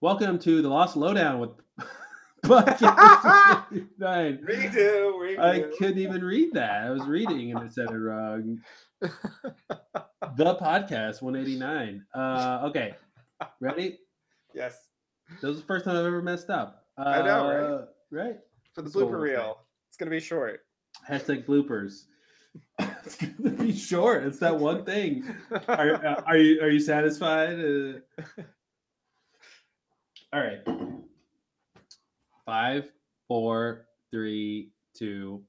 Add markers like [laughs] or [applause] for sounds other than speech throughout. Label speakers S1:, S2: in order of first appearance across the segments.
S1: Welcome to the Lost Lowdown with 89.
S2: Redo, redo.
S1: I couldn't even read that. I was reading and it said it wrong. The podcast 189. Uh, okay, ready?
S2: yes,
S1: That was the first time I've ever messed up. Uh,
S2: I know,
S1: right? Right.
S2: for the blooper reel. It's gonna be short.
S1: Hashtag bloopers. [laughs] it's gonna be short. It's that one thing. [laughs] Are, uh, are you are you satisfied? All right. Five, four, three, two.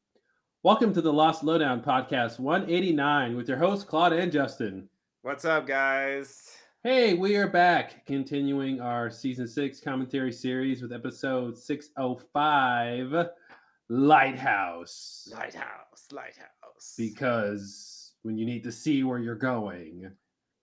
S1: Welcome to the Lost Lowdown podcast 189 with your hosts Claude and Justin.
S2: What's up, guys?
S1: Hey, we are back continuing our season six commentary series with episode 605 Lighthouse.
S2: Lighthouse, lighthouse,
S1: Because when you need to see where you're going,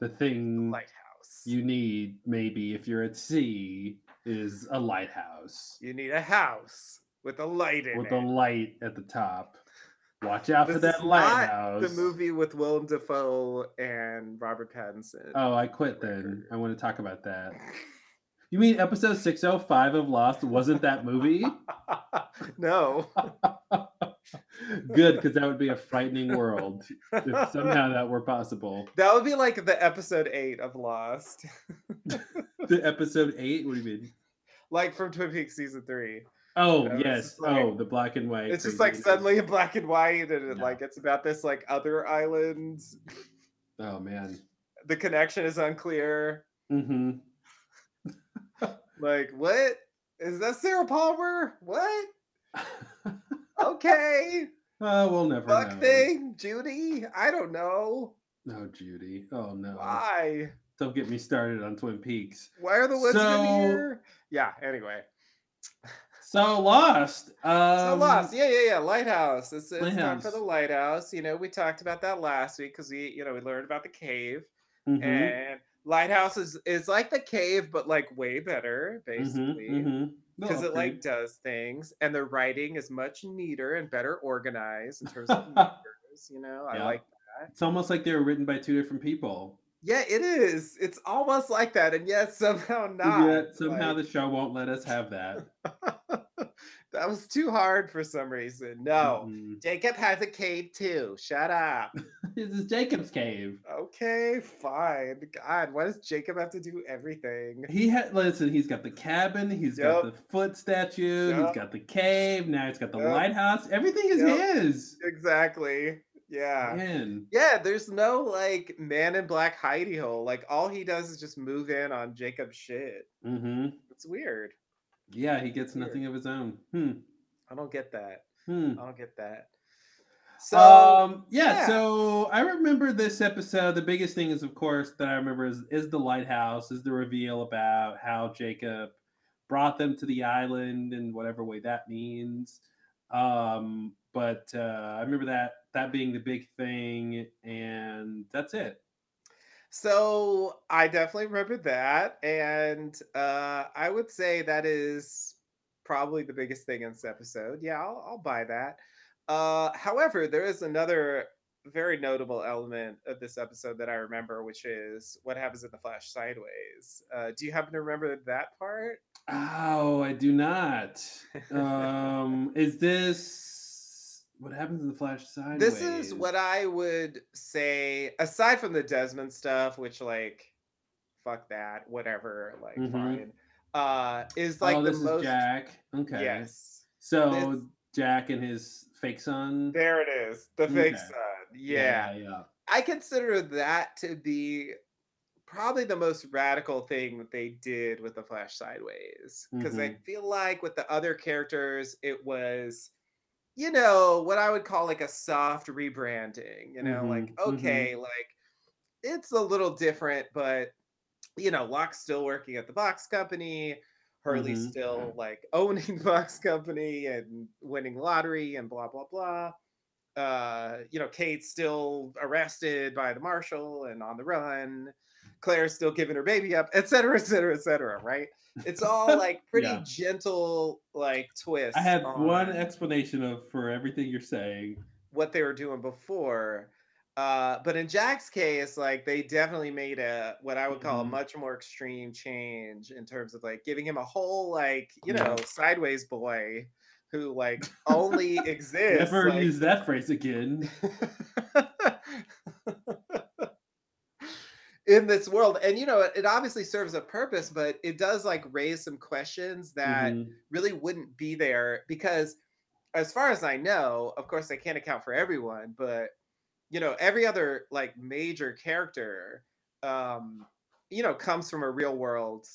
S1: the thing
S2: lighthouse.
S1: you need, maybe if you're at sea, is a lighthouse
S2: You need a house with a light in it.
S1: with
S2: it.
S1: a light at the top. Watch out for
S2: This
S1: that
S2: is
S1: lighthouse.
S2: the movie with Willem Dafoe and Robert Pattinson.
S1: Oh, I quit then. I want to talk about that. You mean episode 605 of Lost wasn't that movie? [laughs]
S2: no. [laughs]
S1: Good, because that would be a frightening world if somehow that were possible. [laughs]
S2: That would be like the episode eight of Lost,
S1: The episode eight, what do you mean?
S2: Like from Twin Peaks season three.
S1: Oh,
S2: know,
S1: yes.
S2: like-
S1: oh, the black and white.
S2: it's just like suddenly in black and white, and it, like it's about this like other island.
S1: Oh, man.
S2: The connection is unclear.
S1: Mm-hmm. [laughs]
S2: Like, what is that? Sarah Palmer? What? [laughs] Okay,
S1: oh, we'll never
S2: fuck
S1: know.
S2: thing, Judy. I don't know
S1: Oh, Judy. Oh, no.
S2: why.
S1: Don't get me started on Twin Peaks.
S2: Why are the Woodsmen
S1: So-
S2: here? Yeah. Anyway,
S1: So, Lost. Um,
S2: so lost. Yeah, yeah, yeah. Lighthouse. It's, it's time for the lighthouse. You know, we talked about that last week because we, you know, we learned about the cave.
S1: mhm,
S2: and lighthouse is is like the cave but like way better
S1: mhm,
S2: basically because
S1: No,
S2: it like does things and the writing is much neater and better organized in terms of [laughs] numbers you know i
S1: Yeah.
S2: like
S1: It's almost like they were written by two different people.
S2: Yeah it is it's almost like that and yet somehow not
S1: Yet somehow
S2: like-
S1: the show won't let us have that. [laughs]
S2: that was too hard for some reason no
S1: Mm-mm.
S2: jacob has a cave too shut up [laughs]
S1: This is Jacob's cave.
S2: okay fine god why does jacob have to do everything
S1: He had listen. He's got the cabin. He's got the foot statue.
S2: Yup.
S1: He's got the cave. Now he's got the
S2: Yup.
S1: lighthouse. Everything is his.
S2: exactly yeah
S1: Man.
S2: Yeah, there's no like man in black hidey hole. Like all he does is just move in on Jacob's shit.
S1: hmm
S2: It's weird.
S1: Yeah, he gets
S2: Weird.
S1: nothing of his own. Hmm.
S2: I don't get that.
S1: Hmm.
S2: I don't get that. So
S1: um yeah,
S2: yeah.
S1: so i remember this episode the biggest thing is of course that i remember is, is the lighthouse is the reveal about how jacob brought them to the island in whatever way that means um but uh i remember that that being the big thing and that's it
S2: so I definitely remember that. And uh I would say that is probably the biggest thing in this episode. Yeah, I'll, I'll buy that. Uh however, there is another very notable element of this episode that I remember, which is what happens in the flash sideways. Uh, do you happen to remember that part?
S1: oh i do not [laughs] um is this what happens in the flash sideways
S2: This is what I would say, aside from the Desmond stuff, which like fuck that, whatever, like
S1: Mhm.
S2: fine. Uh is like
S1: oh
S2: the
S1: this
S2: most
S1: is jack okay
S2: Yes.
S1: so
S2: This-
S1: jack and his fake son
S2: There it is. The fake
S1: Okay.
S2: son. Yeah.
S1: yeah, yeah.
S2: I consider that to be probably the most radical thing that they did with the Flash Sideways. Because I
S1: Mhm.
S2: feel like with the other characters, it was, you know, what I would call like a soft rebranding. You know, like,
S1: Mhm, mhm.
S2: okay, like it's a little different, but you know, Locke's still working at the box company. Hurley's
S1: Mhm.
S2: still like [laughs] owning the box company and winning lottery and blah blah blah uh, you know, Kate's still arrested by the marshal and on the run. Claire's still giving her baby up, et cetera, et cetera, et cetera. Right? It's all [laughs] like pretty
S1: Yeah.
S2: gentle, like twist.
S1: I have one explanation of for everything you're saying.
S2: what they were doing before. Uh, but in Jack's case, like they definitely made a what I would call a
S1: Mhm.
S2: much more extreme change in terms of like giving him a whole like you
S1: Yeah.
S2: know sideways boy who like [laughs] only exists.
S1: Never
S2: like-
S1: use that phrase again. [laughs]
S2: in this world and you know it, it obviously serves a purpose but it does like raise some questions that
S1: Mhm.
S2: really wouldn't be there because as far as i know of course i can't account for everyone but you know every other like major character um you know comes from a real world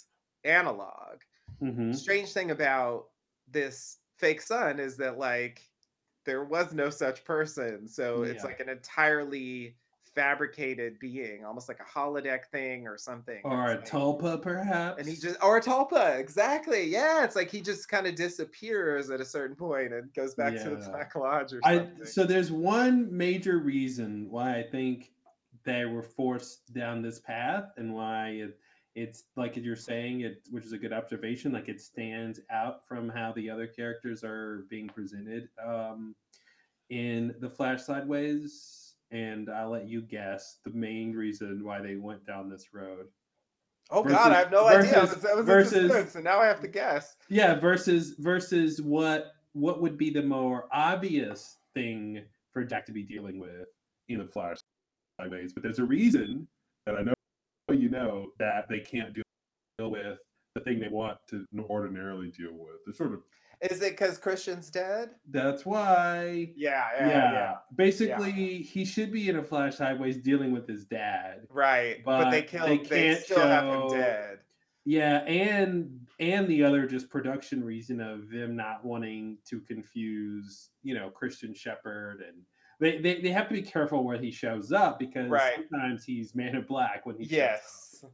S2: analog
S1: Mhm.
S2: strange thing about this fake son is that like there was no such person so it's like an entirely fabricated being almost like a holodeck thing or something
S1: Or a
S2: like-
S1: tulpa, perhaps.
S2: and he just or a tulpa exactly yeah it's like he just kind of disappears at a certain point and goes back to the black lodge or
S1: I
S2: something
S1: so there's one major reason why I think they were forced down this path and why it it's like you're saying it which is a good observation like it stands out from how the other characters are being presented um in the flash sideways and i'll let you guess the main reason why they went down this road
S2: oh
S1: versus-
S2: god i have no idea I was, I was
S1: versus-
S2: suspense, now i have to guess
S1: Yeah, versus versus what what would be the more obvious thing for Jack to be dealing with in the Flash sideways. But there's a reason that I know you know that they can't deal with the thing they want to ordinarily deal with. It's sort of
S2: is it because christian's dead
S1: that's why.
S2: yeah
S1: Yeah,
S2: yeah, yeah.
S1: basically, he should be in a Flash sideways dealing with his dad.
S2: right but, they killed
S1: they
S2: they,
S1: can't
S2: still have him
S1: show-
S2: dead
S1: Yeah, and and the other just production reason of them not wanting to confuse, you know, Christian Shepherd and they, they, they have to be careful where he shows up because
S2: Right.
S1: sometimes he's man in black when he shows up.
S2: yes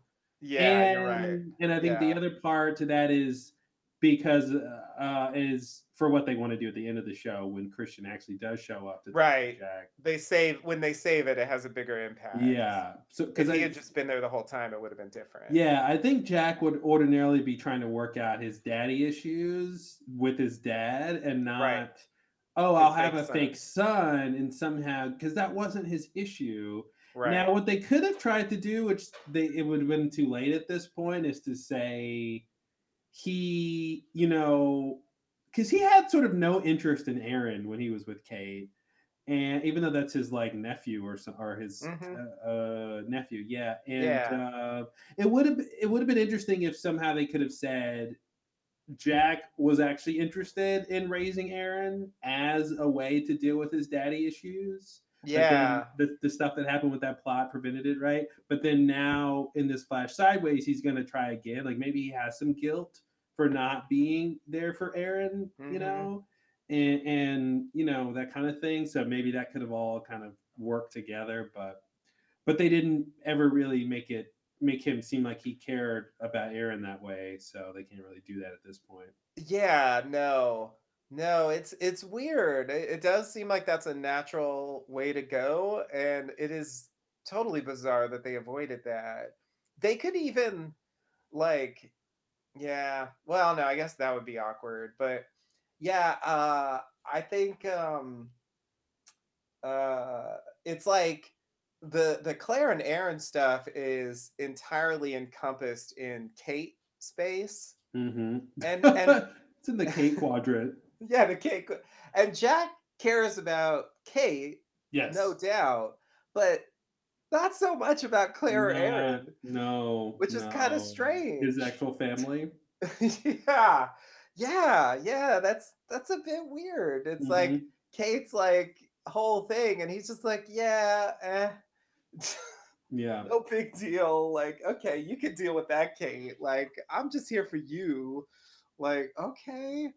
S2: yeah
S1: and,
S2: you're right
S1: And I think the other part to that is because uh, is for what they want to do at the end of the show when Christian actually does show up to
S2: Right.
S1: Jack.
S2: they save when they save it it has a bigger impact
S1: Yeah. So because
S2: he had just been there the whole time it would have been different
S1: Yeah, I think Jack would ordinarily be trying to work out his daddy issues with his dad and not,
S2: Right.
S1: oh,
S2: His
S1: I'll have a
S2: son.
S1: fake son and somehow, because that wasn't his issue.
S2: right
S1: Now, what they could have tried to do, which they it would have been too late at this point, is to say he, you know, because he had sort of no interest in Aaron when he was with Kate. And even though that's his like nephew or some, or his
S2: Mhm.
S1: uh, uh, nephew, yeah, and
S2: Yeah.
S1: uh, it would have it would have been interesting if somehow they could have said Jack was actually interested in raising Aaron as a way to deal with his daddy issues.
S2: Yeah
S1: the, the stuff that happened with that plot prevented it, right? But then now in this flash sideways, he's gonna try again. Like maybe he has some guilt for not being there for Aaron, you
S2: Mhm.
S1: know, and and you know that kind of thing. So maybe that could have all kind of worked together, but but they didn't ever really make it make him seem like he cared about Aaron that way. So they can't really do that at this point.
S2: Yeah, no. No, it's it's weird. It, it does seem like that's a natural way to go and it is totally bizarre that they avoided that. They could even like yeah, well, no, I guess that would be awkward, but yeah, uh I think um uh it's like the the Claire and Aaron stuff is entirely encompassed in Kate space.
S1: Mm-hmm.
S2: And [laughs] and
S1: it's in the Kate quadrant. [laughs]
S2: Yeah, the Kate. And Jack cares about Kate,
S1: Yes.
S2: no doubt, but not so much about Claire or Aaron.
S1: No.
S2: Which is kinda
S1: strange. His actual family. [laughs]
S2: yeah, yeah, yeah. That's that's a bit weird. It's like
S1: Mhm.
S2: Kate's like whole thing, and he's just like, yeah, eh.
S1: yeah. [laughs]
S2: no big deal. Like, okay, you can deal with that, Kate. Like, I'm just here for you. Like, okay.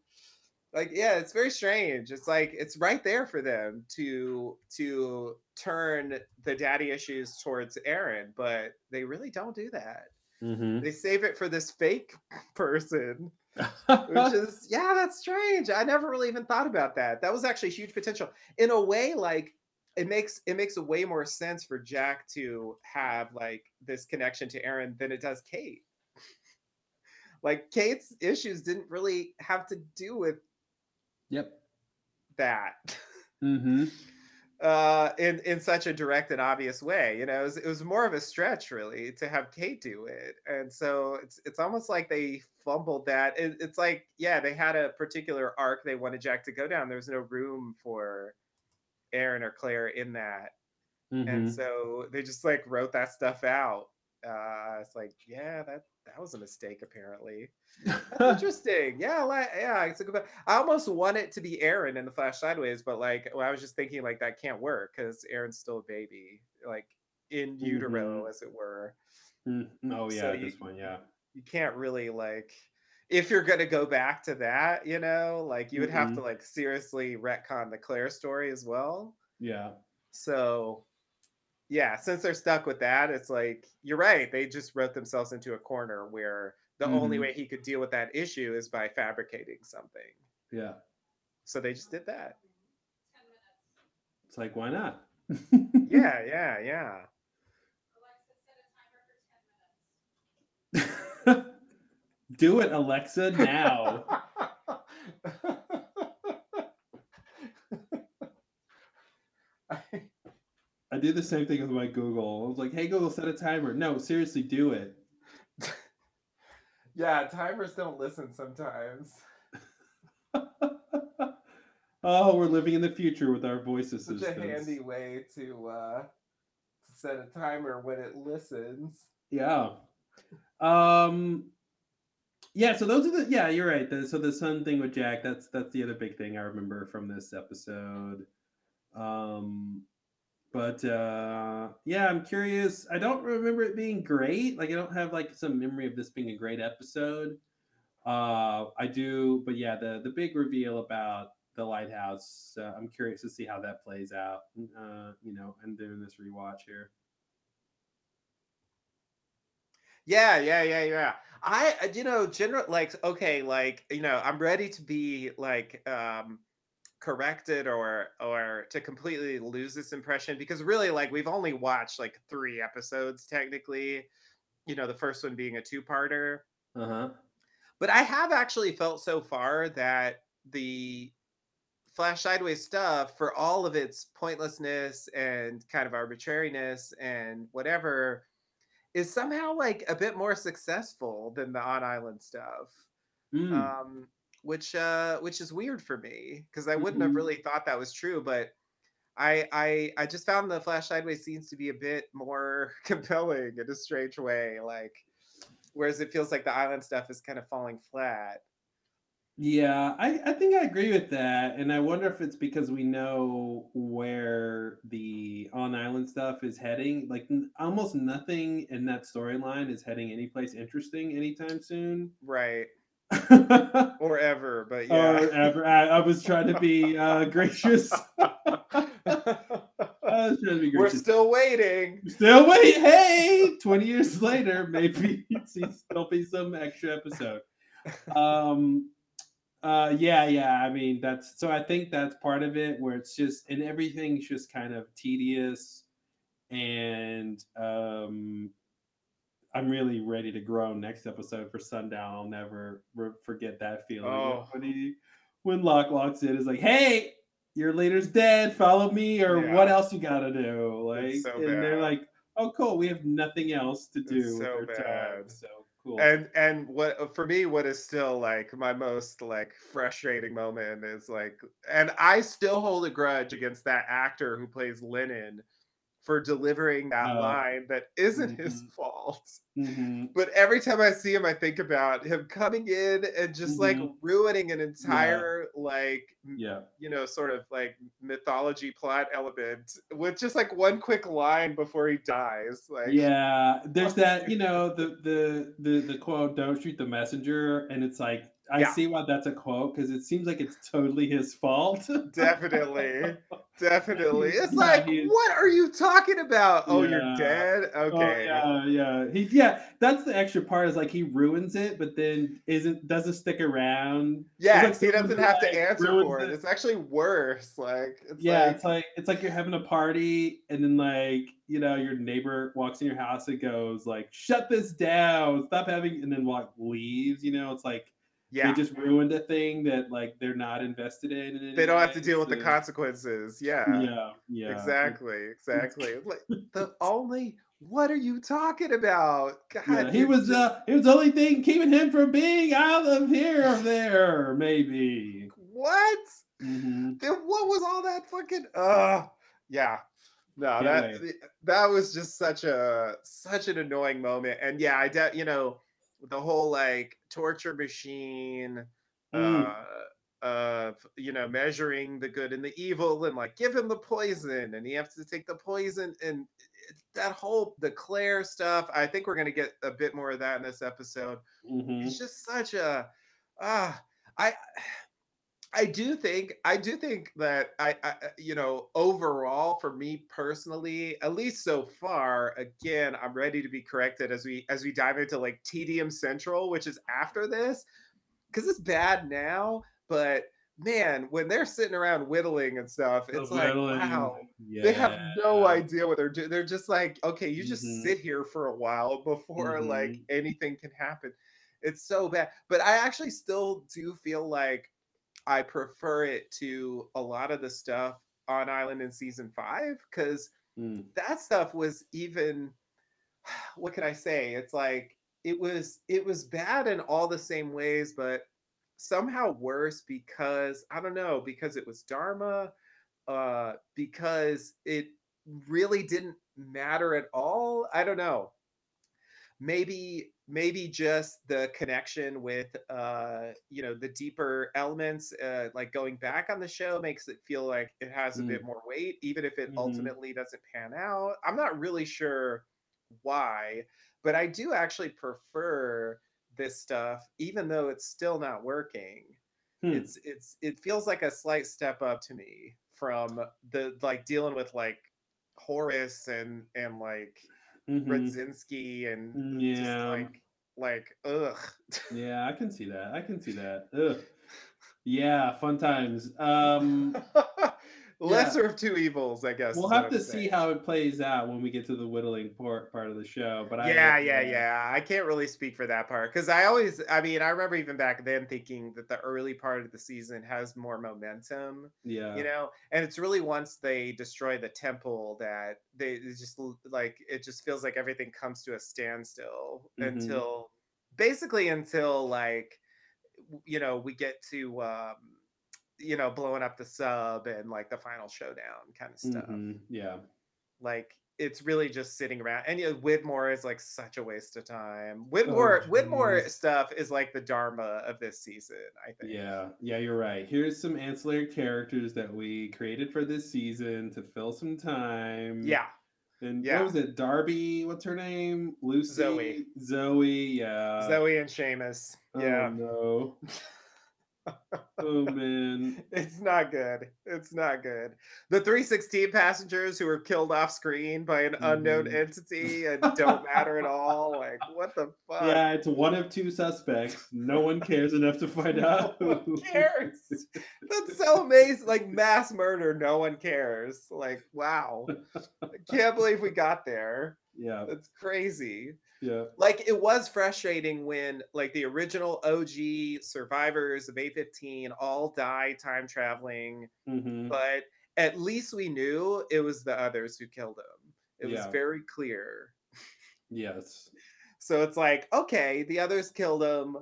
S2: Like, yeah, it's very strange. It's like it's right there for them to to turn the daddy issues towards Aaron, but they really don't do that.
S1: Mhm.
S2: They save it for this fake [laughs] person, which [laughs] is yeah, that's strange. I never really even thought about that. That was actually huge potential. In a way, like it makes it makes a way more sense for Jack to have like this connection to Aaron than it does Kate. [laughs] like Kate's issues didn't really have to do with
S1: yep.
S2: that.
S1: Mm-hmm.
S2: uh, in in such a direct and obvious way. You know, it was, it was more of a stretch really to have Kate do it, and so it's it's almost like they fumbled that. It, it's like yeah, they had a particular arc they wanted Jack to go down. There was no room for Aaron or Claire in that, and
S1: Mhm.
S2: so they just like wrote that stuff out. Uh, it's like yeah, that that was a mistake apparently. [laughs] Interesting. Yeah, like yeah, it's a good. I almost want it to be Aaron in the Flash Sideways, but like well, I was just thinking like that can't work because Aaron's still a baby, like in utero, as it were.
S1: Mm, oh yeah,
S2: So
S1: this
S2: you
S1: one, yeah.
S2: you can't really like if you're gonna go back to that, you know, like you would have to
S1: Mhm.
S2: like seriously retcon the Claire story as well.
S1: Yeah.
S2: So yeah, since they're stuck with that, it's like you're right. They just wrote themselves into a corner where the only
S1: Mhm.
S2: way he could deal with that issue is by fabricating something.
S1: Yeah.
S2: So they just did that.
S1: It's like why not?
S2: Yeah, [laughs] yeah, yeah. [laughs]
S1: Do it, Alexa, now. [laughs] I do the same thing with my Google. I was like, hey Google, set a timer. No, seriously, do it. [laughs]
S2: yeah, timers don't listen sometimes. [laughs]
S1: oh, we're living in the future with our voice
S2: Such a handy way to uh to set a timer when it listens.
S1: Yeah. Um yeah, so those are the yeah, you're right. The, so the son thing with Jack, that's that's the other big thing I remember from this episode. Um but uh yeah, I'm curious. I don't remember it being great. Like I don't have like some memory of this being a great episode. Uh I do, but yeah, the the big reveal about the lighthouse, uh, I'm curious to see how that plays out. Uh, you know, and doing this rewatch here.
S2: Yeah, yeah, yeah, yeah. I, uh, you know, general like okay, like you know, I'm ready to be like um corrected or or to completely lose this impression because really like we've only watched like three episodes technically. You know, the first one being a two-parter.
S1: Uh-huh.
S2: But I have actually felt so far that the Flash Sideways stuff, for all of its pointlessness and kind of arbitrariness and whatever, is somehow like a bit more successful than the on island stuff.
S1: Mm.
S2: Um, which uh which is weird for me because I wouldn't have
S1: Mhm.
S2: really thought that was true, but I I I just found the Flash Sideways scenes to be a bit more [laughs] compelling in a strange way. Like whereas it feels like the island stuff is kind of falling flat.
S1: Yeah, I, I think I agree with that. And I wonder if it's because we know where the on island stuff is heading. Like n- almost nothing in that storyline is heading anyplace interesting anytime soon.
S2: Right.
S1: Or
S2: ever, but [laughs] yeah.
S1: Or ever. I, I was trying to be uh, [laughs] gracious. [laughs] I was trying to be
S2: We're still waiting.
S1: Still wait. Hey, 20 years later, maybe there'll be some extra episode. Um, uh, yeah, yeah. I mean, that's so I think that's part of it where it's just and everything's just kind of tedious, and um, I'm really ready to grow next episode for Sundown. I'll never re- forget that feeling
S2: Oh.
S1: when he when Locke walks in is like, "Hey, your leader's dead. Follow me, or what else you gotta do?" Like,
S2: so
S1: and they're like, "Oh, cool. We have nothing else to do
S2: It's so
S1: their time."
S2: bad.
S1: So cool.
S2: And and what uh, for me, what is still like my most like frustrating moment is like, and I still hold a grudge against that actor who plays Lennon for delivering that
S1: Uh,
S2: line that isn't his
S1: mhm.
S2: fault.
S1: Mhm.
S2: But every time I see him, I think about him coming in and just like
S1: Mhm.
S2: ruining an entire like
S1: Yeah.
S2: you know sort of like mythology plot element with just like one quick line before he dies. Like
S1: Yeah, there's that, you know, [laughs] the the the the quote, "Don't shoot the messenger," and it's like I
S2: Yeah.
S1: see why that's a quote because it seems like it's totally his fault. [laughs]
S2: Definitely. Definitely. [laughs] It's
S1: Yeah,
S2: like, what are you talking about? Oh, you're
S1: Yeah.
S2: dead?
S1: Oh,
S2: Okay.
S1: yeah, yeah. He yeah, that's the extra part is like he ruins it, but then isn't doesn't stick around.
S2: Yeah,
S1: like
S2: he doesn't have to answer for it.
S1: it.
S2: It's actually worse. Like, it's
S1: yeah,
S2: like,
S1: it's like it's like you're having a party and then like you know your neighbor walks in your house and goes like shut this down stop having and then walk leaves you know it's like
S2: Yeah.
S1: They just ruined a thing that like they're not invested in. in
S2: they don't have to deal with the consequences. Yeah.
S1: Yeah, yeah.
S2: Exactly. Exactly. [laughs] Like, the only what are you talking about? God,
S1: Yeah, he was uh it was the only thing keeping him from being out of here or there, maybe.
S2: what?
S1: Mhm.
S2: Then what was all that fucking uh yeah. No, that that was just such a such an annoying moment. And yeah, I de- you know, the whole like torture machine
S1: Mm.
S2: uh of you know measuring the good and the evil and like give him the poison and he has to take the poison and that whole the Claire stuff. I think we're gonna get a bit more of that in this episode
S1: Mhm.
S2: it's just such a ah i i do think i do think that I, I I- you know overall for me personally at least so far again i'm ready to be corrected as we as we dive into like tedium central which is after this because it's bad now but man when they're sitting around whittling and stuff
S1: The
S2: it's like
S1: whittling,
S2: wow they have no idea what they're doing. They're just like, okay, you just
S1: Mhm.
S2: sit here for a while before like
S1: Mhm.
S2: anything can happen. It's so bad. But I actually still do feel like I prefer it to a lot of the stuff on Island in season five because
S1: Mm.
S2: that stuff was even [sighs] what can I say? It's like it was it was bad in all the same ways, but somehow worse because I don't know, because it was Dharma, uh, because it really didn't matter at all. I don't know. Maybe maybe just the connection with uh you know the deeper elements uh like going back on the show makes it feel like it has a bit more weight even if it
S1: Mhm.
S2: ultimately doesn't pan out i'm not really sure why but i do actually prefer this stuff even though it's still not working
S1: Hmm.
S2: it's it's it feels like a slight step up to me from the like dealing with like Horace and and like
S1: Mhm.
S2: Radzinsky and
S1: Mm,
S2: just
S1: yeah.
S2: like like ugh.
S1: Yeah, I can see that. I can see that. Ugh. [laughs] Yeah, fun times. Um [laughs]
S2: Lesser of two evils, I guess.
S1: we'll have to see how it plays out when we get to the whittling part part of the show. But I
S2: yeah, yeah, yeah. I can't really speak for that part because I always, I mean, I remember even back then thinking that the early part of the season has more momentum.
S1: Yeah.
S2: you know and it's really once they destroy the temple that they just like it just feels like everything comes to a standstill
S1: Mhm.
S2: until basically until like you know we get to um you know blowing up the sub and like the final showdown kind of stuff
S1: Mhm, Yeah.
S2: like it's really just sitting around and you know, Widmore is like such a waste of time. Widmore Widmore
S1: jeez.
S2: stuff is like the dharma of this season, I think.
S1: Yeah, yeah, you're right. Here's some ancillary characters that we created for this season to fill some time.
S2: Yeah.
S1: And
S2: yeah.
S1: what was it? Darby, what's her name? Lucy.
S2: Zoe.
S1: Zoe, yeah.
S2: Zoe and Seamus.
S1: Oh
S2: Yeah.
S1: no. [laughs] oh man. [laughs]
S2: It's not good. It's not good. The 316 passengers who were killed off screen by an unknown
S1: Mhm.
S2: entity and don't matter at [laughs] all. Like, what the fuck?
S1: Yeah, it's one of two suspects. No one cares enough to find [laughs] out.
S2: No one
S1: who-
S2: cares. That's so amazing. Like mass murder, no one cares. Like, wow. I can't believe we got there.
S1: yeah,
S2: That's crazy.
S1: Yeah.
S2: Like it was frustrating when like the original OG survivors of 815 all die time traveling
S1: hmm
S2: but at least we knew it was the others who killed him. It was very clear.
S1: Yes.
S2: So it's like, okay, the others killed him.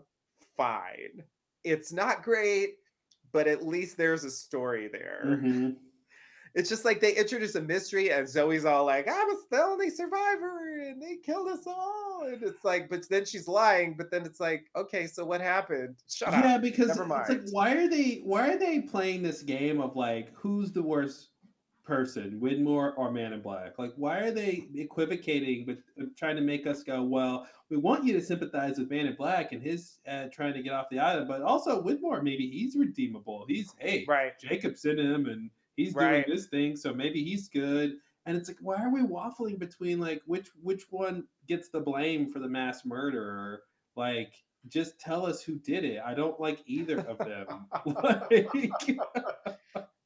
S2: Fine. It's not great, but at least there's a story there.
S1: Mhm.
S2: It's just like they introduce a mystery, and Zoe's all like, I'm the only survivor, and they killed us all. And it's like, but then she's lying, but then it's like, okay, so what happened? Shut up.
S1: yeah, because
S2: Never
S1: it's like, why are they why are they playing this game of like who's the worst person, Widmore or Man in Black? Like, why are they equivocating but uh, trying to make us go, well, we want you to sympathize with Man in Black and his uh, trying to get off the island, but also Widmore, maybe he's redeemable. He's hey,
S2: Right.
S1: Jacob's in him and he's
S2: Right.
S1: doing this thing, so maybe he's good. And it's like, why are we waffling between like which which one gets the blame for the mass murderer? Like, just tell us who did it. I don't like either of them. [laughs] [laughs] like,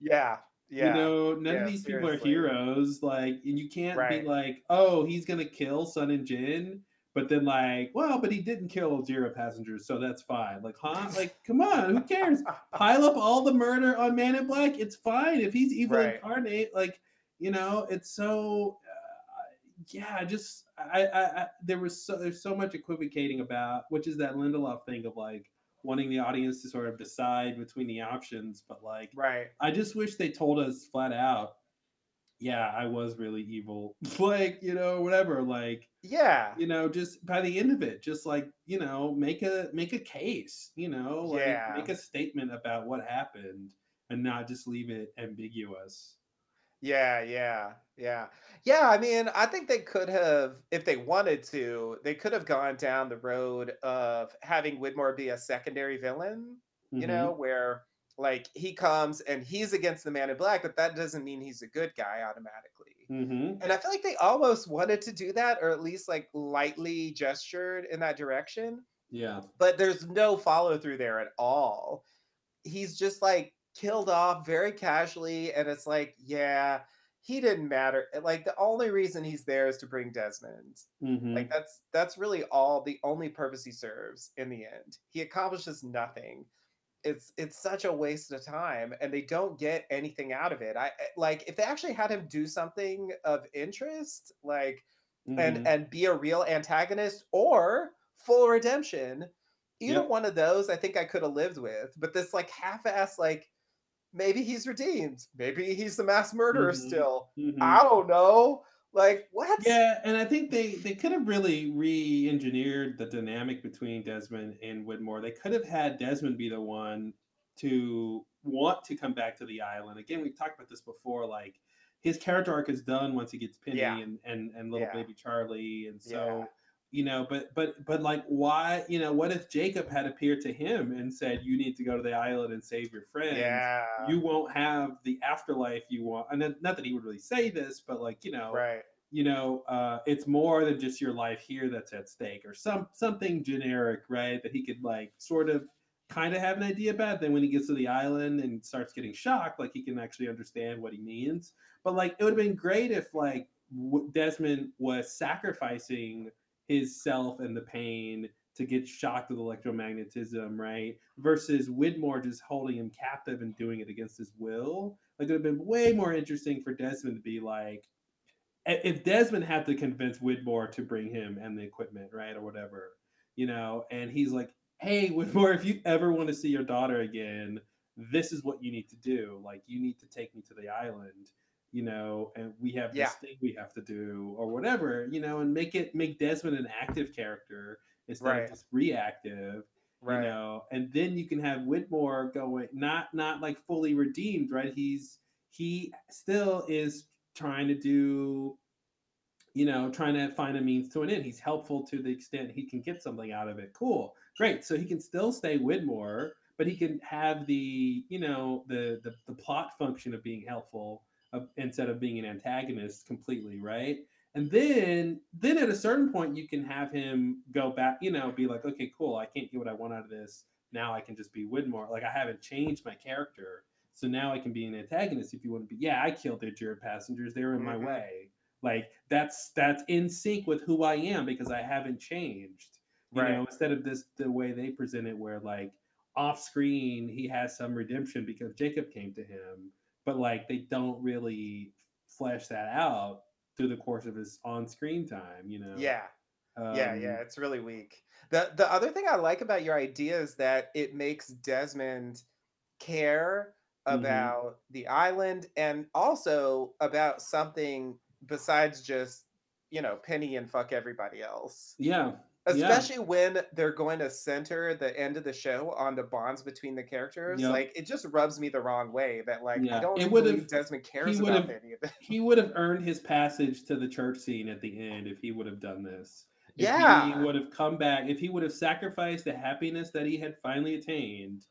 S2: Yeah. Yeah.
S1: you know, none
S2: Yeah,
S1: of these people are heroes. Like, and you can't
S2: Right.
S1: be like, oh, he's gonna kill Sun and Jin but then like, well, but he didn't kill zero passengers, so that's fine. Like, huh? Like, come on, who cares? [laughs] Pile up all the murder on Man in Black. It's fine if he's evil
S2: Right.
S1: incarnate. Like, you know, it's so. Uh, yeah, just I, I, I there was so there's so much equivocating about, which is that Lindelof thing of like wanting the audience to sort of decide between the options, but like
S2: Right.
S1: I just wish they told us flat out, yeah, I was really evil. [laughs] like, you know, whatever. Like,
S2: Yeah.
S1: you know, just by the end of it, just like, you know, make a make a case, you know, like
S2: Yeah.
S1: make a statement about what happened and not just leave it ambiguous.
S2: Yeah, yeah, yeah. Yeah, I mean, I think they could have, if they wanted to, they could have gone down the road of having Widmore be a secondary villain, you
S1: Mhm.
S2: know, where like he comes and he's against the man in black, but that doesn't mean he's a good guy automatically.
S1: Mhm.
S2: And I feel like they almost wanted to do that, or at least like lightly gestured in that direction,
S1: Yeah.
S2: but there's no follow through there at all. He's just like killed off very casually, and it's like, yeah, he didn't matter. Like the only reason he's there is to bring Desmond.
S1: Mhm.
S2: Like that's that's really all the only purpose he serves in the end. He accomplishes nothing. It's it's such a waste of time and they don't get anything out of it. I I- like if they actually had him do something of interest, like
S1: Mhm.
S2: and and be a real antagonist or full redemption, either
S1: Yep.
S2: one of those I think I could have lived with. But this like half-ass like maybe he's redeemed, maybe he's the mass murderer
S1: Mhm.
S2: still.
S1: Mhm.
S2: I don't know. Like what?
S1: Yeah, and I think they they could have really re-engineered the dynamic between Desmond and Widmore. They could have had Desmond be the one to want to come back to the island. Again, we've talked about this before. Like his character arc is done once he gets Penny
S2: Yeah.
S1: and, and and little
S2: Yeah.
S1: baby Charlie, and so
S2: Yeah.
S1: You know. But but but like, why? You know, what if Jacob had appeared to him and said, "You need to go to the island and save your friends."
S2: Yeah.
S1: You won't have the afterlife you want. And then- not that he would really say this, but like you know,
S2: right.
S1: you know, uh, it's more than just your life here that's at stake, or some something generic, right? That he could like sort of kind of have an idea about. Then when he gets to the island and starts getting shocked, like he can actually understand what he means. But like, it would have been great if like Desmond was sacrificing his self and the pain to get shocked with electromagnetism, right? Versus Widmore just holding him captive and doing it against his will. Like it would have been way more interesting for Desmond to be like, if Desmond had to convince Widmore to bring him and the equipment, right, or whatever, you know, and he's like, "Hey, Widmore, if you ever want to see your daughter again, this is what you need to do. Like, you need to take me to the island, you know, and we have
S2: Yeah.
S1: this thing we have to do, or whatever, you know, and make it make Desmond an active character instead
S2: Right.
S1: of just reactive."
S2: Right.
S1: you know and then you can have Widmore going not not like fully redeemed right he's he still is trying to do you know trying to find a means to an end he's helpful to the extent he can get something out of it cool great so he can still stay Widmore but he can have the you know the the, the plot function of being helpful of, instead of being an antagonist completely right? And then then at a certain point you can have him go back you know be like okay cool i can't get what i want out of this. Now i can just be widmore like i haven't changed my character so now i can be an antagonist if you want to be. Yeah i killed the Ajira passengers. They were in my
S2: Mhm.
S1: way. Like that's that's in sync with who i am because i haven't changed you
S2: Right.
S1: know instead of this the way they present it where like off screen he has some redemption because jacob came to him but like they don't really flesh that out through the course of his on-screen time you know
S2: Yeah. yeah,
S1: Um,
S2: yeah, it's really weak. The the other thing I like about your idea is that it makes Desmond care
S1: Mhm.
S2: about the island and also about something besides just, you know, Penny and fuck everybody else.
S1: yeah
S2: Especially when they're going to center the end of the show on the bonds between the characters.
S1: Yep.
S2: Like it just rubs me the wrong way that like
S1: Yeah,
S2: I don't
S1: it
S2: believe Desmond cares about any of it.
S1: he would have earned his passage to the church scene at the end if he would have done this if
S2: Yeah.
S1: he would have come back if he would have sacrificed the happiness that he had finally attained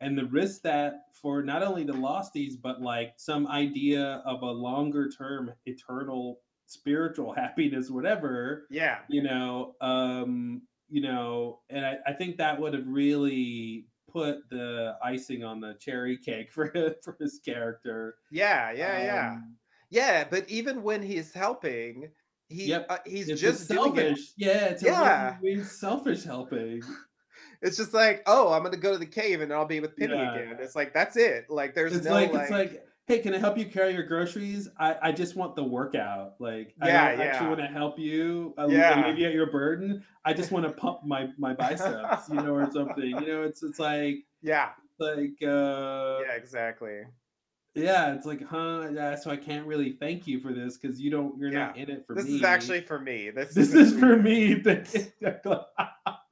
S1: and the risk that for not only the losties but like some idea of a longer term eternal spiritual [laughs] happiness whatever
S2: Yeah.
S1: you know um you know and i, I think that would have really put the icing on the cherry cake [laughs] for for his character
S2: Yeah, yeah, yeah.
S1: Um,
S2: Yeah, but even when he's helping, he
S1: Yep.
S2: uh, he's
S1: It's
S2: just doing it.
S1: selfish. Yeah, it's
S2: Yeah.
S1: really selfish helping. [laughs]
S2: It's just like, oh, I'm gonna go to the cave and I'll be with Penny
S1: Yeah,
S2: again.
S1: yeah.
S2: It's like that's it. Like there's
S1: It's
S2: no
S1: like,
S2: like,
S1: it's like, hey, can I help you carry your groceries? I, I just want the workout. Like I
S2: Yeah,
S1: don't actually want to help you uh,
S2: Yeah.
S1: alleviate your burden. I just want to pump my my [laughs] biceps, you know, or something. You know, it's it's like
S2: yeah,
S1: like uh
S2: yeah, exactly.
S1: yeah, it's like, huh? Yeah, so I can't really thank you for this because you don't you're not in it for
S2: This
S1: me.
S2: This is actually for me. This,
S1: this
S2: isn't
S1: is for me. [laughs] [laughs]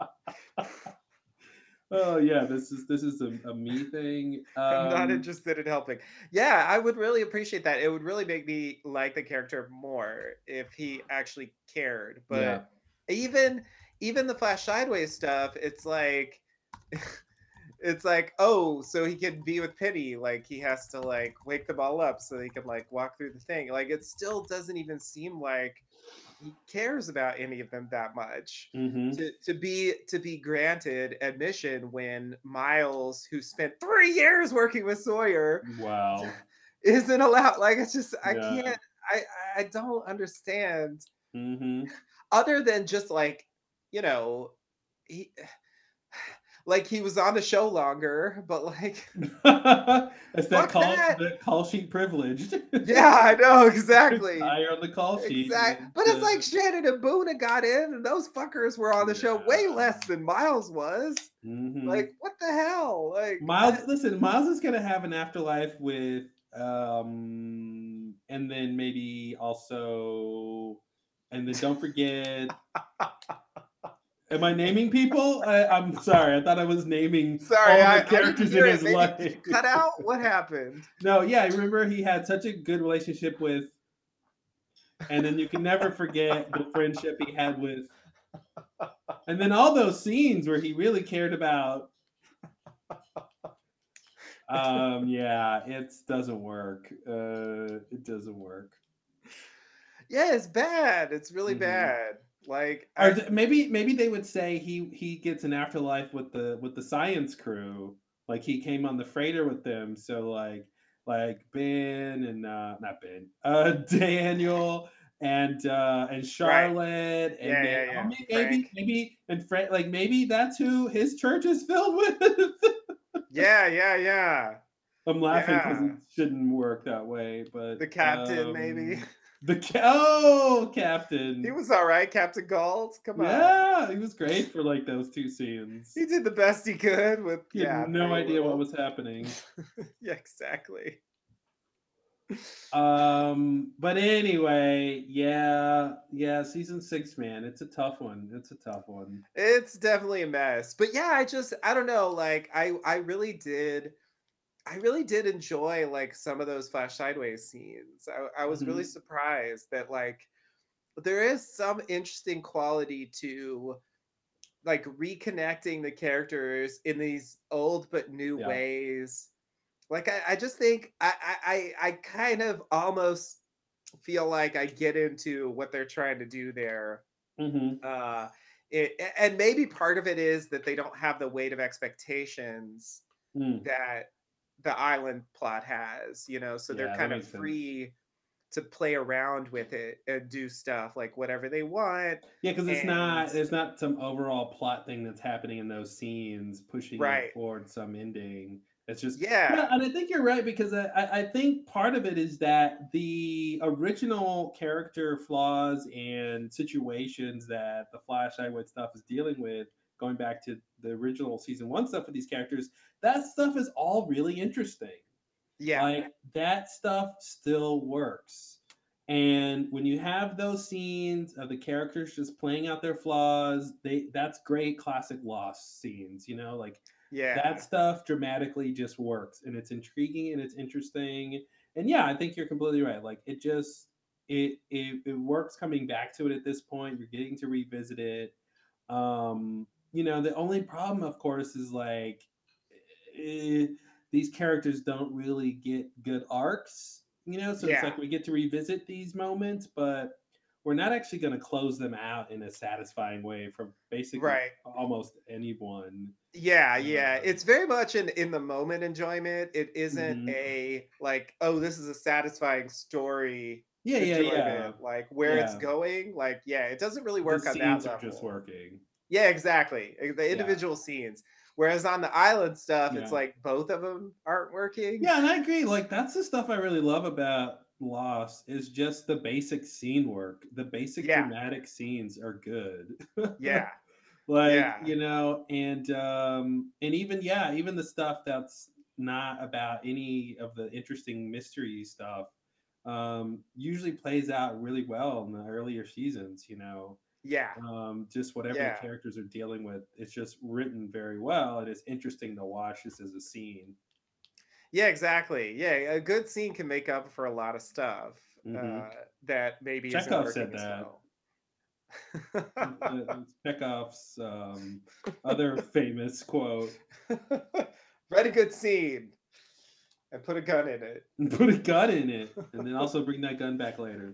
S1: Oh yeah, this is this is a, a me thing.
S2: I'm not
S1: Um,
S2: interested in helping. Yeah, I would really appreciate that. It would really make me like the character more if he actually cared. But
S1: Yeah.
S2: even even the Flash Sideways stuff, it's like [laughs] it's like, oh, so he can be with Penny Like he has to like wake them all up so he can like walk through the thing. Like it still doesn't even seem like he cares about any of them that much
S1: mhm.
S2: to, to be to be granted admission when Miles, who spent three years working with Sawyer,
S1: Wow. [laughs]
S2: isn't allowed. Like it's just I
S1: Yeah.
S2: can't I I don't understand.
S1: hmm
S2: Other than just like you know he like he was on the show longer, but like [laughs]
S1: it's that call
S2: that.
S1: that call sheet privileged. [laughs]
S2: yeah, I know exactly.
S1: Higher on the call sheet.
S2: Exactly. But it's
S1: uh,
S2: like Shannon and Boone got in, and those fuckers were on the show way less than Miles was.
S1: mhm.
S2: Like, what the hell? Like
S1: Miles,
S2: I-
S1: listen, Miles is gonna have an afterlife with, um, and then maybe also, and then don't forget. [laughs] Am I naming people? I, I'm sorry. I thought I was naming
S2: Sorry,
S1: all
S2: I,
S1: the characters in his life.
S2: cut out. What happened? [laughs]
S1: No, yeah, I remember he had such a good relationship with, and then you can never forget the friendship he had with, and then all those scenes where he really cared about. Um, yeah, it doesn't work. Uh, it doesn't work.
S2: Yeah, it's bad. It's really
S1: Mhm.
S2: bad. Like,
S1: Or
S2: I,
S1: th- maybe maybe they would say he he gets an afterlife with the with the science crew. Like he came on the freighter with them. So like like Ben and uh not Ben, uh [laughs] Daniel and uh and Charlotte and
S2: Yeah,
S1: then,
S2: yeah,
S1: oh,
S2: yeah.
S1: may- maybe
S2: Frank.
S1: maybe and Frank like maybe that's who his church is filled [laughs] with.
S2: yeah, yeah, yeah.
S1: I'm laughing because it shouldn't work that way, but
S2: The captain, maybe. [laughs] [laughs]
S1: The oh captain.
S2: He was all right, Captain Gault. Come on.
S1: Yeah, he was great for like those two scenes.
S2: He did the best he could with
S1: He had
S2: yeah,
S1: no idea what was happening. [laughs]
S2: yeah, exactly.
S1: Um, but anyway, yeah, yeah, season six, man, it's a tough one. It's a tough one.
S2: It's definitely a mess. But yeah, I just I don't know, like I I really did I really did enjoy like some of those flash sideways scenes. I, I was really
S1: Mhm.
S2: surprised that like there is some interesting quality to like reconnecting the characters in these old but new
S1: Yeah.
S2: ways. Like I, I just think I, I I kind of almost feel like I get into what they're trying to do there
S1: hmm
S2: uh it, and maybe part of it is that they don't have the weight of expectations
S1: Mm.
S2: that the island plot has you know so
S1: Yeah,
S2: they're kind of
S1: makes sense.
S2: free to play around with it and do stuff like whatever they want
S1: Yeah, because it's not there's not some overall plot thing that's happening in those scenes pushing
S2: Right.
S1: it toward some ending. It's just
S2: yeah
S1: and I think you're right because I, I think part of it is that the original character flaws and situations that the Flash Highwood stuff is dealing with, going back to the original season one stuff with these characters, that stuff is all really interesting.
S2: yeah.
S1: Like that stuff still works. And when you have those scenes of the characters just playing out their flaws, they that's great classic lost scenes, you know, like
S2: yeah.
S1: that stuff dramatically just works and it's intriguing and it's interesting. And yeah i think you're completely right. Like it just it it, it works coming back to it at this point. You're getting to revisit it. Um you know the only problem of course is like eh, these characters don't really get good arcs you know so it's like we get to revisit these moments but we're not actually going to close them out in a satisfying way for basically
S2: Right.
S1: almost anyone
S2: Yeah, yeah.
S1: Uh,
S2: It's very much an in the moment enjoyment. It isn't
S1: Mhm.
S2: a like, oh, this is a satisfying story
S1: Yeah, yeah, yeah.
S2: Like where it's going. Like, yeah, it doesn't really work
S1: the
S2: on that level.
S1: are just working.
S2: Yeah, exactly. eh, The individual scenes. Whereas on the island stuff, it's like both of them aren't working.
S1: Yeah, and I agree. Like that's the stuff I really love about Lost is just the basic scene work. The basic
S2: Yeah.
S1: dramatic scenes are good.
S2: Yeah. [laughs]
S1: like
S2: Yeah.
S1: you know, and um and even yeah, even the stuff that's not about any of the interesting mystery stuff um usually plays out really well in the earlier seasons, you know.
S2: Yeah.
S1: Um just whatever
S2: Yeah.
S1: the characters are dealing with, it's just written very well and it's interesting to watch this as a scene.
S2: Yeah, exactly. Yeah, a good scene can make up for a lot of stuff
S1: Mhm.
S2: uh, that maybe isn't
S1: Chekhov said that.
S2: well. [laughs]
S1: Chekhov's um, other famous quote: [laughs]
S2: Write a good scene and put a gun in it.
S1: and "Put a gun in it, and then also bring that [laughs] gun back later,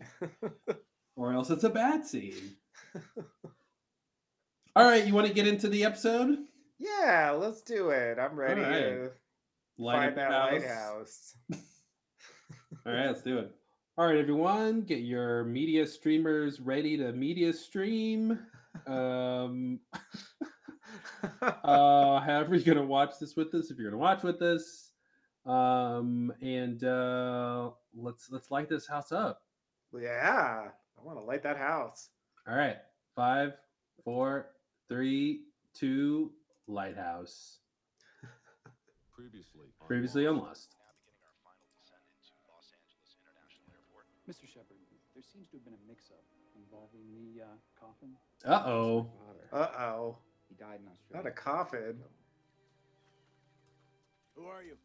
S1: or else it's a bad scene." [laughs] All right, you want to get into the episode?
S2: yeah, let's do it. I'm ready
S1: right.
S2: to
S1: Light
S2: find that
S1: house.
S2: lighthouse. [laughs] [laughs]
S1: All right, let's do it. All right, everyone, get your media streamers ready to media stream. Um, uh, however, you're gonna watch this with us. If you're gonna watch with us, um, and uh, let's let's light this house up.
S2: yeah, I want to light that house.
S1: All right, five, four, three, two, lighthouse.
S3: Previously,
S1: Previously on Lost.
S4: Now beginning our final descent into Los Angeles International Airport.
S5: Mr. Shephard, there seems to have been a mix-up involving the uh, coffin.
S1: Uh oh.
S2: Uh oh,
S5: He died in Australia.
S2: not a coffin.
S3: Who are you?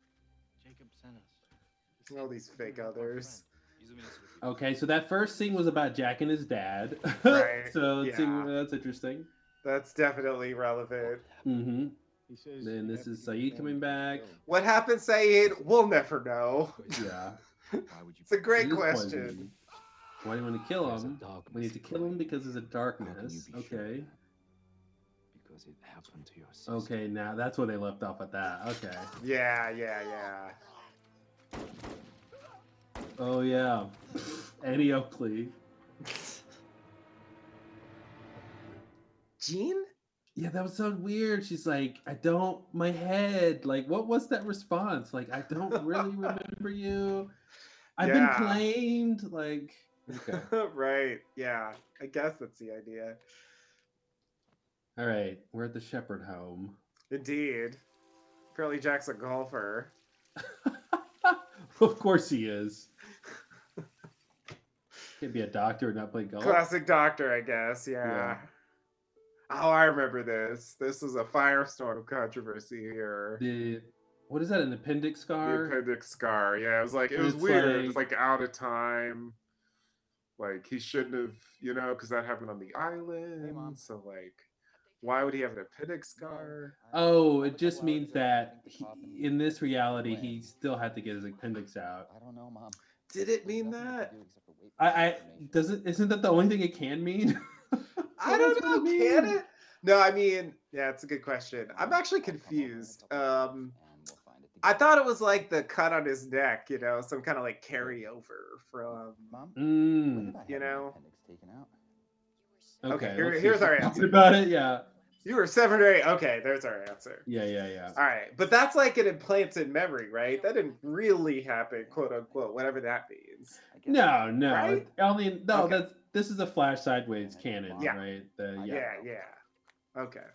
S4: Jacob sent us.
S2: All these fake others.
S4: He's a minister
S1: Okay, so that first scene was about Jack and his dad. [laughs]
S2: Right,
S1: so let's see.
S2: yeah.
S1: That's interesting.
S2: That's definitely relevant.
S1: Mm-hmm.
S5: He says
S1: Then this is
S5: to Sayid
S1: coming back.
S5: killed.
S2: What happened, Sayid? We'll never know.
S1: Yeah. [laughs]
S4: Why would you?
S2: It's a great question.
S1: Why do you want to kill him? We need to kill him because there's a darkness.
S4: be
S1: Okay.
S4: that? Because it happened to your sister.
S1: Okay, now that's where they left off at that. Okay.
S2: Yeah, yeah, yeah.
S1: Oh yeah. Annie Oakley.
S2: Jin?
S1: Yeah, that was so weird. She's like, I don't my head. Like, what was that response? Like, I don't really [laughs] remember you. I've
S2: Yeah.
S1: been claimed. Like, okay. [laughs]
S2: right. Yeah. I guess that's the idea.
S1: All right. We're at the Shephard home.
S2: Indeed. Curly Jack's a golfer. [laughs]
S1: of course he is. Can't be a doctor and not play golf.
S2: Classic doctor, I guess. Yeah.
S1: Yeah.
S2: Oh, I remember this. This was a firestorm controversy here.
S1: The what is that? An appendix
S6: The
S1: scar?
S6: appendix scar. Yeah, it was like it was
S1: it's
S6: weird. It's
S1: like-
S6: like out of time. Like he shouldn't have, you know, because that happened on the island.
S4: Mom.
S6: so like, why would he have an appendix scar?
S1: Oh, it just means that he, in this reality, he still had to get his appendix out.
S5: I don't know, Mom.
S2: Did it mean that?
S5: Can do except for wait for
S1: I,
S5: the
S1: I
S5: confirmation.
S1: does it isn't that the only thing it can mean? [laughs]
S2: I don't know.
S1: it
S2: Can
S1: mean?
S2: it? No, I mean, yeah, it's a good question. I'm actually
S5: I'll come over in a
S2: confused. Um,
S5: minutes and we'll find it
S2: I thought it was like the cut on his neck, you know, some kind of like carryover from.
S5: Mom,
S1: Mm,
S5: when did I
S2: you know.
S5: appendix taken out?
S1: okay,
S2: Okay, here- here's our answer.
S1: about it. Yeah,
S2: You were seven or eight. Okay, there's our answer.
S1: yeah, yeah, yeah.
S2: All right, but that's like an implanted memory, right? That didn't really happen, quote unquote, whatever that means.
S5: I guess
S1: No, no.
S2: Right?
S1: it- Only no.
S2: Okay.
S1: That's this is a flash sideways canon,
S2: Yeah.
S1: right? The,
S5: uh,
S1: yeah.
S2: Yeah, yeah. Okay.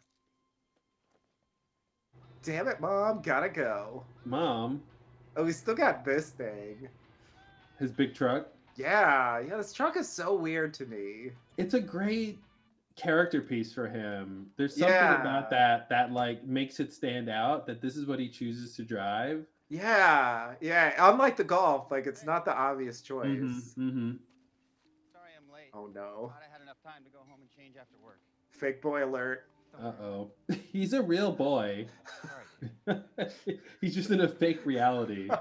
S2: Damn it, mom, gotta go.
S1: Mom,
S2: Oh, we still got this thing.
S1: his big truck.
S2: Yeah, yeah, this truck is so weird to me.
S1: It's a great character piece for him. There's something
S2: Yeah.
S1: about that that like makes it stand out. That this is what he chooses to drive.
S2: Yeah, yeah. Unlike the golf, like it's not the obvious choice.
S1: Mm-hmm,
S7: Sorry I'm late.
S2: Oh no.
S7: I had enough time to go home and change after work.
S2: Fake boy alert.
S1: Uh oh. [laughs] He's a real boy. [laughs] He's just in a fake reality. [laughs]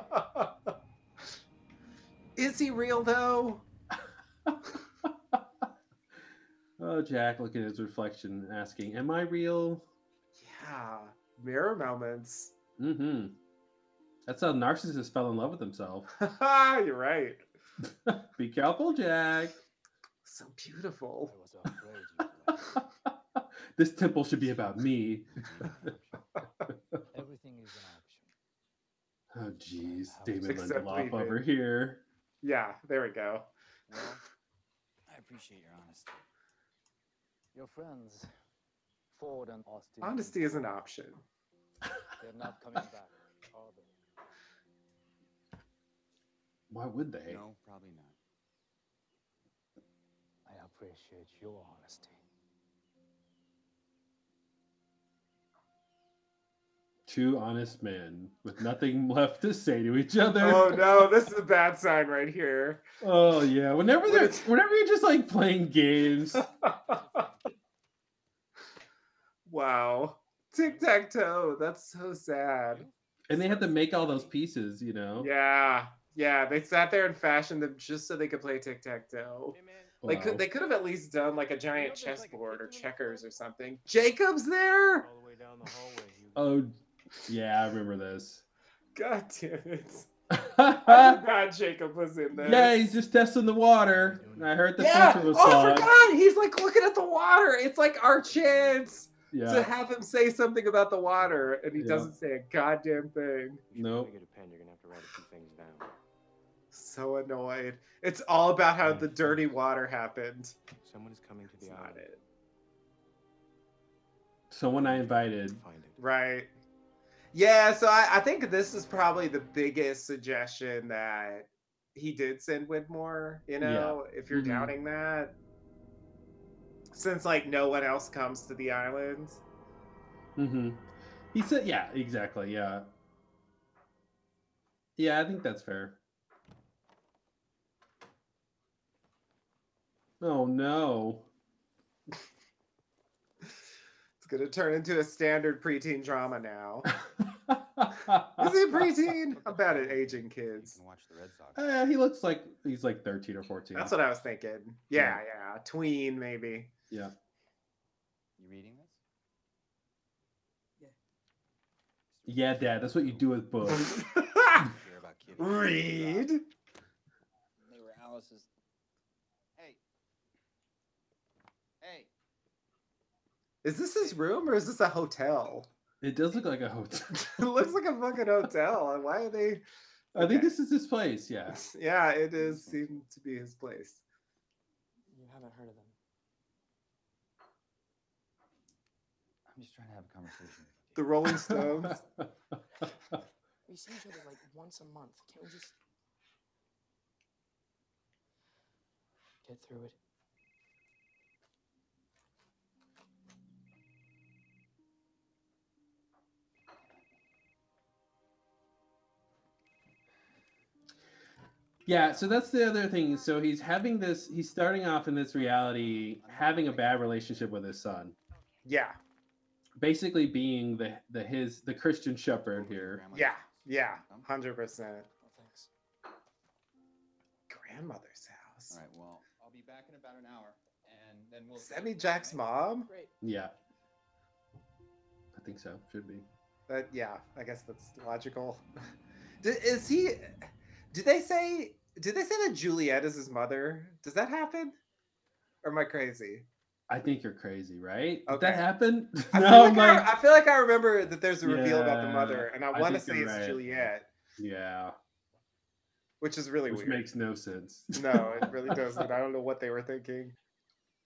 S2: Is he real though?
S1: Oh, Jack, looking at his reflection, asking, "Am I real?"
S2: Yeah. Mirror moments.
S1: Mm-hmm. That's how narcissists fell in love with himself. [laughs]
S2: You're right. [laughs]
S1: Be careful, Jack.
S2: So beautiful.
S5: I was afraid you'd like [laughs]
S1: this temple should be about me.
S5: Everything is an option.
S1: Oh, jeez. Damon
S2: Except
S1: Lindelof over here.
S2: Yeah, there we go.
S7: Well, I appreciate your honesty.
S5: Your friends, Ford and Austen.
S2: Honesty is an option.
S5: They're not coming back, are they?
S1: Why would they?
S7: No, probably not.
S5: I appreciate your honesty.
S1: Two honest men with nothing [laughs] left to say to each other.
S2: Oh no, this is a bad sign right here.
S1: Oh, yeah. Whenever
S2: What
S1: they're whenever you're just like playing games. [laughs]
S2: wow. Tic tac toe. That's so sad.
S1: and they have to make all those pieces, you know.
S2: Yeah. Yeah. They sat there and fashioned them just so they could play tic tac toe.
S7: Hey man,
S2: They
S1: Wow.
S2: could they could have at least done like a giant
S7: there's, like, a
S2: chessboard or
S7: kitchen in the
S2: checkers or something. Jacob's there.
S5: All the way down the hallway.
S1: Oh, yeah, I remember this.
S2: God damn it.
S1: yeah, [laughs]
S2: I forgot Jacob was in there.
S1: Yeah, he's just testing the water. I heard the
S2: yeah.
S1: filter was
S2: Oh, I
S1: clogged.
S2: forgot. He's like looking at the water. It's like our chance to have him say something about the water, and he
S1: Yeah.
S2: doesn't say a goddamn thing.
S1: Nope.
S2: So annoyed. It's all about how the dirty water happened.
S3: Someone is coming to the
S2: not
S3: island.
S2: it.
S1: someone I invited.
S3: Find it.
S2: Right. Yeah, so I, I think this is probably the biggest suggestion that he did send Widmore, you
S1: Yeah.
S2: know, if you're
S1: Mhm.
S2: doubting that. Since like no one else comes to the island.
S1: hmm He said, yeah, exactly. Yeah. Yeah, I think that's fair. Oh no.
S2: It's gonna turn into a standard preteen drama now. [laughs] Is he preteen? I'm bad at aging
S7: you
S2: kids.
S7: can watch the Red Sox.
S1: Uh, he looks like he's like 13 or 14.
S2: That's what I was thinking. Yeah, yeah. Tween maybe.
S1: yeah.
S7: You reading this?
S1: Yeah, Yeah, Dad, that's what you do with books. [laughs]
S7: Care about Kitty.
S2: Read.
S7: They were Alice's. Hey. Hey.
S2: Is this his room or is this a hotel?
S1: It does look like a hotel. [laughs]
S2: it looks like a fucking hotel. Why are they?
S1: I think
S2: Okay.
S1: this is his place. Yeah. [laughs]
S2: Yeah, it is. Seemed to be his place.
S3: You haven't heard of them.
S7: I'm just trying to have a conversation.
S2: The Rolling Stones. [laughs]
S8: We see each other like once a month. Can't we just get through it?
S1: Yeah. So that's the other thing. So he's having this. He's starting off in this reality, having a bad relationship with his son.
S2: Yeah,
S1: Basically, being the the his the Christian Shephard here.
S2: yeah, yeah. Hundred percent.
S8: Oh, thanks.
S2: Grandmother's house.
S7: All right. Well, I'll be back in about an hour, and then we'll.
S2: Is that me, Jack's mom?
S8: Great.
S1: Yeah. I think so. Should be.
S2: But yeah. I guess that's logical. [laughs] Is he? Did they say? Did they say that Juliet is his mother? Does that happen? Or am I crazy?
S1: I think you're crazy, right? Did that happen?
S2: I, [laughs]
S1: no,
S2: feel
S1: I'm
S2: like
S1: like,
S2: I, I feel like I remember that there's a reveal about the mother, and I
S1: I
S2: want to say it's
S1: right.
S2: Juliet,
S1: yeah,
S2: which is really
S1: which
S2: weird.
S1: makes no sense.
S2: No, it really doesn't. I don't know what they were thinking.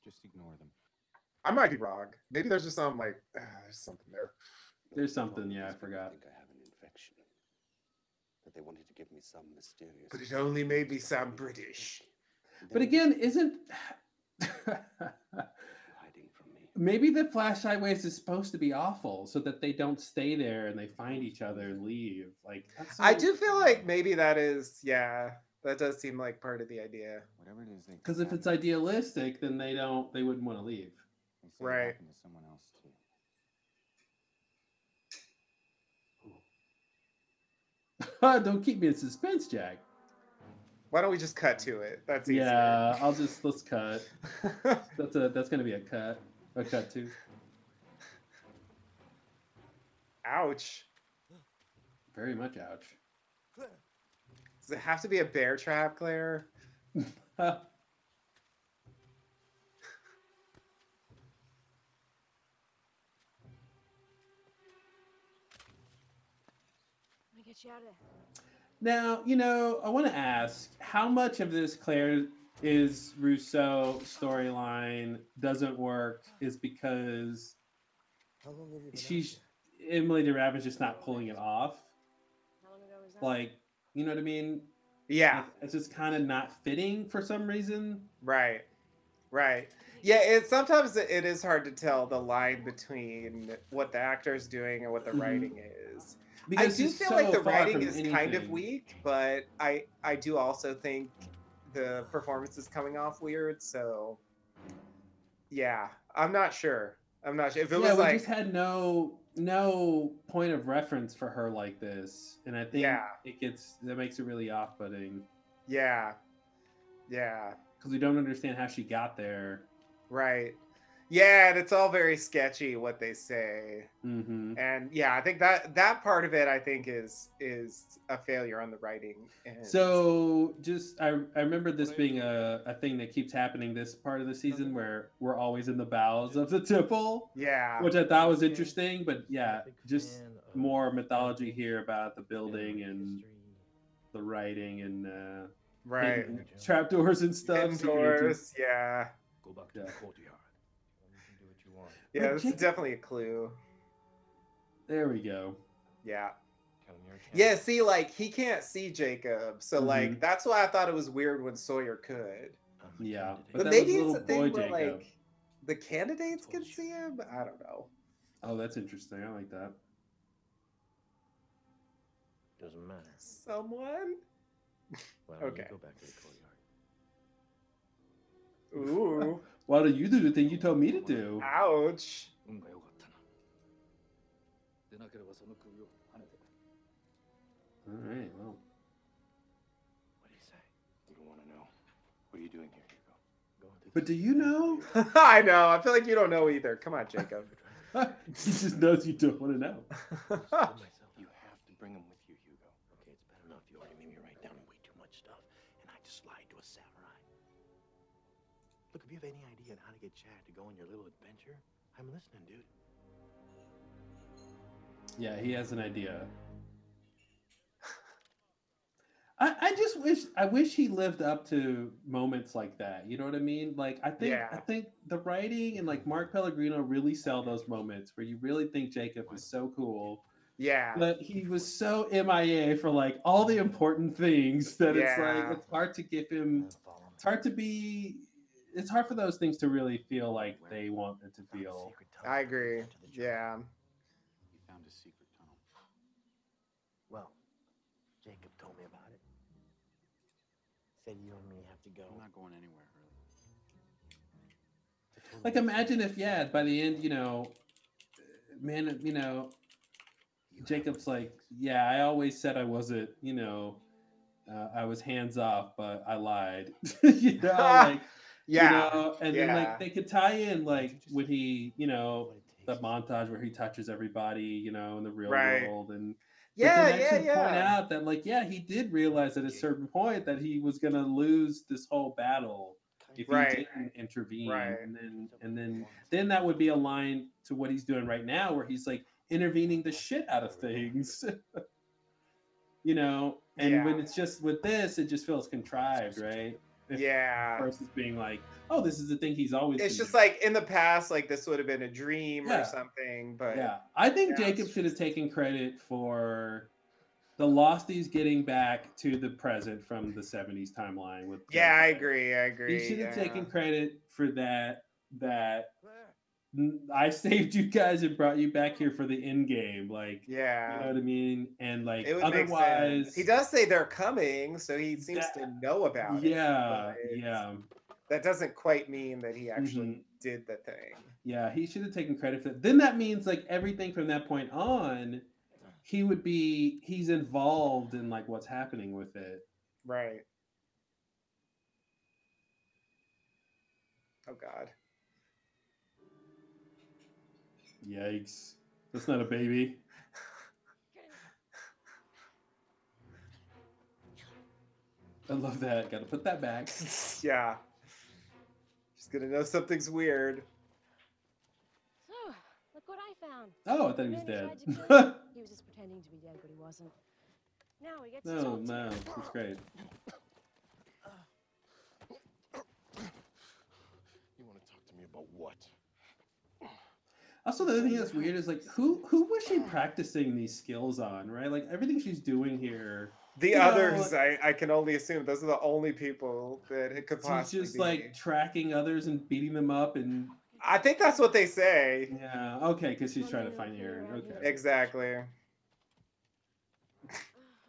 S7: Just ignore them.
S6: I might be wrong. Maybe there's just some like ah, there's something there.
S1: There's something. Yeah, I forgot.
S3: think I have an infection. That they wanted to give me some mysterious.
S2: But it only made me sound [laughs] British.
S1: But again, isn't [laughs]
S3: hiding from me.
S1: maybe the flash sideways is supposed to be awful so that they don't stay there and they find each other and leave? Like that's
S2: I do feel like maybe that is, yeah, that does seem like part of the idea.
S7: Whatever it is.
S1: Because if it's idealistic, then they don't. They wouldn't want to leave.
S7: they say it
S2: Right.
S7: to someone else
S1: don't keep me in suspense, Jack.
S2: Why don't we just cut to it? That's easier.
S1: Yeah, I'll just let's cut. [laughs] That's a that's gonna be a cut. A cut too.
S2: Ouch.
S1: Very much ouch.
S2: Does it have to be a bear trap, Claire? [laughs]
S9: Let me get you out of there.
S1: Now, you know, I want to ask how much of this Claire is Rousseau storyline doesn't work is because
S8: How long have you been
S1: she's Emilie de Ravin's just not pulling it off.
S9: How long ago was that?
S1: Like, you know what I mean?
S2: Yeah,
S1: Like, it's just kind of not fitting for some reason.
S2: right, right. Yeah, it sometimes it it is hard to tell the line between what the actor is doing and what the
S1: Mhm.
S2: writing is.
S1: Because
S2: I do feel like the writing is kind of weak, but I I do also think the performance is coming off weird. So yeah, I'm not sure. I'm not sure if it
S1: yeah,
S2: was
S1: we
S2: like
S1: just had no no point of reference for her like this, and I think
S2: Yeah.
S1: it gets that makes it really off-putting
S2: yeah, yeah,
S1: because we don't understand how she got there.
S2: right. Yeah, and it's all very sketchy what they say.
S1: hmm
S2: and yeah i think that that part of it i think is is a failure on the writing and
S1: So just I I remember this being a, a thing that keeps happening this part of the season where we're always in the bowels of the temple,
S2: yeah
S1: which I thought was interesting. But yeah, just more mythology here about the building and the writing and uh,
S2: right
S1: hidden trapdoors and stuff. so you can enter-
S2: indoors yeah
S4: Go back
S1: to the
S4: courtyard.
S7: You can do what you want.
S2: Yeah
S1: But
S2: this is definitely a clue
S1: There we go.
S2: yeah
S7: Tell him you're a champ.
S2: yeah see like he can't see jacob so
S1: Mhm.
S2: like that's why i thought it was weird when sawyer could
S1: Yeah,
S2: but,
S1: that
S2: maybe it's a thing where
S1: Jacob.
S2: like the candidates can see him i don't know
S1: Oh, that's interesting. I like that.
S7: Doesn't matter.
S2: someone
S7: Well,
S2: Okay.
S7: go back to the courtyard.
S2: ooh
S1: why don't you do the thing you told me to do?
S2: Ouch.
S1: All right, well.
S3: What do you say? You don't want to know. What are you doing here, Hugo?
S1: But do you know? [laughs]
S2: I know. I feel like you don't know either. Come on, Jacob. [laughs]
S1: he just knows you don't want to know. [laughs]
S3: you have to bring him you
S7: have any idea on how to get Jack to go on your little adventure, I'm listening, dude.
S1: Yeah, he has an idea. [laughs] I, I just wish I wish he lived up to moments like that. You know what I mean? Like I think I think the writing and like Mark Pellegrino really sell those moments where you really think Jacob is so cool.
S2: yeah
S1: But he was so MIA for like all the important things that it's like it's hard to give him it's hard to be it's hard for those things to really feel like they want it to feel.
S7: secret
S2: i agree
S7: to the jungle.
S2: yeah
S5: He found a secret tunnel.
S7: Well, Jacob told me about it. Said you and me have to go.
S5: I'm not going anywhere, really.
S7: to
S1: Like imagine if yeah, by the end, you know, man, you know,
S7: You
S1: Jacob's like,
S7: takes.
S1: yeah, I always said I wasn't, you know, uh, I was hands off, but I lied. [laughs] you know, [laughs] like,
S2: yeah
S1: you know, and then like they could tie in like when he, you know, the montage where he touches everybody, you know, in the real
S2: Right.
S1: world, and
S2: yeah
S1: but
S2: yeah
S1: actually point out that like, yeah, he did realize at a certain point that he was gonna lose this whole battle if he didn't intervene,
S2: Right.
S1: and then and then then that would be aligned to what he's doing right now, where he's like intervening the shit out of things. [laughs] you know, and when it's just with this, it just feels contrived, right? If
S2: yeah
S1: Versus being like, oh, this is the thing he's always.
S2: it's just
S1: doing."
S2: like in the past like this would have been a dream
S1: Yeah.
S2: or something but
S1: yeah, I think
S2: Yeah,
S1: Jacob should have taken credit for the Losties getting back to the present from the '70s timeline. With
S2: yeah i agree i agree
S1: He should have
S2: yeah.
S1: taken credit for that. That "N- I [laughs] saved you guys and brought you back here for the end game. Like,
S2: yeah
S1: you know what I mean? And like,
S2: it
S1: otherwise,
S2: he does say they're coming so he seems
S1: That-
S2: to know about it
S1: Yeah,
S2: but
S1: yeah,
S2: that doesn't quite mean that he actually
S1: Mhm.
S2: did the thing
S1: yeah. He should have taken credit for that. Then that means like everything from that point on, he would be he's involved in like what's happening with it.
S2: right oh god
S1: Yikes! That's not a baby. I love that. Got to put that back. [laughs]
S2: yeah. She's gonna know something's weird.
S9: So, look what I found.
S1: Oh, I thought he was
S9: Man
S1: dead.
S9: tried to kill you. he was just pretending to be dead, but he wasn't. Now we get to
S1: no,
S9: talk to
S1: no,
S9: you.
S1: that's great.
S7: You want to talk to me about what?
S1: Also, the other thing that's weird is like, who who was she practicing these skills on? Right, like everything she's doing here.
S2: The
S1: You know,
S2: others, I, I can only assume those are the only people that it could
S1: She's
S2: possibly
S1: just
S2: be.
S1: like tracking others and beating them up, and
S2: I think that's what they say.
S1: yeah, okay, because she's trying to find Aaron. Okay,
S2: Exactly.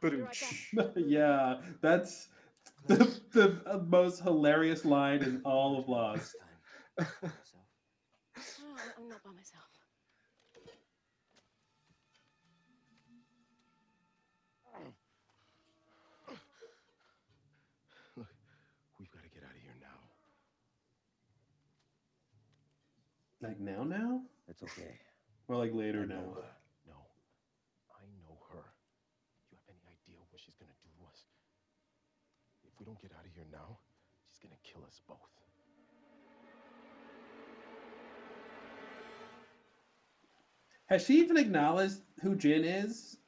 S9: Be right back.
S1: yeah, that's the the uh, most hilarious line in all of Lost.
S8: Time. for myself.
S9: Oh, I'm not by myself.
S1: Like now, now,
S3: It's okay.
S1: or like later
S7: I
S1: now.
S7: her. No, I know her. You have any idea what she's gonna do to us? If we don't get out of here now, she's gonna kill us both.
S1: Has she even acknowledged who Jin is?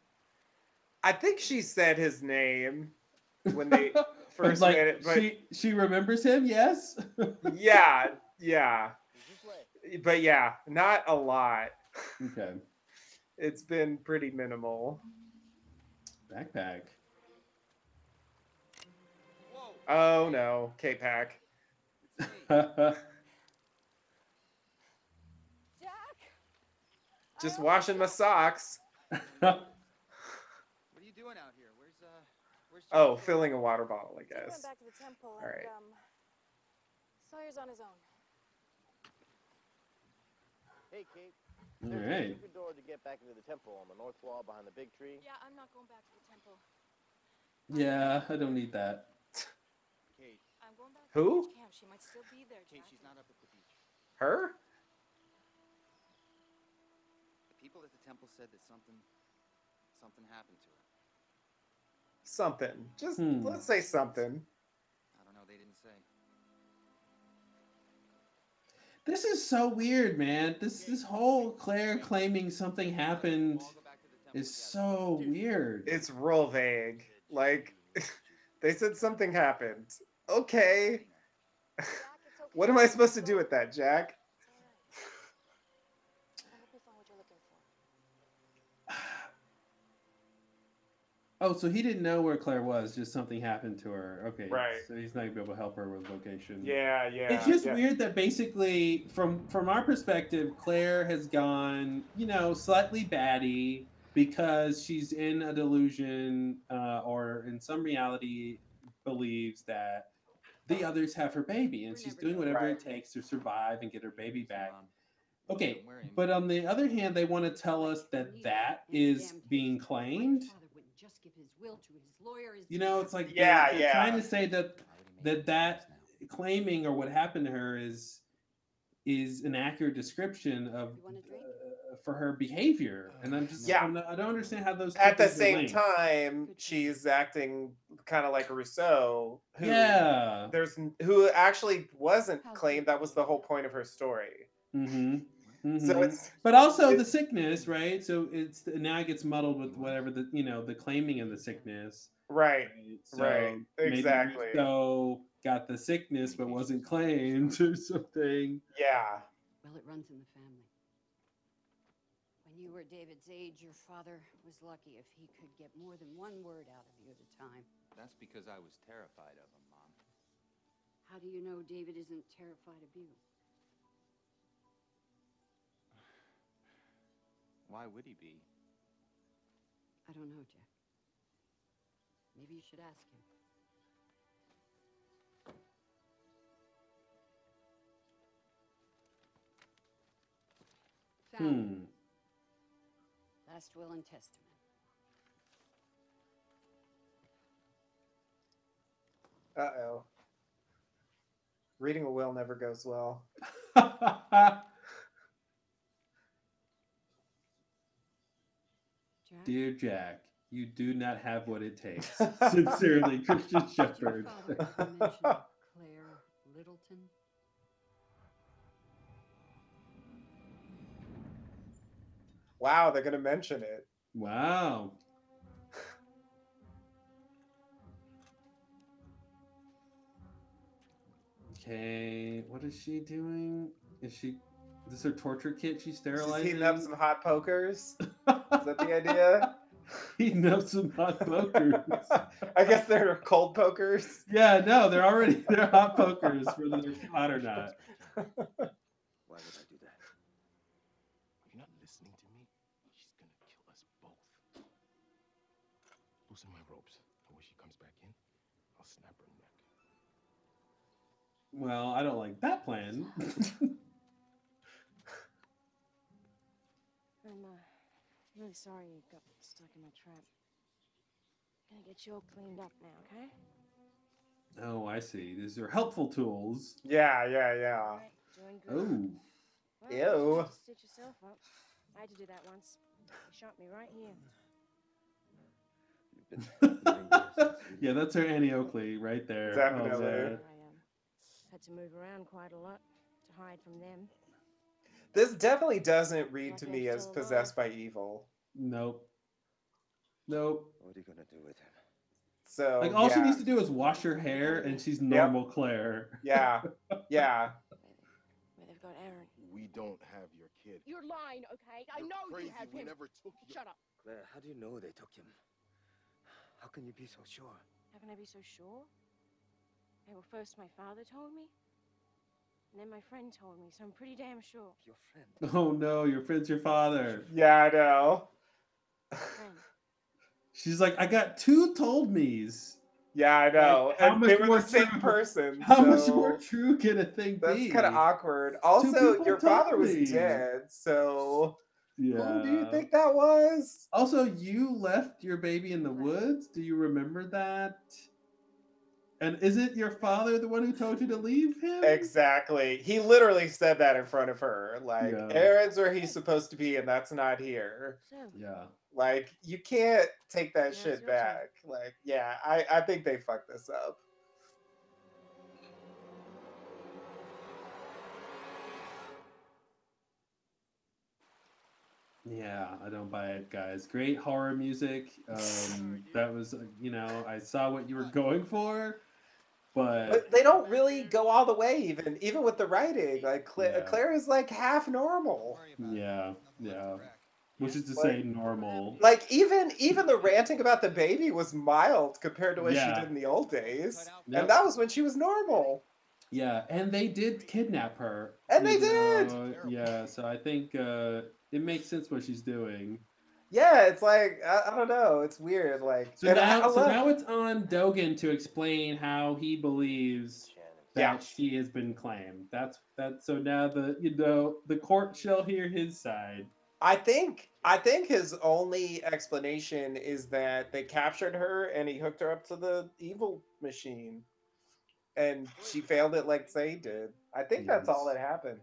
S2: I think she said his name when they [laughs] first
S1: like
S2: made it, but
S1: she she remembers him. Yes. [laughs]
S2: yeah, yeah. But yeah, not a lot.
S1: okay. [laughs]
S2: It's been pretty minimal.
S1: Backpack.
S2: Oh no, K-Pack.
S9: Jack! [laughs]
S2: Just washing my socks. [laughs]
S10: What are you doing out here? Where's uh where's
S2: Oh, filling a water bottle, I guess.
S9: back to the temple
S2: All
S9: and, um, Sawyer's on his own.
S3: Hey, Kate.
S1: All
S3: There's a secret door to get back into the temple on the north wall behind the big tree.
S9: Yeah, I'm not going back to the temple.
S1: Yeah, I don't need that.
S10: Kate,
S9: I'm going back to
S2: Who?
S9: the camp. She might still be there,
S10: Kate, she's not up at the beach.
S2: Her?
S10: The people at the temple said that something something happened to her.
S2: Something. Just
S1: Hmm.
S2: let's say something.
S1: This is so weird, man. This this whole Claire claiming something happened is so weird.
S2: It's real vague. Like [laughs] they said something happened. Okay. [laughs] What am I supposed to do with that, Jack?
S9: It's all right. I hope you find what you're looking for.
S1: Oh, so he didn't know where Claire was. Just something happened to her. Okay,
S2: Right.
S1: So he's not gonna be able to help her with location.
S2: Yeah, yeah.
S1: it's just
S2: yeah.
S1: weird that basically, from from our perspective, Claire has gone, you know, slightly batty because she's in a delusion, uh, or in some reality, believes that the others have her baby, and she's doing whatever it takes to survive and get her baby back. Okay, but on the other hand, they want to tell us that that is being claimed. You know, it's like they're-
S2: Yeah,
S1: they're
S2: yeah.
S1: trying to say that
S10: I already made
S1: that that claiming or what happened to her is is an accurate description of
S11: You want a drink?
S1: uh, for her behavior and i'm just
S2: Yeah.
S1: I'm not, i don't understand how those
S2: At the same
S1: linked.
S2: time, she's acting kind of like Rousseau, who
S1: yeah
S2: there's who actually wasn't claimed. That was the whole point of her story.
S1: Hmm
S2: So it's
S1: but also
S2: it-
S1: the sickness right so it's now it gets muddled with whatever the you know the claiming of the sickness
S2: right.
S1: right
S2: Right, exactly.
S1: so got the sickness but wasn't claimed [laughs] or something
S2: Yeah.
S11: Well, it runs in the family. When you were David's age, your father was lucky if he could get more than one word out of you at a time.
S4: That's because I was terrified of him, Mom.
S11: How do you know David isn't terrified of you?
S4: Why would he be?
S11: I don't know, Jack. Maybe you should ask him. Found
S1: hmm
S11: Last will and testament.
S2: Uh oh. Reading a will never goes well. [laughs]
S1: dear jack You do not have what it takes. [laughs] Sincerely, Christian
S11: Did
S1: Shephard.
S11: father ever mention Claire Littleton?
S2: Wow, they're gonna mention it.
S1: Wow. [laughs] Okay, what is she doing? Is she? Is this her torture kit? She's
S2: She's
S1: sterilizing.
S2: heating up some hot pokers. Is that the idea? [laughs]
S1: Heating up some hot pokers. [laughs]
S2: I guess they're cold pokers.
S1: yeah, no, they're already [laughs] they're hot pokers, whether they're hot or not.
S3: Why would I do that?
S7: You're not listening to me. She's gonna kill us both. Loosen my ropes. And when she comes back in, I'll snap her neck.
S1: Well, I don't like that plan.
S9: Really sorry you got stuck in my trap. Gonna get you all cleaned up now, okay?
S1: oh, I see. These are helpful tools.
S2: Yeah, yeah, yeah.
S9: Alright, doing good.
S1: Oh,
S9: Well, you
S2: Ew.
S9: just Stitch yourself up. I had to do that once. They shot me right here.
S3: You've been living here since you-
S1: yeah, that's her Annie Oakley right there. Oh,
S2: Definitely.
S1: man.
S9: I um, had to move around quite a lot to hide from them.
S2: This definitely doesn't read to me as possessed by evil.
S1: Nope. Nope.
S3: What are you gonna do with him?
S2: So
S1: Like all she needs to do is wash her hair, and she's normal Claire.
S2: Yeah, [laughs] yeah.
S9: They've got Aaron.
S7: We don't have your kid.
S8: You're lying, okay? I
S7: You're
S8: know
S7: crazy.
S8: you have
S7: we
S8: him.
S7: never took you.
S8: Shut up.
S3: Claire, how do you know they took him? How can you be so sure?
S9: How can I be so sure? Okay, well, first my father told me, and then my friend told me, so I'm pretty damn sure.
S3: Your friend. [laughs]
S1: Oh no, your friend's your father.
S2: Yeah, I know. [laughs]
S1: She's like, I got two told me's.
S2: Yeah, I know.
S1: how
S2: and
S1: much
S2: they were
S1: more
S2: the same
S1: true-
S2: person. [laughs]
S1: How much more true can a thing
S2: That's
S1: be?
S2: That's kind of awkward. Also, your
S1: told
S2: father was dead, so
S1: Yeah.
S2: who do you think that was?
S1: Also, you left your baby in the woods. Do you remember that? And isn't your father the one who told you to leave him?
S2: Exactly. He literally said that in front of her. Like,
S1: Yeah.
S2: Aaron's where he's supposed to be, and that's not here.
S1: Yeah.
S2: Like, you can't take that
S9: Now it's
S2: shit
S9: your turn.
S2: back. Like, yeah, I, I think they fucked this up.
S1: Yeah, I don't buy it, guys. Great horror music. [laughs] Um, that was, uh, you know, I saw what you were going for, but
S2: But they don't really go all the way, even even with the writing. Like, Cla-
S1: Yeah.
S2: Claire is like half normal.
S1: yeah, yeah. Which is to
S2: Like-
S1: say, normal.
S2: Like even even the ranting about the baby was mild compared to what
S1: Yeah.
S2: she did in the old days,
S1: Yep.
S2: and that was when she was normal.
S1: Yeah, and they did kidnap her.
S2: And they
S1: you
S2: did!
S1: Yeah, so I think uh, it makes sense what she's doing.
S2: Yeah, it's like I, I don't know, it's weird. Like,
S1: So now,
S2: I
S1: so now it's on Dogen to explain how he believes that
S2: Yeah.
S1: she has been claimed. That's that. So now the you know the court shall hear his side.
S2: I think I think his only explanation is that they captured her and he hooked her up to the evil machine, and she failed it like Sayid did. I think that's all that happened.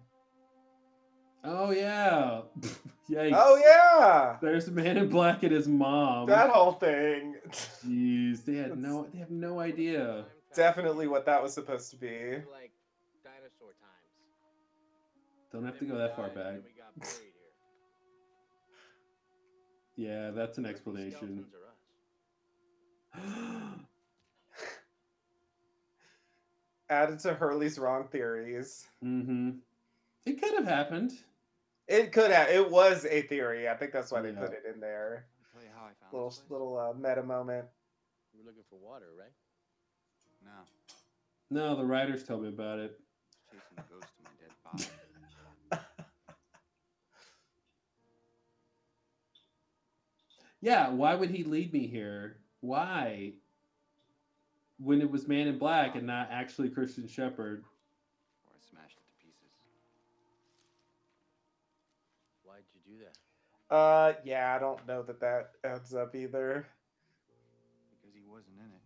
S1: Oh yeah, [laughs] Yikes.
S2: Oh yeah,
S1: There's man in black and his mom.
S2: that whole thing.
S1: Jeez, they had no, they have no idea.
S2: Definitely what that was supposed to be.
S12: Like dinosaur times.
S1: Don't have to go that far back.
S12: and then we got buried here.
S1: Yeah, that's an
S12: What if the
S1: explanation.
S12: skeletons [gasps] are us?
S2: Added to Hurley's wrong theories.
S1: mm-hmm. It could have happened.
S2: It could have. It was a theory. I think that's why they
S1: Yeah.
S2: put it in there.
S10: I'll tell you how I found
S2: Little
S10: this place.
S2: little uh, meta moment.
S12: You were looking for water, right?
S10: No,
S1: No, the writers told me about it.
S10: chasing the ghost of my dead father. [laughs]
S1: Yeah, why would he lead me here? Why? When it was Man in Black and not actually Christian
S12: Shephard.
S2: Uh, yeah, I don't know that that adds up either.
S10: Because he wasn't in it.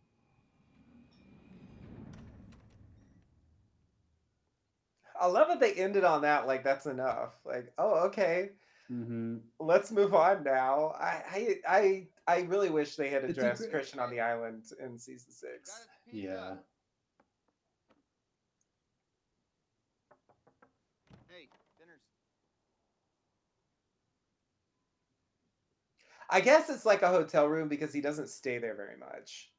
S2: I love that they ended on that. Like that's enough. Like, oh, okay.
S1: hmm
S2: Let's move on now. I I I, I really wish they had addressed Christian on the island in season six.
S1: Yeah.
S10: Hey, dinner's.
S2: I guess it's like a hotel room because he doesn't stay there very much.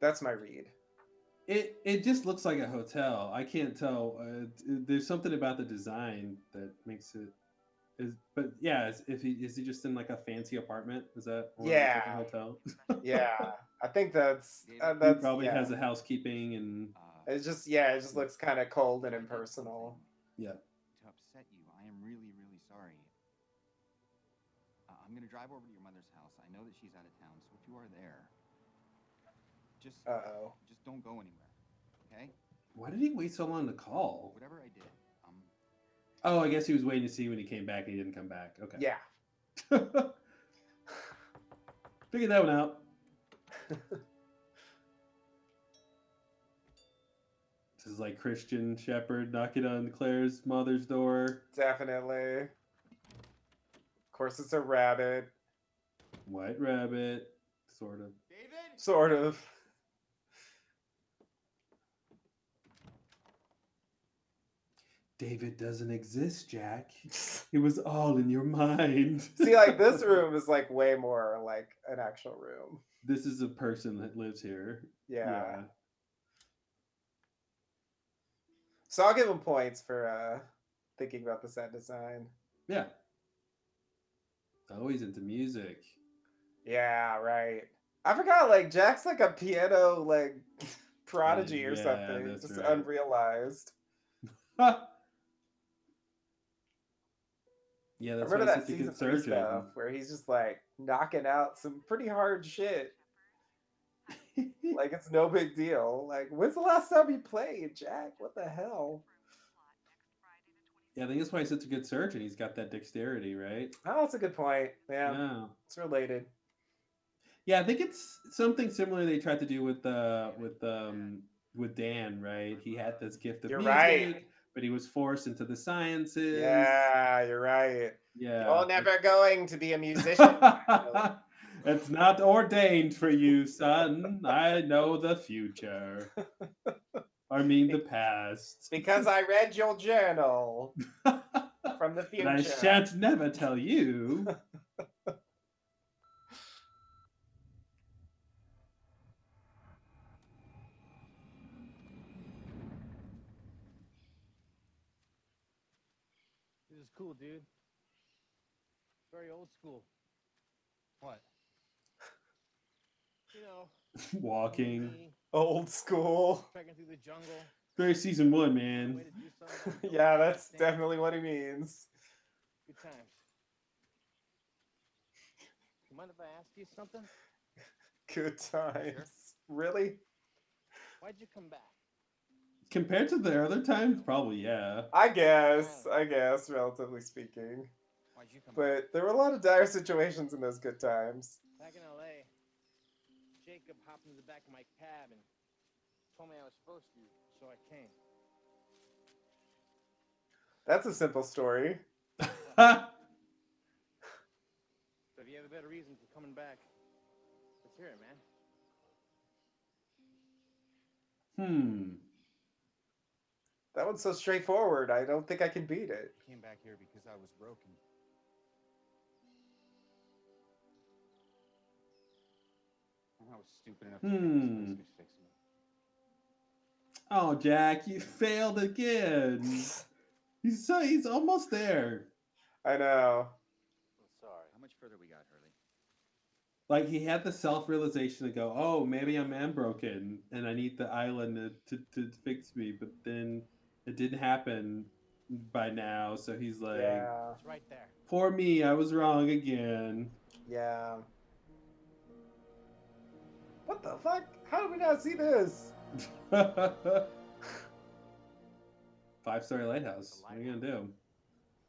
S2: That's my read.
S1: It it just looks like a hotel. I can't tell. Uh, there's something about the design that makes it. Is but yeah, is, if he is he just in like a fancy apartment? Is that more like a
S2: Yeah.
S1: hotel? [laughs]
S2: Yeah, I think that's uh,
S1: He probably
S2: yeah.
S1: has a housekeeping and
S2: It's just yeah, it just looks kind of cold and impersonal.
S1: yeah.
S10: Drive over to your mother's house. I know that she's out of town, so if you are there, just
S2: Uh oh.
S10: just don't go anywhere. Okay?
S1: Why did he wait so long to call?
S10: Whatever I did, um,
S1: Oh, I guess he was waiting to see when he came back and he didn't come back. Okay.
S2: Yeah. [laughs]
S1: Figured that one out. [laughs] This is like Christian Shephard knocking on Claire's mother's door.
S2: Definitely. Of course, it's a rabbit.
S1: White rabbit, sort of. David?
S2: Sort of.
S1: David doesn't exist, Jack. [laughs] It was all in your mind.
S2: See, like this [laughs] room is like way more like an actual room.
S1: This is a person that lives here.
S2: Yeah. So I'll give him points for uh thinking about the set design.
S1: Yeah. Always into music.
S2: Yeah, right. I forgot like Jack's like a piano like [laughs] prodigy or
S1: yeah,
S2: something.
S1: that's
S2: Just
S1: right.
S2: unrealized. [laughs]
S1: Yeah,
S2: I
S1: that's
S2: remember that
S1: he's such a
S2: season three stuff where he's just like knocking out some pretty hard shit. [laughs] like it's no big deal. Like, when's the last time you played, Jack? What the hell?
S1: Yeah, I think that's why he's such a good surgeon. He's got that dexterity, right?
S2: Oh, that's a good point. Yeah,
S1: Yeah.
S2: it's related.
S1: Yeah, I think it's something similar they tried to do with uh with um with Dan, right? He had this gift of
S2: You're
S1: music,
S2: right.
S1: but he was forced into the sciences.
S2: Yeah, you're right.
S1: Yeah.
S2: You're never going to be a musician. [laughs]
S1: it's not ordained for you, son. I know the future. [laughs] I mean the past.
S2: because I read your journal [laughs] from the
S1: And
S2: future.
S1: I shan't never tell you. [laughs]
S12: This is cool, dude. Very old school.
S7: What? [laughs]
S12: You know,
S1: Walking.
S12: Me
S2: Old school.
S12: trekking through the jungle.
S1: Very season one, man.
S12: Way to do something. [laughs]
S2: yeah, that's definitely what he means.
S12: Good times. You mind if I ask you something? [laughs]
S2: Good times. Really?
S12: Why'd you come back?
S1: Compared to the other times, probably yeah.
S2: I guess. I guess, relatively speaking.
S10: why'd you come?
S2: But there were a lot of dire situations in those good times.
S12: Back in LA, Jacob hopped into the back of my cab and told me I was supposed to, so I came.
S2: That's a simple story. [laughs]
S12: So if you have a better reason for coming back, let's hear it, man.
S1: Hmm.
S2: That one's so straightforward. I don't think I can beat it.
S10: I Came back here because I was broken. Was stupid enough to
S1: Hmm.
S10: place could fix me.
S1: Oh, Jack, you failed again. He's so he's almost there.
S2: I know.
S12: I'm sorry.
S10: How much further we got, Hurley?
S1: Like he had the self realization to go, oh, maybe I'm man broken and I need the island to, to, to fix me, but then it didn't happen by now. So he's like,
S2: Yeah.
S12: It's right there.
S1: poor me, I was wrong again.
S2: Yeah. What the fuck? How did we not see this? [laughs]
S1: Five story lighthouse. What are you gonna do?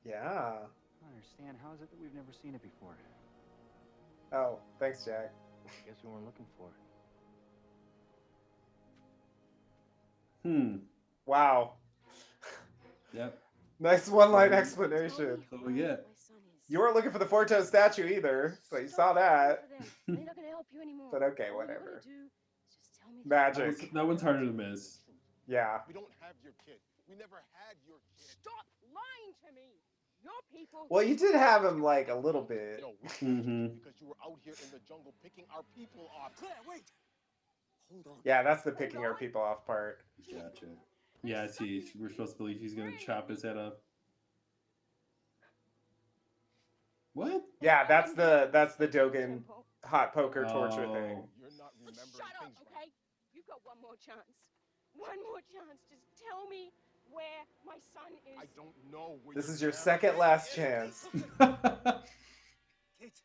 S2: Yeah.
S5: I don't understand. How is it that we've never seen it before?
S2: Oh, thanks, Jack.
S12: I Guess we weren't looking for it.
S1: Hmm.
S2: Wow.
S1: Yep. [laughs]
S2: Nice one line explanation.
S1: So we get. [laughs]
S2: You weren't looking for the four-toed statue either, but you saw that.
S9: They're not gonna [laughs] help you anymore.
S2: But okay,
S9: All you gotta
S2: whatever.
S9: do just tell me
S1: That,
S2: Magic.
S1: was- that one's harder to miss.
S2: Yeah.
S7: We don't have your kid. We never had your kid.
S9: Stop lying to me. Your people.
S2: Well, you did have him like a little bit.
S7: Yo, we
S1: hmm
S7: because you were out here in the jungle picking our people off.
S12: Claire, wait! Hold on.
S2: Yeah, that's the picking our people off part.
S1: Gotcha. Yeah, I see. We're supposed to believe he's gonna chop his head off. What?
S2: Yeah, that's the that's the Dogen hot poker torture
S1: Oh.
S2: thing.
S7: You're not remembering
S9: Shut up,
S7: things
S9: okay? You've got one more chance. One more chance. Just tell me where my son is.
S7: I don't know where
S2: This is your second last chance. [laughs]
S12: Kate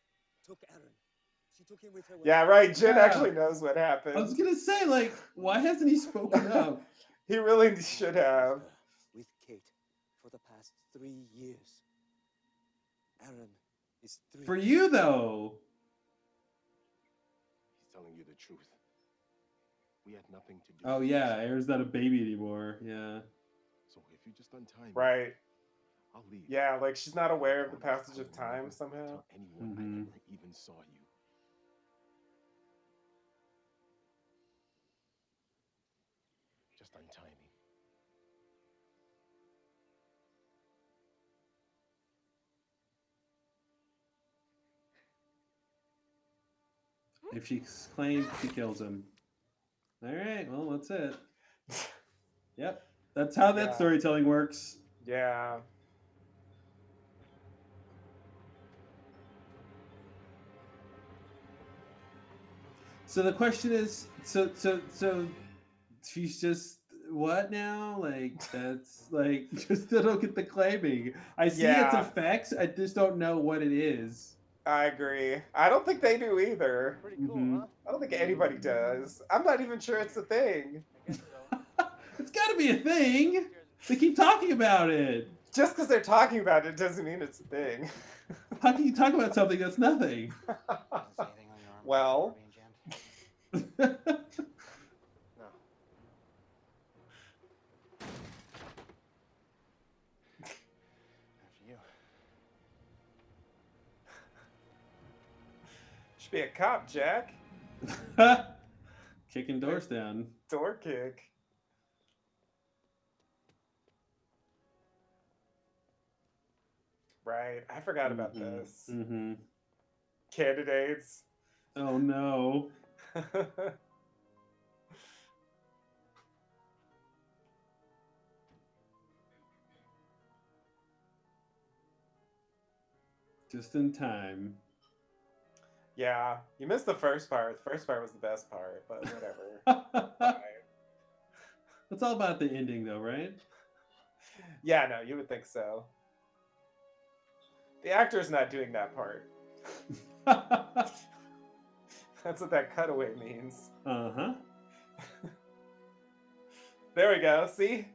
S12: took Aaron. She took him with her.
S2: Yeah, right. Jin
S1: Yeah.
S2: actually knows what happened.
S1: I was gonna say, like, why hasn't he spoken up? [laughs]
S2: He really should have.
S12: With Kate for the past three years. Aaron is three.
S1: For you though.
S7: He's telling you the truth. We had nothing to do.
S1: Oh yeah,
S7: this.
S1: Aaron's not a baby anymore. Yeah.
S7: So if you just untie me,
S2: Right.
S7: I'll leave.
S2: Yeah, like she's not aware of the passage of time somehow.
S7: Tell anyone I
S1: Mhm.
S7: ever even saw you.
S1: If she claims she kills him. All right. Well, that's it. Yep. That's how that
S2: Yeah.
S1: storytelling works.
S2: Yeah.
S1: So the question is, so so so she's just what now? Like that's like [laughs] just still don't get the claiming. I see its effects. I just don't know what it is.
S2: I agree. I don't think they do either.
S12: Pretty
S1: cool,
S2: Mm-hmm.
S1: Mhm. huh?
S2: I don't think anybody does. I'm not even sure it's a thing. [laughs]
S1: It's got to be a thing. They keep talking about it.
S2: Just because they're talking about it doesn't mean it's a thing.
S1: How can you talk about something that's nothing? [laughs]
S2: well, [laughs]
S7: After you.
S2: Should be a cop, Jack. [laughs]
S1: Kicking doors down.
S2: Door kick. Right. I forgot about this.
S1: hmm
S2: Candidates.
S1: Oh no. [laughs] Just in time.
S2: Yeah. You missed the first part. The first part was the best part, but whatever. [laughs]
S1: It's all about the ending, though, right?
S2: Yeah, no, you would think so. The actor's not doing that part. [laughs] That's what that cutaway means.
S1: Uh huh. [laughs]
S2: There we go. See?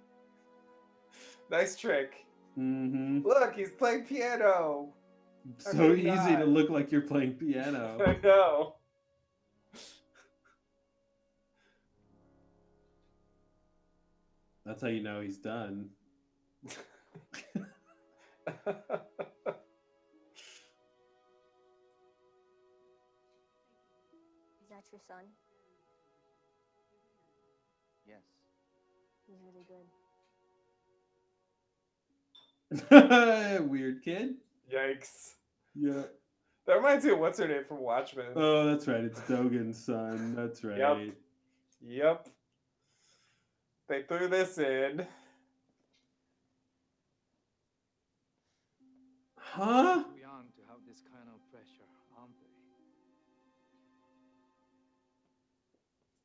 S2: Nice trick.
S1: Mm-hmm.
S2: Look, he's playing piano. How
S1: So oh
S2: could he
S1: easy to look like you're playing piano. [laughs]
S2: I know.
S1: That's how you know he's done. [laughs]
S13: Is that your son?
S10: Yes.
S13: He's really good. [laughs]
S1: Weird kid.
S2: Yikes.
S1: Yeah.
S2: That reminds me of what's her name from Watchmen.
S1: Oh, that's right. It's Dogen's son. That's right.
S2: Yep. Yep. They threw this in.
S1: Huh?
S4: Too young to have this kind of pressure, aren't they?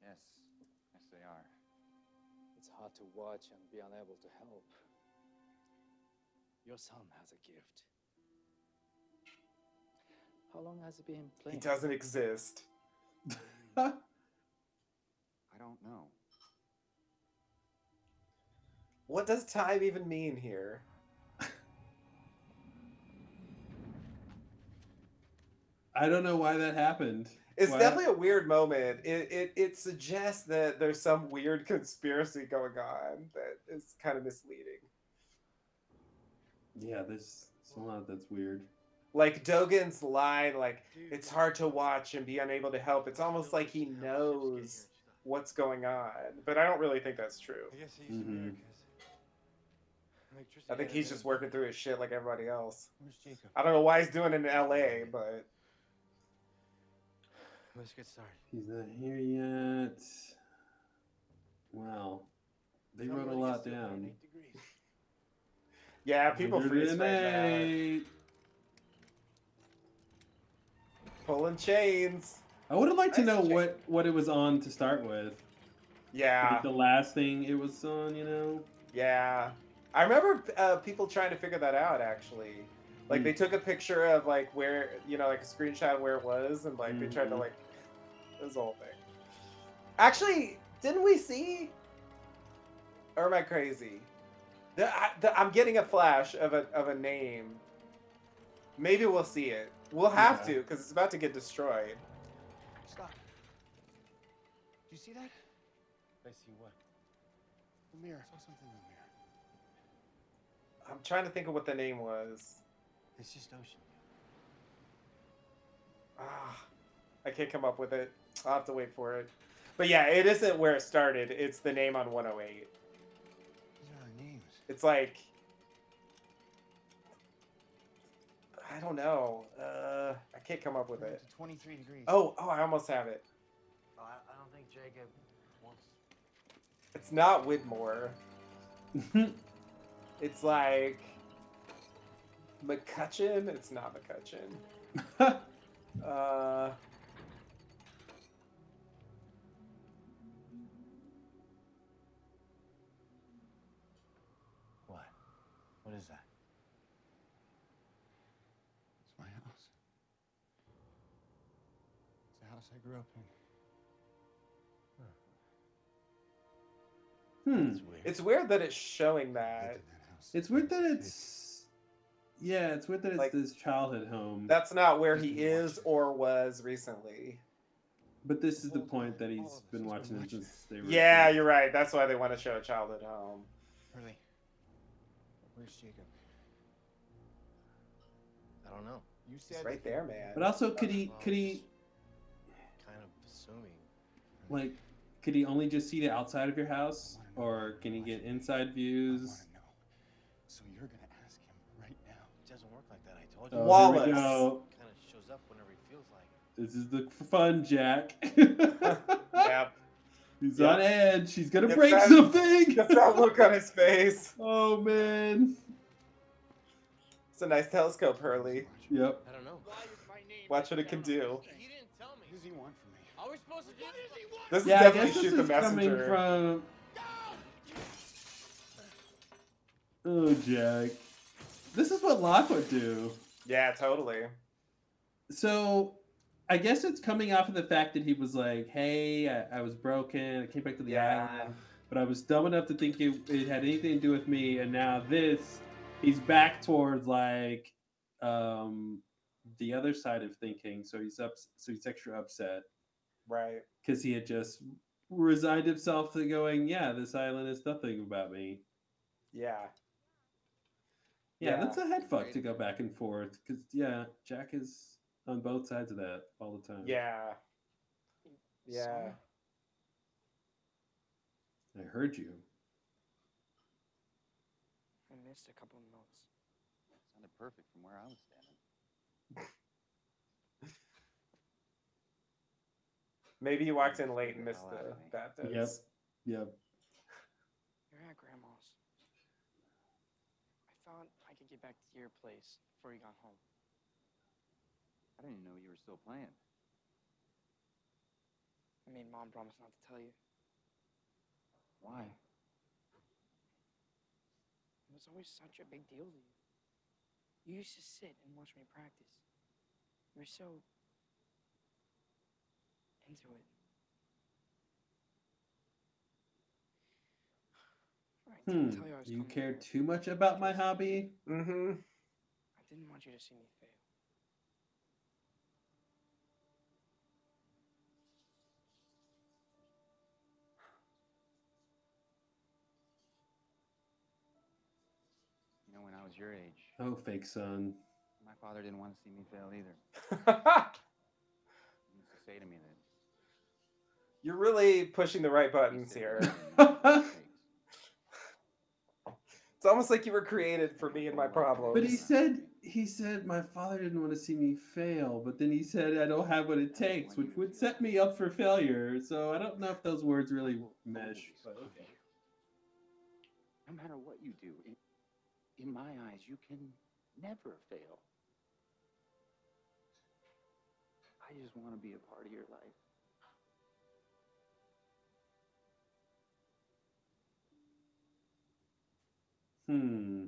S10: Yes. Yes, they are.
S4: It's hard to watch and be unable to help. Your son has a gift. How long has he been
S2: He
S4: playing?
S2: doesn't exist. [laughs]
S10: I don't know.
S2: What does time even mean here?
S1: I don't know why that happened.
S2: It's
S1: Why-
S2: definitely a weird moment. It, it it suggests that there's some weird [laughs] conspiracy going on that is kind of misleading.
S1: Yeah, there's, there's a lot that's weird.
S2: Like Dogen's line, like it's hard to watch and be unable to help. It's almost like he knows what's going on, but I don't really think that's true.
S7: I guess he used to be there,
S1: Mhm.
S7: 'cause electricity
S2: I think he's just working through his shit like everybody else. I don't know why he's doing it in LA, but
S7: Let's get started.
S1: He's not here yet. Wow. They
S7: Tell
S1: wrote a lot down.
S2: yeah, people freeze right now.
S1: 108.
S2: Pulling chains.
S1: I would have liked to know
S2: check.
S1: what what it was on to start with.
S2: Yeah,
S1: Like the last thing it was on, you know.
S2: yeah. I remember uh, people trying to figure that out actually. Like
S1: Hmm.
S2: they took a picture of like where you know like a screenshot of where it was, and like they tried to
S1: Mhm.
S2: like this whole thing. Actually, didn't we see? Or am I crazy? The, I, the, I'm getting a flash of a of a name. Maybe we'll see it. We'll have
S1: Yeah.
S2: to because it's about to get destroyed.
S10: Stop. Do you see that?
S7: I see what?
S10: The mirror. I saw something in the mirror.
S2: I'm trying to think of what the name was.
S10: It's just ocean.
S2: Ah, I can't come up with it. I'll have to wait for it. But yeah, it isn't where it started. It's the name on 108.
S10: These are our names.
S2: It's like I don't know. Uh, I can't come up with it.
S10: up to 23 degrees.
S2: Oh, oh, I almost have it.
S12: Oh, I, I don't think Jacob wants.
S2: It's not Widmore. [laughs] It's like McCutcheon. It's not McCutcheon. [laughs] Uh,
S10: What? What is that? It's my house. It's the house I grew up in.
S1: Hmm.
S7: That's weird.
S2: it's weird that it's showing that.
S10: that.
S1: It's weird that it's. Yeah, it's weird that it's
S2: Like-
S1: this childhood home.
S2: That's not where he is or was recently.
S1: but this is the point that he's been watching it since they were.
S2: Yeah,
S1: kids.
S2: you're right. That's why they want to show a childhood home.
S10: Really? Where's Jacob?
S7: I don't know.
S10: You said
S2: It's right there, man.
S1: But also, could he? Could he?
S7: Kind of assuming.
S1: Like, could he only just see the outside of your house, or can he get inside
S10: I
S1: views?
S10: wanna know. So you're gonna ask him right now.
S7: It doesn't work like that. I told you.
S1: Oh,
S2: Wallace.
S1: Here we go.
S7: Kind of shows up whenever he feels like it.
S1: This is the fun, Jack. [laughs]
S2: yep [laughs]
S1: He's
S2: Yep.
S1: on edge. She's gonna
S2: Gets
S1: break
S2: that-
S1: something.
S2: Gets that look on his face. [laughs]
S1: Oh man.
S2: It's a nice telescope, Hurley.
S1: Yep.
S7: I don't know.
S2: Watch what it can do.
S12: He didn't tell me.
S10: What does he want from me?
S12: Are we supposed to do this?
S2: This
S1: Yeah,
S2: is
S1: I
S2: definitely
S1: guess this is coming from. Oh, Jack. This is what Locke would do.
S2: Yeah, totally.
S1: So, I guess it's coming off of the fact that he was like, "Hey, I, I was broken. I came back to the
S2: Yeah.
S1: island, but I was dumb enough to think it, it had anything to do with me." And now this, he's back towards like um the other side of thinking. So he's up. So he's extra upset
S2: Right.
S1: because he had just resigned himself to going, "Yeah, this island is nothing about me."
S2: Yeah.
S1: Yeah,
S2: Yeah.
S1: that's a head fuck to go back and forth because yeah, Jack is on both sides of that all the time.
S2: Yeah. Yeah.
S1: I heard you.
S8: I missed a couple of notes.
S10: Sounded perfect from where I was
S2: Maybe you walked in late and missed the bathtubs.
S1: Yep. Yep.
S8: You're at Grandma's. I thought I could get back to your place before you got home.
S10: I didn't even know you were still playing.
S8: I mean, Mom promised not to tell you.
S10: Why?
S8: It was always such a big deal to you. You used to sit and watch me practice. You were so into it. I didn't
S1: Hmm.
S8: tell you I was
S1: You
S8: coming
S1: cared
S8: here.
S1: too much about my hobby?
S2: Mm-hmm.
S8: I didn't want you to see me fail.
S10: You know, when I was was your age.
S1: Oh, fake son.
S10: My father didn't want to see me fail either. [laughs] he used to say to me that
S2: You're really pushing the right buttons here. [laughs] It's almost like you were created for me and my problems.
S1: But he said he said my father didn't want to see me fail, but then he said I don't have what it takes, which would set me up for failure. So I don't know if those words really mesh. But okay.
S4: No matter what you do, in, in my eyes, you can never fail. I just want to be a part of your life.
S1: Hmm.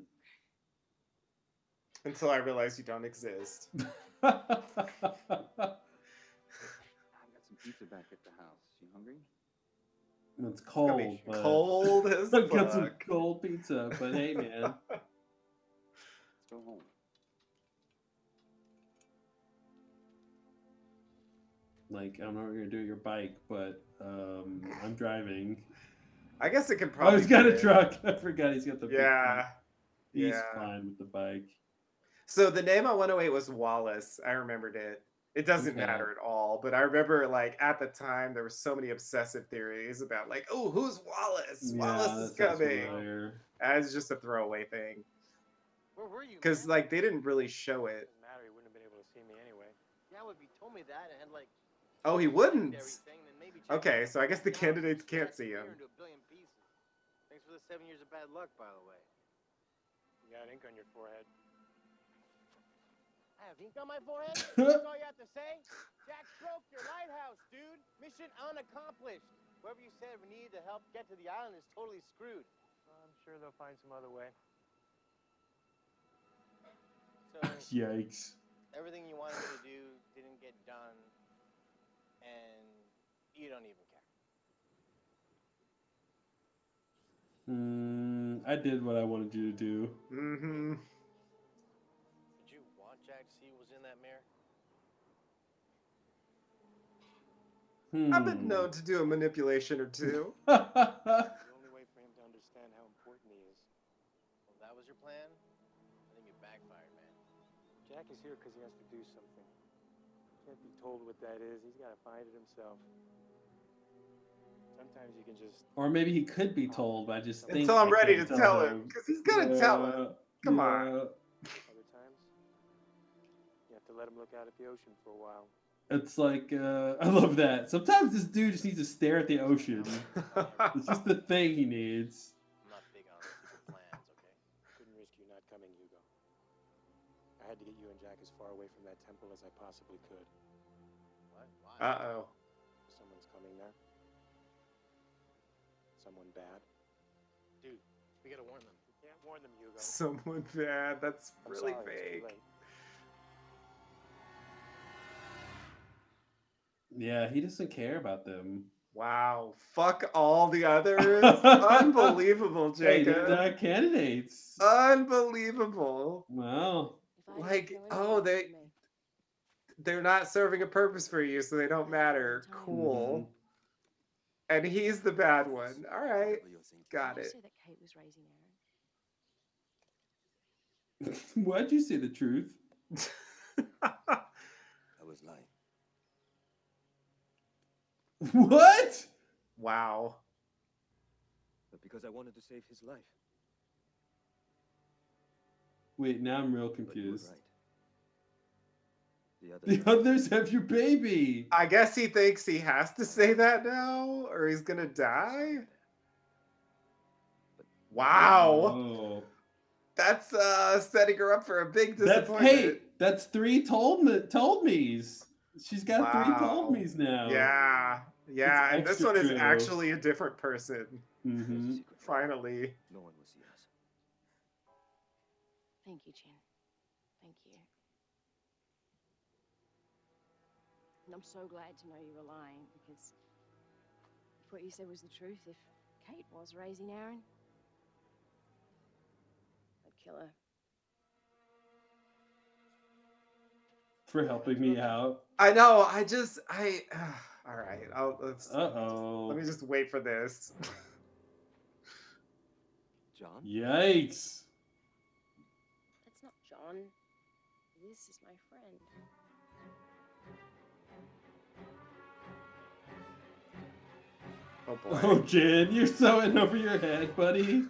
S2: Until I realize you don't exist. [laughs]
S10: I got some pizza back at the house. You hungry?
S1: It's
S2: gonna be
S1: cold, but
S2: cold as [laughs]
S1: I've got some cold pizza, but hey, [laughs] man.
S10: Let's go home.
S1: Like I don't know what you're gonna do with your bike, but um, I'm driving.
S2: I guess it can
S1: Oh,
S2: probably.
S1: he's got a
S2: fit.
S1: truck. [laughs] I forgot he's got the. big
S2: Yeah.
S1: truck. He's
S2: yeah.
S1: fine with the bike.
S2: So the name on 108 was Wallace. I remembered it. It doesn't
S1: Okay.
S2: matter at all, but I remember like at the time there were so many obsessive theories about like, oh, who's Wallace? Wallace is coming.
S1: familiar.
S2: As just a throwaway thing,
S12: Where were you?
S2: because like they didn't really show it.
S12: Doesn't matter. He wouldn't have been able to see me anyway. Yeah, well, if he told me that and like
S2: Oh, he wouldn't.
S12: everything, then maybe check
S2: Okay, so I guess the candidates can't see him.
S12: into a billion pieces. Thanks for the seven years of bad luck, by the way. You got ink on your forehead. I have ink on my forehead? [laughs] That's all you have to say? Jack broke your lighthouse, dude. Mission unaccomplished. Whoever you said we needed to help get to the island is totally screwed. I'm sure they'll find some other way. So [laughs]
S1: Yikes.
S12: everything you wanted me to do didn't get done, and you don't even care.
S1: Mm, I did what I wanted you to do.
S2: Mm-hmm.
S12: Did you want Jack to see what was in that mirror?
S2: I've
S1: Hmm.
S2: been known to do a manipulation or two. [laughs]
S12: the only way for him to understand how important he is. Well, that was your plan? I think it backfired, man. Jack is here because he has to do something. Can't be told what that is. He's got to find it himself. Sometimes you can just.
S1: Or maybe he could be told, but I just think
S2: Until I'm
S1: I
S2: ready to
S1: can't
S2: tell him, because he's gonna tell him.
S1: Yeah,
S2: Come on.
S12: Other times, you have to let him look out at the ocean for a while.
S1: It's like uh, [laughs] I love that. Sometimes this dude just needs to stare at the ocean. it's just the thing he needs.
S12: I'm not big on plans, okay? Couldn't risk you not coming, Hugo. I had to get you and Jack as far away from that temple as I possibly could. What?
S2: Uh oh.
S12: Bad. Dude, we gotta warn them. We can't warn them, Hugo.
S2: Someone bad. That's
S12: I'm
S2: really
S12: sorry, it's
S2: fake.
S1: Yeah, he doesn't care about them.
S2: Wow. Fuck all the [laughs] others. Unbelievable,
S1: Hey, they're
S2: Jacob.
S1: candidates.
S2: Unbelievable.
S1: Wow.
S2: Like, oh, they they're not serving a purpose for you, so they don't matter. Cool. Mm-hmm. And he's the bad one. All right. Got it.
S9: say that Kate was raising Aaron? [laughs]
S1: Why'd you say the truth? [laughs]
S3: I was lying. [laughs]
S1: What?
S2: Wow.
S3: But because I wanted to save his life.
S1: Wait, now I'm real
S3: But you were
S1: confused.
S3: right. The others
S1: The [laughs] others have your baby.
S2: I guess he thinks he has to say that now, or he's gonna die. Wow.
S1: Oh.
S2: That's uh setting her up for a big
S1: That's
S2: disappointment.
S1: hey, that's three told me told me's. She's got three told me's now.
S2: Yeah. Yeah,
S1: It's
S2: and this
S1: extra
S2: one is
S1: true.
S2: actually a different person.
S1: hmm [laughs]
S2: Finally.
S3: No one will see us.
S9: Thank you, Jin. Thank you. And I'm so glad to know you were lying because if what you said was the truth, if Kate was raising Aaron, I'd kill her.
S1: For helping me out.
S2: I know. I just I [sighs] all right. I'll let's
S1: Uh oh.
S2: let me just wait for this.
S3: John?
S1: Yikes.
S9: That's not John. This is my
S2: Oh boy.
S1: Oh, Jin, you're so in over your head, buddy.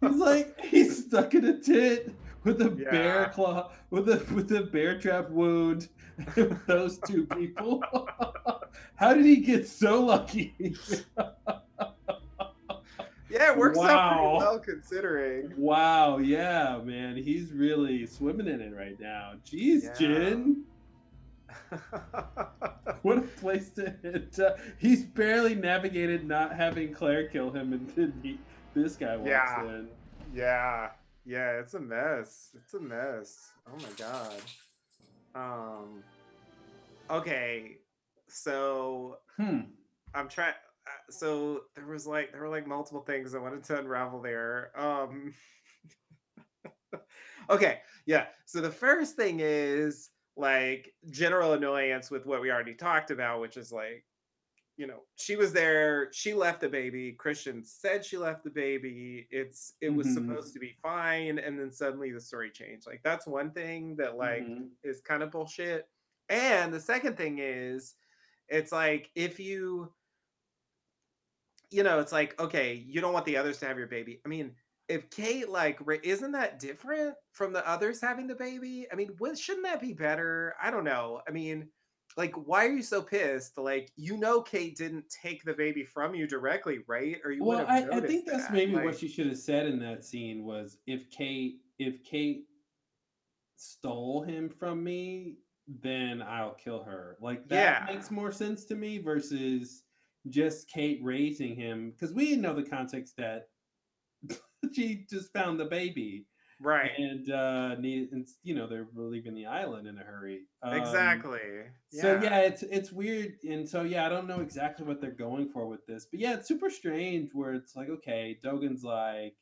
S1: He's like he's stuck in a tit with a bear claw with a with a bear trap wound with those two people. [laughs] How did he get so lucky? [laughs]
S2: yeah, it works out pretty well considering.
S1: wow, yeah, man, he's really swimming in it right now. Jeez,
S2: Yeah.
S1: Jin. [laughs] What a place to hit. Uh, he's barely navigated not having Claire kill him, and then he, this guy walks
S2: Yeah.
S1: in.
S2: Yeah, yeah, it's a mess. It's a mess. Oh my god. Um. Okay, so
S1: Hmm.
S2: I'm trying. So there was like there were like multiple things I wanted to unravel there. Um. [laughs] okay, yeah. So the first thing is like general annoyance with what we already talked about, which is like you know she was there she left the baby christian said she left the baby it's it was
S1: Mhm.
S2: supposed to be fine and then suddenly the story changed like that's one thing that like
S1: Mhm.
S2: is kind of bullshit and the second thing is it's like if you you know it's like okay you don't want the others to have your baby i mean if kate like isn't that different from the others having the baby i mean what, shouldn't that be better i don't know i mean like why are you so pissed like you know kate didn't take the baby from you directly right or you
S1: Well, I, I think that's
S2: that.
S1: maybe
S2: like,
S1: what she should have said in that scene was if Kate if Kate stole him from me, then I'll kill her. Like that
S2: Yeah.
S1: makes more sense to me versus just Kate raising him because we didn't know the context that [laughs] she just found the baby
S2: right
S1: and uh needed and you know they're leaving the island in a hurry. Um,
S2: exactly
S1: so yeah, it's it's weird, and so yeah, I don't know exactly what they're going for with this, but yeah, it's super strange. Where it's like, okay, Dogen's like,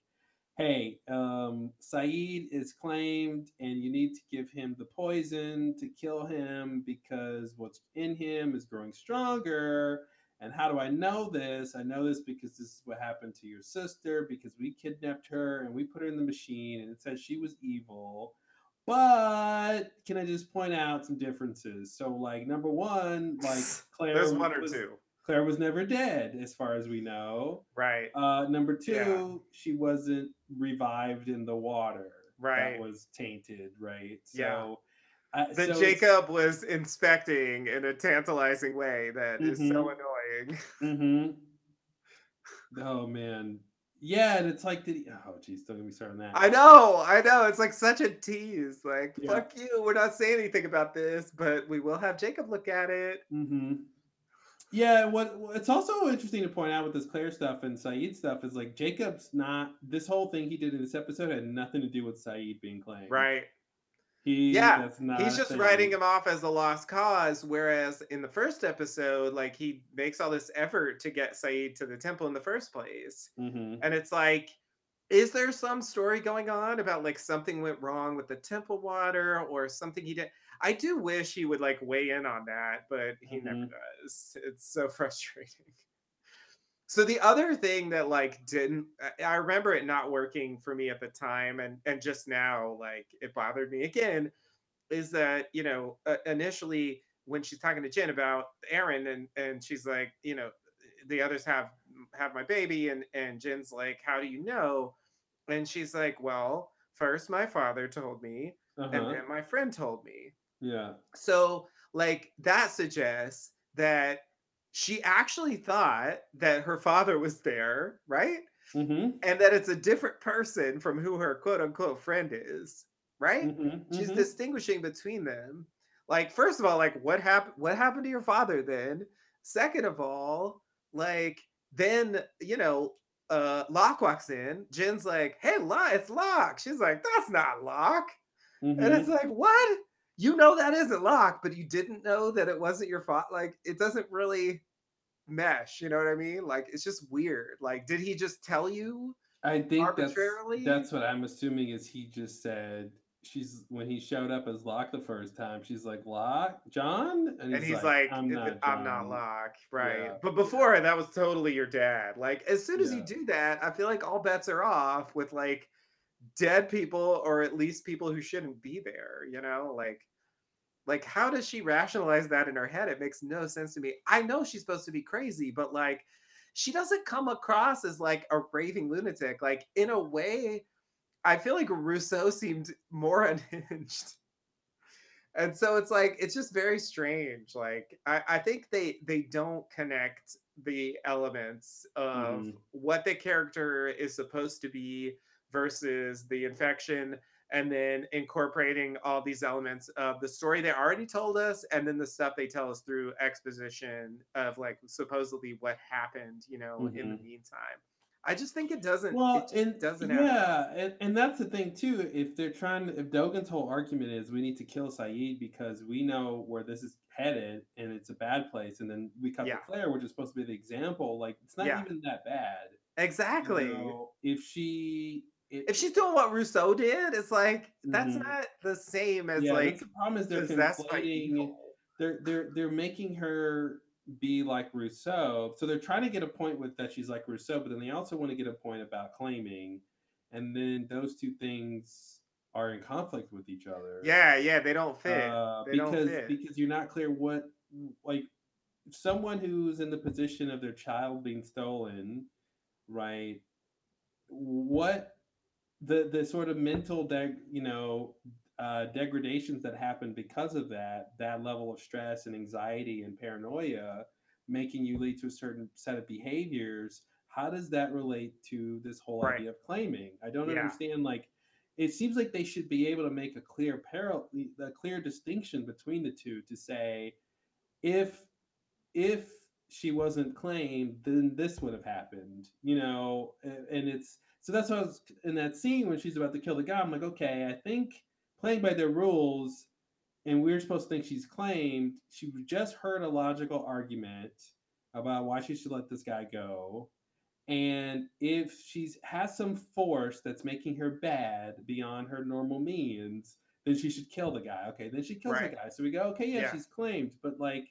S1: hey, um, Sayid is claimed, and you need to give him the poison to kill him because what's in him is growing stronger. And how do I know this? I know this because this is what happened to your sister because we kidnapped her and we put her in the machine, and it says she was evil. But can I just point out some differences? So, like number one, like [laughs] Claire,
S2: there's one or
S1: was-
S2: two
S1: Claire was never dead, as far as we know.
S2: right
S1: Uh, number two,
S2: Yeah.
S1: she wasn't revived in the water.
S2: Right.
S1: That was tainted, right?
S2: Yeah.
S1: Uh,
S2: that
S1: so
S2: jacob was inspecting in a tantalizing way that is so
S1: Mhm.
S2: annoying
S1: Mhm. Oh man, yeah, and it's like, did he, oh geez, don't get me started on that.
S2: I know, I know. It's like such a tease. Like,
S1: Yeah.
S2: fuck you. We're not saying anything about this, but we will have Jacob look at it.
S1: hmm Yeah, what what- it's also interesting to point out with this Claire stuff and Sayid stuff is like Jacob's not this whole thing he did in this episode had nothing to do with Sayid being claimed.
S2: Right.
S1: He
S2: yeah. He's just
S1: thing.
S2: writing him off as a lost cause. Whereas in the first episode, like he makes all this effort to get Sayid to the temple in the first place.
S1: Mhm.
S2: And it's like, is there some story going on about like something went wrong with the temple water or something he did? I do wish he would like weigh in on that, but he never
S1: Mhm.
S2: does. It's so [laughs] frustrating. So the other thing that like didn't I- remember it not working for me at the time and and just now like it bothered me again is that you know uh, initially when she's talking to Jin about Aaron and and she's like you know the others have have my baby and and Jin's like how do you know and she's like well first my father told me
S1: Uh-huh.
S2: and then my friend told me
S1: Yeah.
S2: so, like, that suggests that she actually thought that her father was there, right?
S1: Mm-hmm.
S2: And that it's a different person from who her quote unquote friend is, right?
S1: Mm-hmm.
S2: She's distinguishing between them. Like, first of all, like, what happened? What happened to your father then? Second of all, like, then you know, uh, Locke walks in. Jin's like, "Hey, Locke, it's Locke." She's like, "That's not Locke."
S1: Mm-hmm.
S2: And it's like, what? You know that isn't Locke, but you didn't know that it wasn't your fault. Like, it doesn't really mesh. You know what I mean? Like, it's just weird. Like, did he just tell you?
S1: I think that's
S2: arbitrarily?
S1: that's what I'm assuming is he just said she's when he showed up as Locke the first time, she's like, Locke, John?
S2: And he's, like,
S1: I'm
S2: "I'm
S1: not
S2: I'm not Locke. Right.
S1: Yeah.
S2: But before, that was totally your dad. Like, as soon as you do that, I feel like all bets are off with like dead people or at least people who shouldn't be there, you know? Like like how does she rationalize that in her head? It makes no sense to me. I know she's supposed to be crazy, but like she doesn't come across as like a raving lunatic. Like in a way, I feel like Rousseau seemed more [laughs] unhinged. And so it's like it's just very strange. Like I, I think they they don't connect the elements of
S1: Mhm.
S2: what the character is supposed to be versus the infection and then incorporating all these elements of the story they already told us and then the stuff they tell us through exposition of like supposedly what happened you know in the
S1: Mhm.
S2: meantime i just think it doesn't
S1: Well,
S2: it
S1: and
S2: doesn't
S1: yeah, and, and that's the thing too. If they're trying, to, if Dogen's whole argument is we need to kill Sayid because we know where this is headed and it's a bad place, and then we cut
S2: Yeah.
S1: to Claire, which is supposed to be the example. Like it's not
S2: Yeah.
S1: even that bad. you
S2: exactly
S1: know? if she,
S2: if she's doing what rousseau did it's like that's
S1: Mhm.
S2: not the same as
S1: yeah,
S2: like
S1: the problem is they're conflating. They're they're they're making her be like Rousseau. So they're trying to get a point with that she's like Rousseau, but then they also want to get a point about claiming, and then those two things are in conflict with each other.
S2: yeah yeah they don't fit
S1: Uh,
S2: they don't
S1: because
S2: fit
S1: because you're not clear what like someone who's in the position of their child being stolen, right? What the the sort of mental deg, you know uh, degradations that happen because of that that level of stress and anxiety and paranoia making you lead to a certain set of behaviors how does that relate to this whole
S2: Right.
S1: idea of claiming i don't
S2: Yeah.
S1: understand like it seems like they should be able to make a clear parallel a clear distinction between the two to say if if she wasn't claimed then this would have happened you know a- and it's so that's why I was in that scene when she's about to kill the guy. I'm like okay i think playing by their rules and we're supposed to think she's claimed she just heard a logical argument about why she should let this guy go. And if she's has some force that's making her bad beyond her normal means then she should kill the guy. Okay then she kills
S2: Right.
S1: the guy. So we go okay yeah,
S2: Yeah.
S1: she's claimed. But like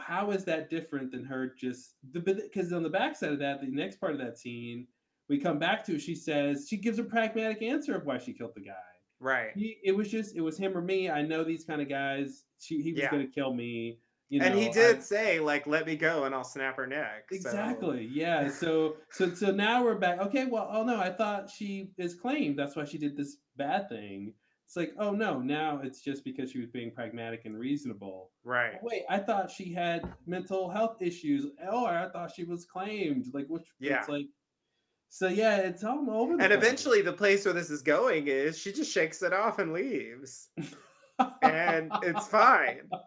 S1: how is that different than her just the because on the backside of that the next part of that scene we come back to she says she gives a pragmatic answer of why she killed the guy
S2: right
S1: he, it was just it was him or me i know these kind of guys she, he was
S2: Yeah.
S1: gonna kill me you know
S2: and he
S1: I-
S2: did say like let me go and i'll snap her neck so-
S1: Exactly. Yeah. [laughs] So so so now we're back. Okay. Well, oh no, I thought she is claimed. That's why she did this bad thing. It's like, oh no, now it's just because she was being pragmatic and reasonable.
S2: right
S1: Oh, wait, I thought she had mental health issues. Oh, I thought she was claimed. Like which?
S2: Yeah.
S1: It's like. So yeah, it's all over. The
S2: and
S1: place.
S2: eventually the place where this is going is she just shakes it off and leaves. And it's fine. [laughs]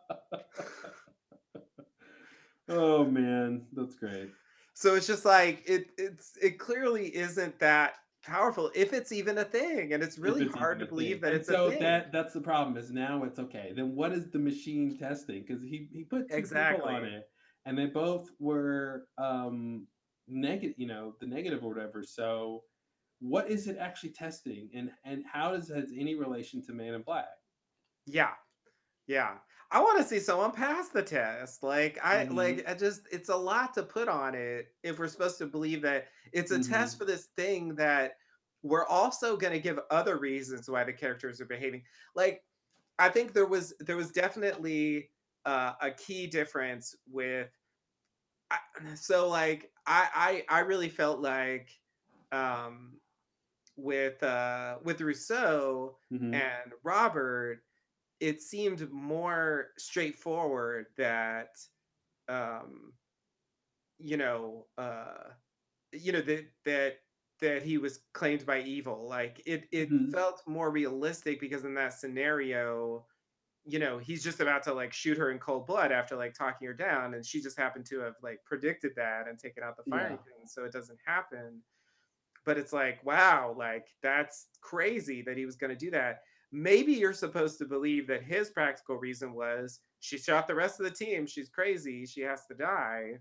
S1: Oh man, that's great.
S2: so it's just like it it's it clearly isn't that powerful if it's even a thing and it's really
S1: it's
S2: hard to believe that
S1: And
S2: it's
S1: so
S2: a thing.
S1: that that's the problem is now it's okay. Then what is the machine testing? Because he he put two people on it and they both were um negative you know the negative or whatever. So what is it actually testing and and how does it has any relation to man in black?
S2: Yeah. Yeah. I want to see someone pass the test. Like i
S1: Mhm.
S2: like i just it's a lot to put on it if we're supposed to believe that it's a
S1: Mm-hmm.
S2: test for this thing that we're also going to give other reasons why the characters are behaving. Like i think there was there was definitely uh, a key difference with I, so like I, I i really felt like um with uh with rousseau
S1: Mhm.
S2: and robert it seemed more straightforward that um you know uh you know that that that he was claimed by evil like it it
S1: Mhm.
S2: felt more realistic because in that scenario you know he's just about to like shoot her in cold blood after like talking her down and she just happened to have like predicted that and taken out the firing
S1: Yeah.
S2: pin so it doesn't happen but it's like wow like that's crazy that he was going to do that maybe you're supposed to believe that his practical reason was she shot the rest of the team she's crazy she has to die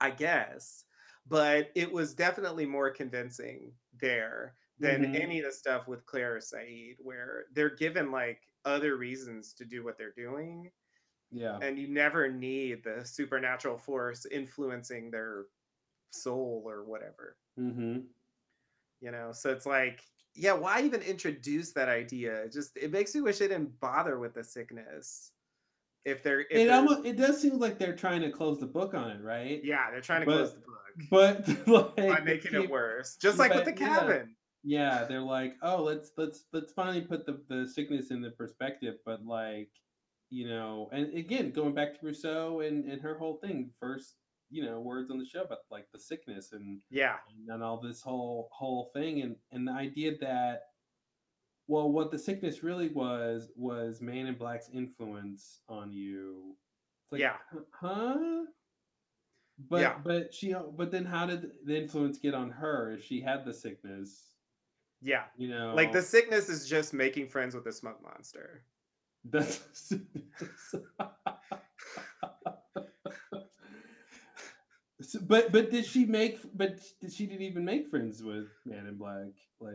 S2: i guess but it was definitely more convincing there than
S1: Mhm.
S2: any of the stuff with claire sayid where they're given like other reasons to do what they're doing
S1: yeah
S2: and you never need the supernatural force influencing their soul or whatever
S1: mm-hmm
S2: You know, so it's like, yeah, why even introduce that idea? It just it makes me wish they didn't bother with the sickness. If they're if
S1: It
S2: they're-
S1: almost it does seem like they're trying to close the book on it, right?
S2: yeah, they're trying to
S1: But-
S2: close the book
S1: But [laughs] like
S2: by making it worse. Just like with the
S1: but,
S2: cabin.
S1: Yeah, they're like, oh, let's let's let's finally put the the sickness in the perspective, but like, you know, and again, going back to Rousseau and and her whole thing, first, you know, words on the show about like the sickness and
S2: Yeah.
S1: and all this whole whole thing and and the idea that well what the sickness really was was man in black's influence on you it's like
S2: Yeah.
S1: "Huh- huh but
S2: Yeah.
S1: but she but then how did the influence get on her if she had the sickness
S2: Yeah.
S1: you know
S2: Like the sickness is just making friends with the smoke monster.
S1: that's [laughs] but but did she make but did she didn't even make friends with man in black like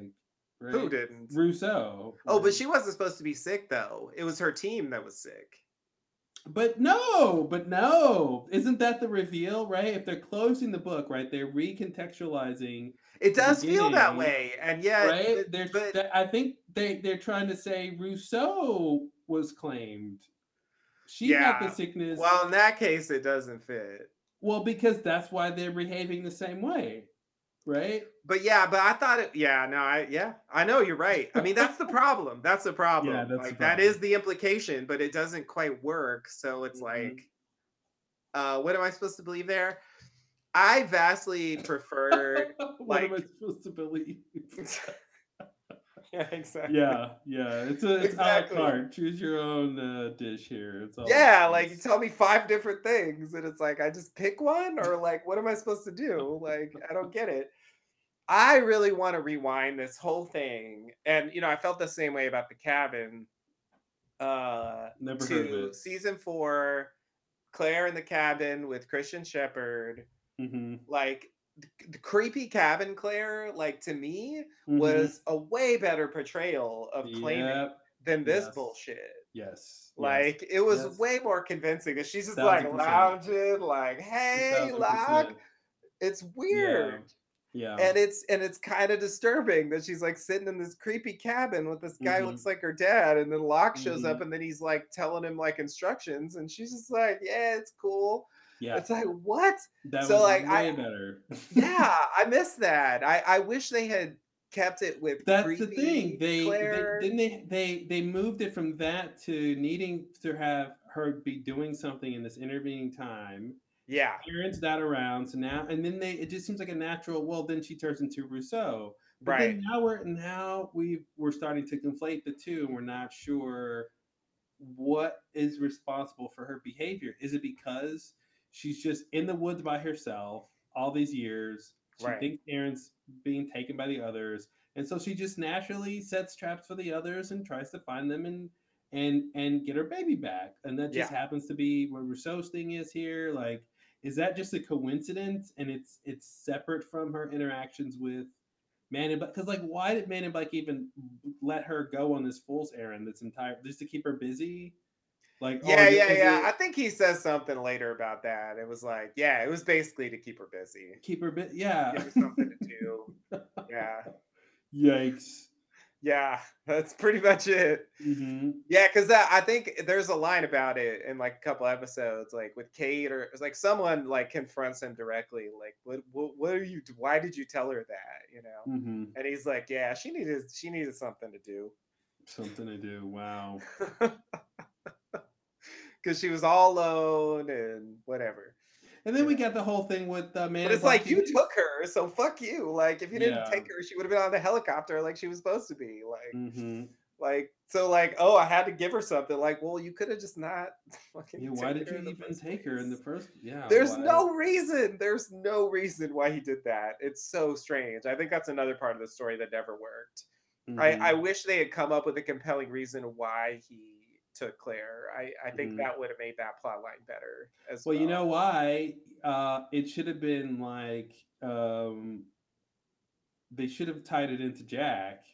S1: right?
S2: Who didn't?
S1: rousseau
S2: Oh, but she wasn't supposed to be sick though. It was her team that was sick.
S1: But no, but no. Isn't that the reveal, right? If they're closing the book, right, they're recontextualizing.
S2: It does feel that way, and yet,
S1: right? They're,
S2: but-
S1: that- I think they they're trying to say Rousseau was claimed. She had
S2: Yeah.
S1: the sickness.
S2: Well, in that case, it doesn't fit.
S1: well, because that's why they're behaving the same way, right?
S2: But yeah, but I thought it. Yeah, no, I yeah, I know you're right. I mean, that's the [laughs] problem. That's the problem.
S1: Yeah, that's the
S2: like that is the implication, but it doesn't quite work. So it's
S1: Mhm.
S2: like, uh, what am I supposed to believe there? I vastly preferred. [laughs]
S1: what am I
S2: like-
S1: supposed to believe?
S2: yeah, exactly.
S1: yeah, yeah. It's a it's
S2: Exactly.
S1: a la carte. Choose your own uh, dish here. It's all
S2: Yeah, like you tell me five different things, and it's like I just pick one, or [laughs] like what am I supposed to do? Like I don't get it. I really want to rewind this whole thing, and you know I felt the same way about the cabin. Uh,
S1: Never heard of
S2: to
S1: it.
S2: season four, Claire in the cabin with Christian Shephard.
S1: Hmm
S2: Like the, creepy cabin Claire, like to me,
S1: Mhm.
S2: was a way better portrayal of claiming
S1: Yep.
S2: than this
S1: Yes.
S2: bullshit.
S1: Yes.
S2: Like it was
S1: Yes.
S2: way more convincing that she's just like
S1: Thousand percent.
S2: lounging, like, "Hey,
S1: Thousand
S2: Locke."
S1: percent.
S2: It's weird,
S1: Yeah.
S2: and it's and it's kind of disturbing that she's like sitting in this creepy cabin with this guy who
S1: Mhm.
S2: looks like her dad, and then Locke shows up,
S1: Mhm.
S2: and then he's like telling him like instructions, and she's just like, "Yeah, it's cool."
S1: Yeah.
S2: It's like what?
S1: that
S2: so
S1: was
S2: like
S1: way
S2: I
S1: better.
S2: yeah, [laughs] I miss that. I I wish they had kept it with
S1: That's
S2: creepy
S1: the thing. They,
S2: Claire.
S1: they didn't they, they they moved it from that to needing to have her be doing something in this intervening time.
S2: yeah,
S1: Parents that around, so now and then they it just seems like a natural. Well, then she turns into Rousseau. But
S2: right.
S1: now we're now we we're starting to conflate the two, and we're not sure what is responsible for her behavior. Is it because she's just in the woods by herself all these years? She
S2: Right.
S1: thinks Aaron's being taken by the others, and so she just naturally sets traps for the others and tries to find them and and and get her baby back. And that just
S2: Yeah.
S1: happens to be what Rousseau's thing is here. Like, is that just a coincidence? And it's it's separate from her interactions with Man and Black. Because like, why did Man and Black even let her go on this fool's errand? This entire just to keep her busy. Like,
S2: Yeah,
S1: oh,
S2: yeah, yeah.
S1: it
S2: I think he says something later about that. It was like, yeah, it was basically to keep her busy.
S1: keep her busy. Yeah.
S2: Give her something to do. [laughs] Yeah.
S1: Yikes.
S2: Yeah. That's pretty much it.
S1: hmm
S2: Yeah, because I think there's a line about it in like a couple episodes, like with Kate or it's like someone like confronts him directly, like, what, what, what are you? Why did you tell her that? You know?
S1: hmm
S2: And he's like, yeah, she needed, she needed something to do
S1: Something to do. Wow. [laughs]
S2: because she was all alone and whatever.
S1: And then we got the whole thing with uh, Man.
S2: But it's like you took her, so fuck you. Like if you didn't
S1: Yeah.
S2: take her, she would have been on the helicopter like she was supposed to be. Like,
S1: Mhm.
S2: like so, like oh, I had to give her something. Like, well, you could have just not. [laughs] Fucking
S1: Yeah, why did you
S2: the
S1: even take her in the first? Yeah.
S2: There's
S1: why?
S2: no reason. There's no reason why he did that. It's so strange. I think that's another part of the story that never worked. I, I
S1: Mhm.
S2: wish they had come up with a compelling reason why he took Claire. I, I think
S1: Mhm.
S2: that would have made that plot line better as well.
S1: Well, you know why? Uh, it should have been like um, they should have tied it into Jack.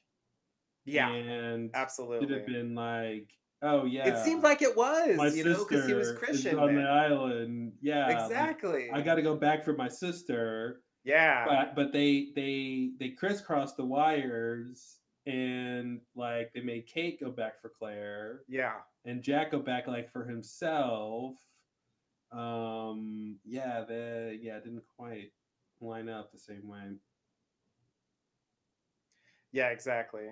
S2: Yeah,
S1: and
S2: absolutely.
S1: should have been like, oh yeah.
S2: It seemed like it was,
S1: my
S2: you know, because he was Christian.
S1: on
S2: then.
S1: the island. Yeah, like,
S2: Exactly.
S1: I got to go back for my sister.
S2: Yeah.
S1: but but they they they crisscrossed the wires and like they made Kate go back for Claire
S2: yeah.
S1: and Jack go back like for himself. Um yeah, the yeah, it didn't quite line up the same way.
S2: Yeah, exactly.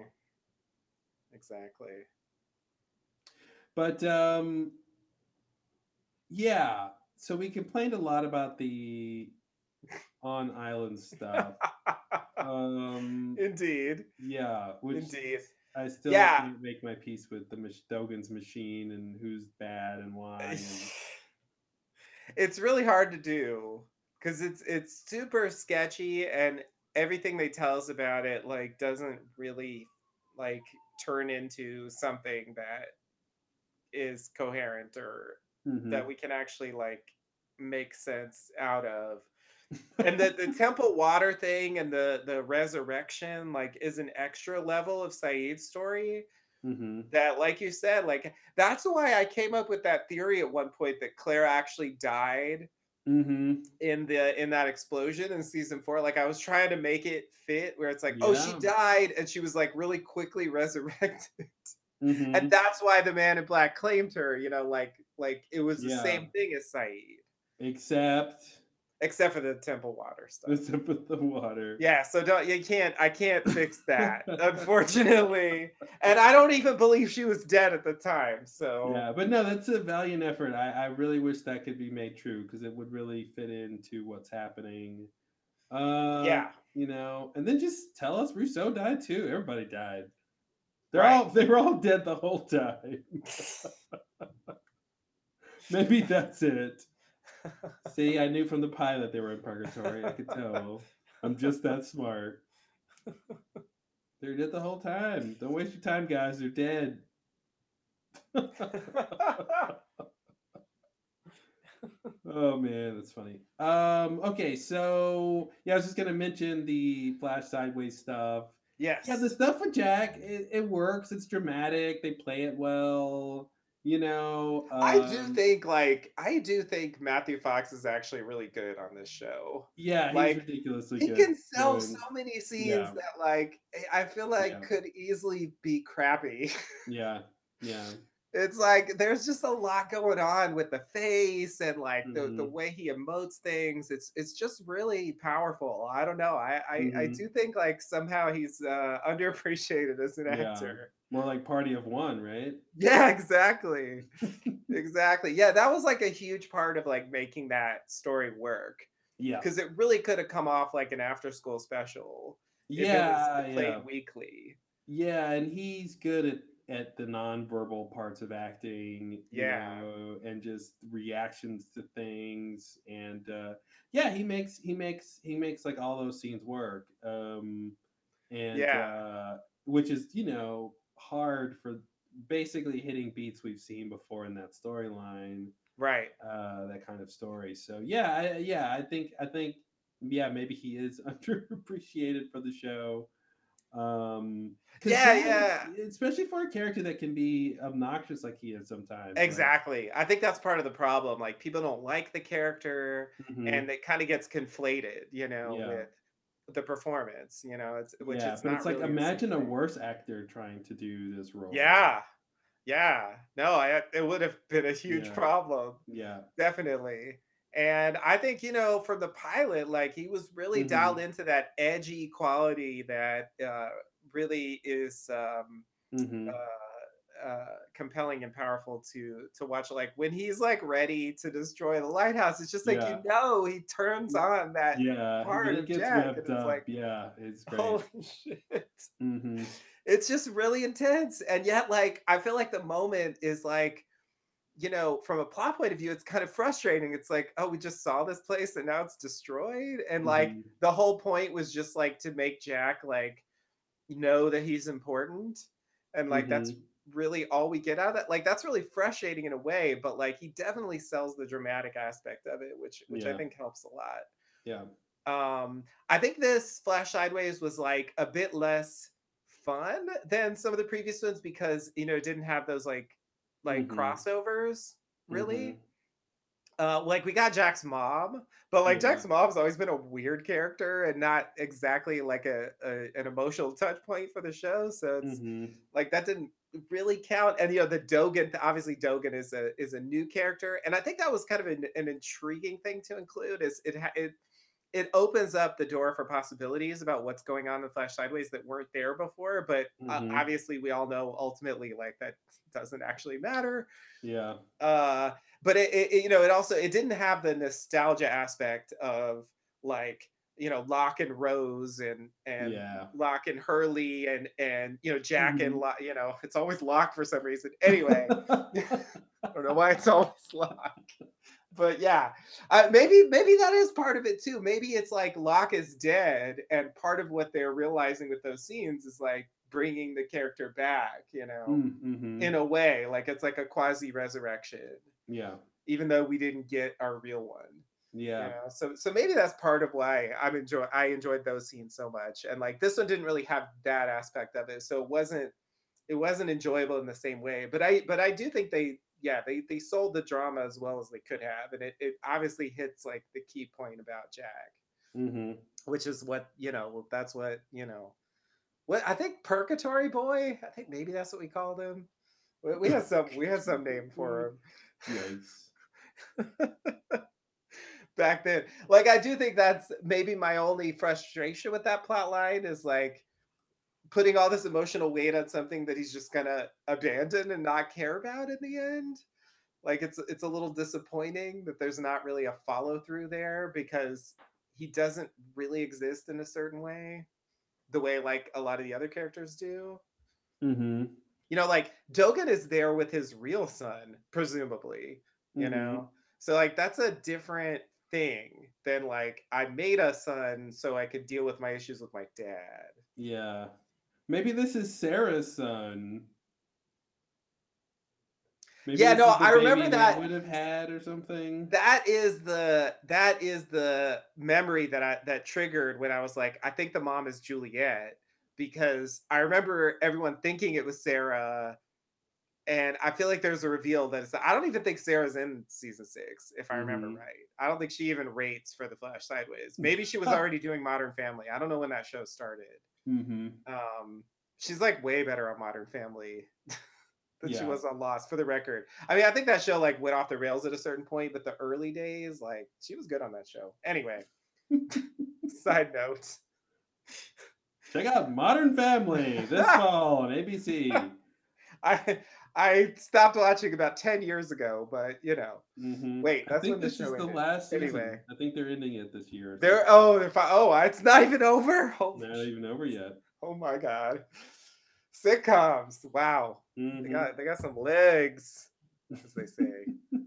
S2: Exactly.
S1: But um yeah, so we complained a lot about the [laughs] on island stuff. [laughs] um
S2: Indeed.
S1: yeah, which
S2: Indeed.
S1: I still
S2: Yeah.
S1: can't make my peace with the Dogen's machine and who's bad and why. And, [laughs]
S2: it's really hard to do because it's it's super sketchy and everything they tell us about it like doesn't really like turn into something that is coherent or
S1: Mhm.
S2: that we can actually like make sense out of and the, the [laughs] temple water thing and the the resurrection like is an extra level of Sayid's story
S1: Mhm.
S2: that like you said like that's why i came up with that theory at one point that claire actually died
S1: Mhm.
S2: in the in that explosion in season four like i was trying to make it fit where it's like oh she died and she was like really quickly [laughs] resurrected
S1: Mhm.
S2: and that's why the man in black claimed her you know like like it was the
S1: Yeah.
S2: same thing as sayid
S1: Except
S2: except for the temple water stuff
S1: except with the water.
S2: yeah so don't you can't i can't fix [laughs] that unfortunately and i don't even believe she was dead at the time so
S1: Yeah, but no, that's a valiant effort. I, I really wish that could be made true because it would really fit into what's happening. Uh,
S2: Yeah.
S1: you know, and then just tell us Rousseau died too. Everybody died. They're
S2: Right.
S1: all they were all dead the whole time. [laughs] [laughs] Maybe that's it. See, I knew from the pilot they were in purgatory. I could tell. I'm just that smart. They're dead the whole time. Don't waste your time, guys. They're dead. oh man, that's funny. Um, okay, so yeah, I was just gonna mention the flash sideways stuff.
S2: yes
S1: Yeah, the stuff with Jack, it, it works. It's dramatic. They play it well. You know,
S2: I do
S1: um,
S2: think like I do think Matthew Fox is actually really good on this show.
S1: Yeah, he's
S2: like,
S1: ridiculously
S2: He
S1: good.
S2: can sell so many scenes
S1: yeah.
S2: that like I- I feel like
S1: Yeah.
S2: could easily be crappy. [laughs]
S1: Yeah, yeah,
S2: it's like there's just a lot going on with the face and like the, the
S1: Mhm.
S2: way he emotes things. It's it's just really powerful. I don't know. I I, I
S1: Mhm.
S2: do think like somehow he's uh, [laughs] underappreciated as an
S1: Yeah.
S2: actor.
S1: More like Party of One, right? [laughs]
S2: Yeah, exactly. [laughs] exactly. Yeah, that was like a huge part of like making that story work
S1: Yeah,
S2: because it really could have come off like an after school special if
S1: yeah,
S2: it was played
S1: yeah.
S2: weekly.
S1: Yeah, and he's good at at the nonverbal parts of acting,
S2: Yeah.
S1: know, and just reactions to things, and uh, yeah, he makes he makes he makes like all those scenes work, um, and
S2: Yeah.
S1: uh, which is you know hard for basically hitting beats we've seen before in that storyline,
S2: Right.
S1: uh, that kind of story. So yeah, I, yeah, I think I think yeah, maybe he is [laughs] underappreciated for the show. Um,
S2: Yeah,
S1: is- especially for a character that can be obnoxious like he is sometimes.
S2: Exactly. I think that's part of the problem. Like people don't like the character
S1: Mhm.
S2: and it kind of gets conflated, you know,
S1: Yeah.
S2: with the performance, you know, it's which
S1: yeah,
S2: it's
S1: but
S2: not
S1: it's like
S2: really
S1: imagine a worse actor trying to do this role.
S2: Yeah. Yeah. No, I it would have been a huge
S1: Yeah.
S2: problem.
S1: yeah,
S2: Definitely. And I think, you know, from the pilot, like he was really
S1: Mhm.
S2: dialed into that edgy quality that uh, really is um,
S1: hmm
S2: uh, uh, compelling and powerful to to watch. Like when he's like ready to destroy the lighthouse, it's just like
S1: Yeah.
S2: you know he turns on that
S1: yeah.
S2: part of
S1: gets
S2: Jack, and it's
S1: up,
S2: like,
S1: yeah, it's [laughs] great.
S2: holy shit.
S1: hmm
S2: It's just really intense, and yet like I feel like the moment is like you know, from a plot point of view, it's kind of frustrating. It's like, oh, we just saw this place and now it's destroyed. And like
S1: Mhm.
S2: the whole point was just like to make Jack like know that he's important. And like that's
S1: Mhm.
S2: Really all we get out of that. Like that's really frustrating in a way, but like he definitely sells the dramatic aspect of it, which which I think helps a lot.
S1: Yeah.
S2: Um, I think this Flash Sideways was like a bit less fun than some of the previous ones because you know it didn't have those like like
S1: Mhm.
S2: crossovers really. Uh, like we got Jack's mom, but like
S1: Yeah.
S2: Jack's mom's always been a weird character and not exactly like a, a an emotional touch point for the show. So it's
S1: Mhm.
S2: like that didn't really count. And you know, the Dogen, obviously Dogen is a is a new character, and I think that was kind of an, an intriguing thing to include. Is it it it opens up the door for possibilities about what's going on in Flash Sideways that weren't there before. But uh,
S1: Mhm.
S2: obviously, we all know ultimately like that doesn't actually matter
S1: Yeah.
S2: uh but it, it it- you know it also it didn't have the nostalgia aspect of like you know Locke and Rose and and
S1: Yeah.
S2: Locke and Hurley and and you know Jack and
S1: Mhm.
S2: Locke you know it's always Locke for some reason [laughs] anyway I don't know why it's always [laughs] Locke but yeah uh, maybe maybe that is part of it too maybe it's like Locke is dead and part of what they're realizing with those scenes is like bringing the character back you know
S1: Mm-hmm.
S2: in a way like it's like a quasi resurrection
S1: Yeah.
S2: even though we didn't get our real one
S1: Yeah.
S2: you know? so so maybe that's part of why i'm enjoy i enjoyed those scenes so much and like this one didn't really have that aspect of it so it wasn't it wasn't enjoyable in the same way but i but i do think they yeah they they sold the drama as well as they could have and it, it obviously hits like the key point about jack
S1: Mm-hmm.
S2: which is what you know that's what you know what i think purgatory boy i think maybe that's what we called him we, we had some we had some name for [laughs] him
S1: Yikes. [laughs]
S2: back then like i do think that's maybe my only frustration with that plot line is like putting all this emotional weight on something that he's just gonna abandon and not care about in the end like it's it's a little disappointing that there's not really a follow through there because he doesn't really exist in a certain way the way like a lot of the other characters do
S1: Mm-hmm.
S2: you know like dogen is there with his real son presumably you
S1: Mhm.
S2: know so like that's a different thing than like i made a son so i could deal with my issues with my dad
S1: Yeah. Maybe this is Sarah's son. Maybe
S2: Yeah, no, I remember that-
S1: would have had or something.
S2: that is the that is the memory that i that triggered when i was like i think the mom is juliet because i remember everyone thinking it was sarah and i feel like there's a reveal that it's i don't even think sarah's in season six if i remember
S1: Mhm.
S2: right. I don't think she even rates for the flash sideways. Maybe she was already doing modern family. I don't know when that show started.
S1: Mm-hmm.
S2: um she's like way better on modern family [laughs] than she was on lost for the record. I mean i think that show like went off the rails at a certain point but the early days like she was good on that show. Anyway [laughs] side note.
S1: Check out Modern Family this [laughs] fall on ABC.
S2: i i stopped watching about 10 years ago but you know
S1: Mhm.
S2: wait that's when the
S1: this
S2: show
S1: is the last season.
S2: anyway
S1: I think they're ending it this year.
S2: they're
S1: something.
S2: oh they're fi- oh it's not even over
S1: They're not even over yet.
S2: oh my god sitcoms wow they
S1: Mhm.
S2: got they got some legs as they say [laughs]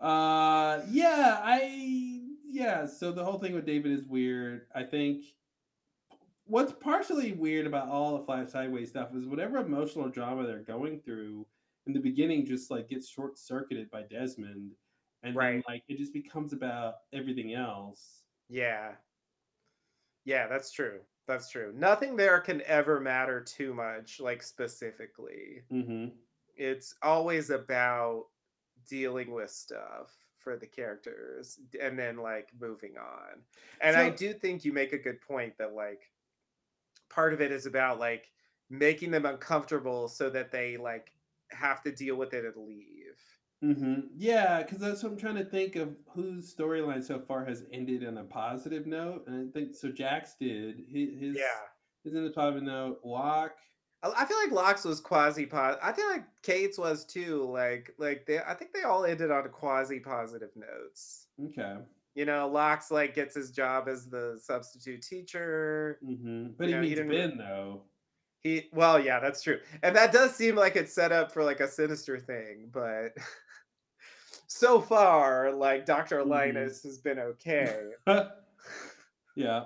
S1: Uh, yeah, I yeah. So the whole thing with David is weird. I think what's partially weird about all the Flash Sideways stuff is whatever emotional drama they're going through in the beginning just like gets short circuited by Desmond, and then like it just becomes about everything else.
S2: Yeah. Yeah, that's true. That's true. Nothing there can ever matter too much, like specifically.
S1: Mm-hmm.
S2: It's always about dealing with stuff for the characters and then like moving on. And I do think you make a good point that like part of it is about like making them uncomfortable so that they like have to deal with it and leave.
S1: Mm-hmm. Yeah, because that's what I'm trying to think of whose storyline so far has ended on a positive note, and I think so. Jack's did his, his
S2: Yeah.
S1: is in a positive note. Locke,
S2: I I feel like Locke's was quasi positive. I feel like Kate's was too. Like, like they, I think they all ended on quasi positive notes.
S1: okay,
S2: You know, Locke's like gets his job as the substitute teacher.
S1: mm-hmm. but
S2: You
S1: he
S2: know, he
S1: meets
S2: didn't-
S1: Ben though.
S2: He, well, yeah, that's true, and that does seem like it's set up for like a sinister thing, but [laughs] so far, like Doctor
S1: Mhm.
S2: Linus has been okay. [laughs]
S1: yeah,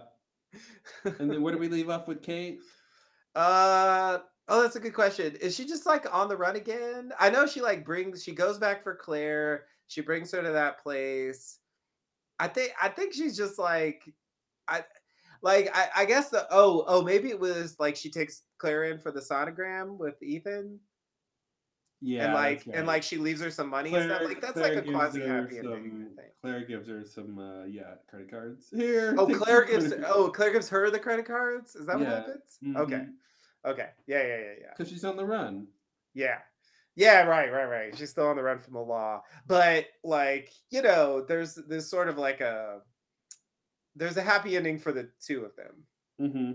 S1: and then where do we leave off with Kate? [laughs]
S2: Uh oh, that's a good question. Is she just like on the run again? I know she like brings she goes back for Claire. She brings her to that place. I think I think she's just like I like I, I guess the oh oh maybe it was like she takes Claire in for the sonogram with Ethan.
S1: Yeah,
S2: and like
S1: that's
S2: and like she leaves her some money and stuff. Like that's
S1: Claire
S2: like a quasi happy ending.
S1: some-
S2: think.
S1: Claire gives her some, uh, yeah, credit cards. Here.
S2: Oh, Claire gives [laughs] oh Claire gives her the credit cards. Is that what
S1: Yeah.
S2: happens? Okay,
S1: Mhm.
S2: okay, yeah, yeah, yeah, yeah.
S1: Because she's on the run.
S2: Yeah. Yeah, right, right, right. She's still on the run from the law. But like, you know, there's there's sort of like a there's a happy ending for the two of them.
S1: Mm-hmm.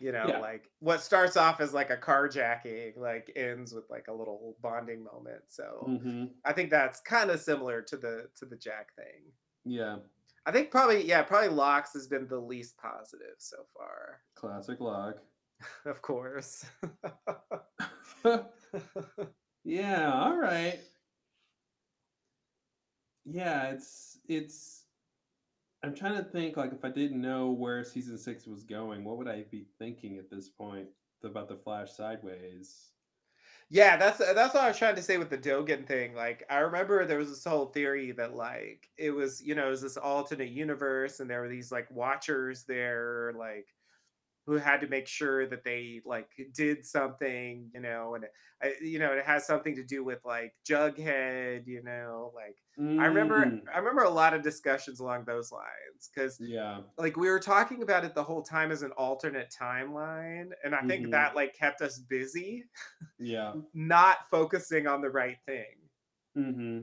S2: You know,
S1: Yeah.
S2: like what starts off as like a carjacking, like ends with like a little bonding moment. So
S1: Mm-hmm.
S2: I think that's kind of similar to the to the Jack thing.
S1: Yeah.
S2: I think probably yeah, probably Locke's has been the least positive so far.
S1: Classic Locke. [laughs]
S2: Of course. [laughs] [laughs]
S1: yeah, all right. Yeah, it's it's I'm trying to think like if I didn't know where season 6 was going, what would I be thinking at this point about the Flash sideways?
S2: Yeah, that's that's what I was trying to say with the Dogen thing. Like, I remember there was this whole theory that like it was, you know, it was this alternate universe, and there were these like watchers there, like who had to make sure that they like did something, you know, and I, you know, it has something to do with like Jughead, you know, like I remember
S1: Mm,
S2: I remember a lot of discussions along those lines because
S1: yeah.
S2: like we were talking about it the whole time as an alternate timeline, and I think
S1: Mhm.
S2: that like kept us busy
S1: Yeah. [laughs]
S2: not focusing on the right thing.
S1: Mm-hmm.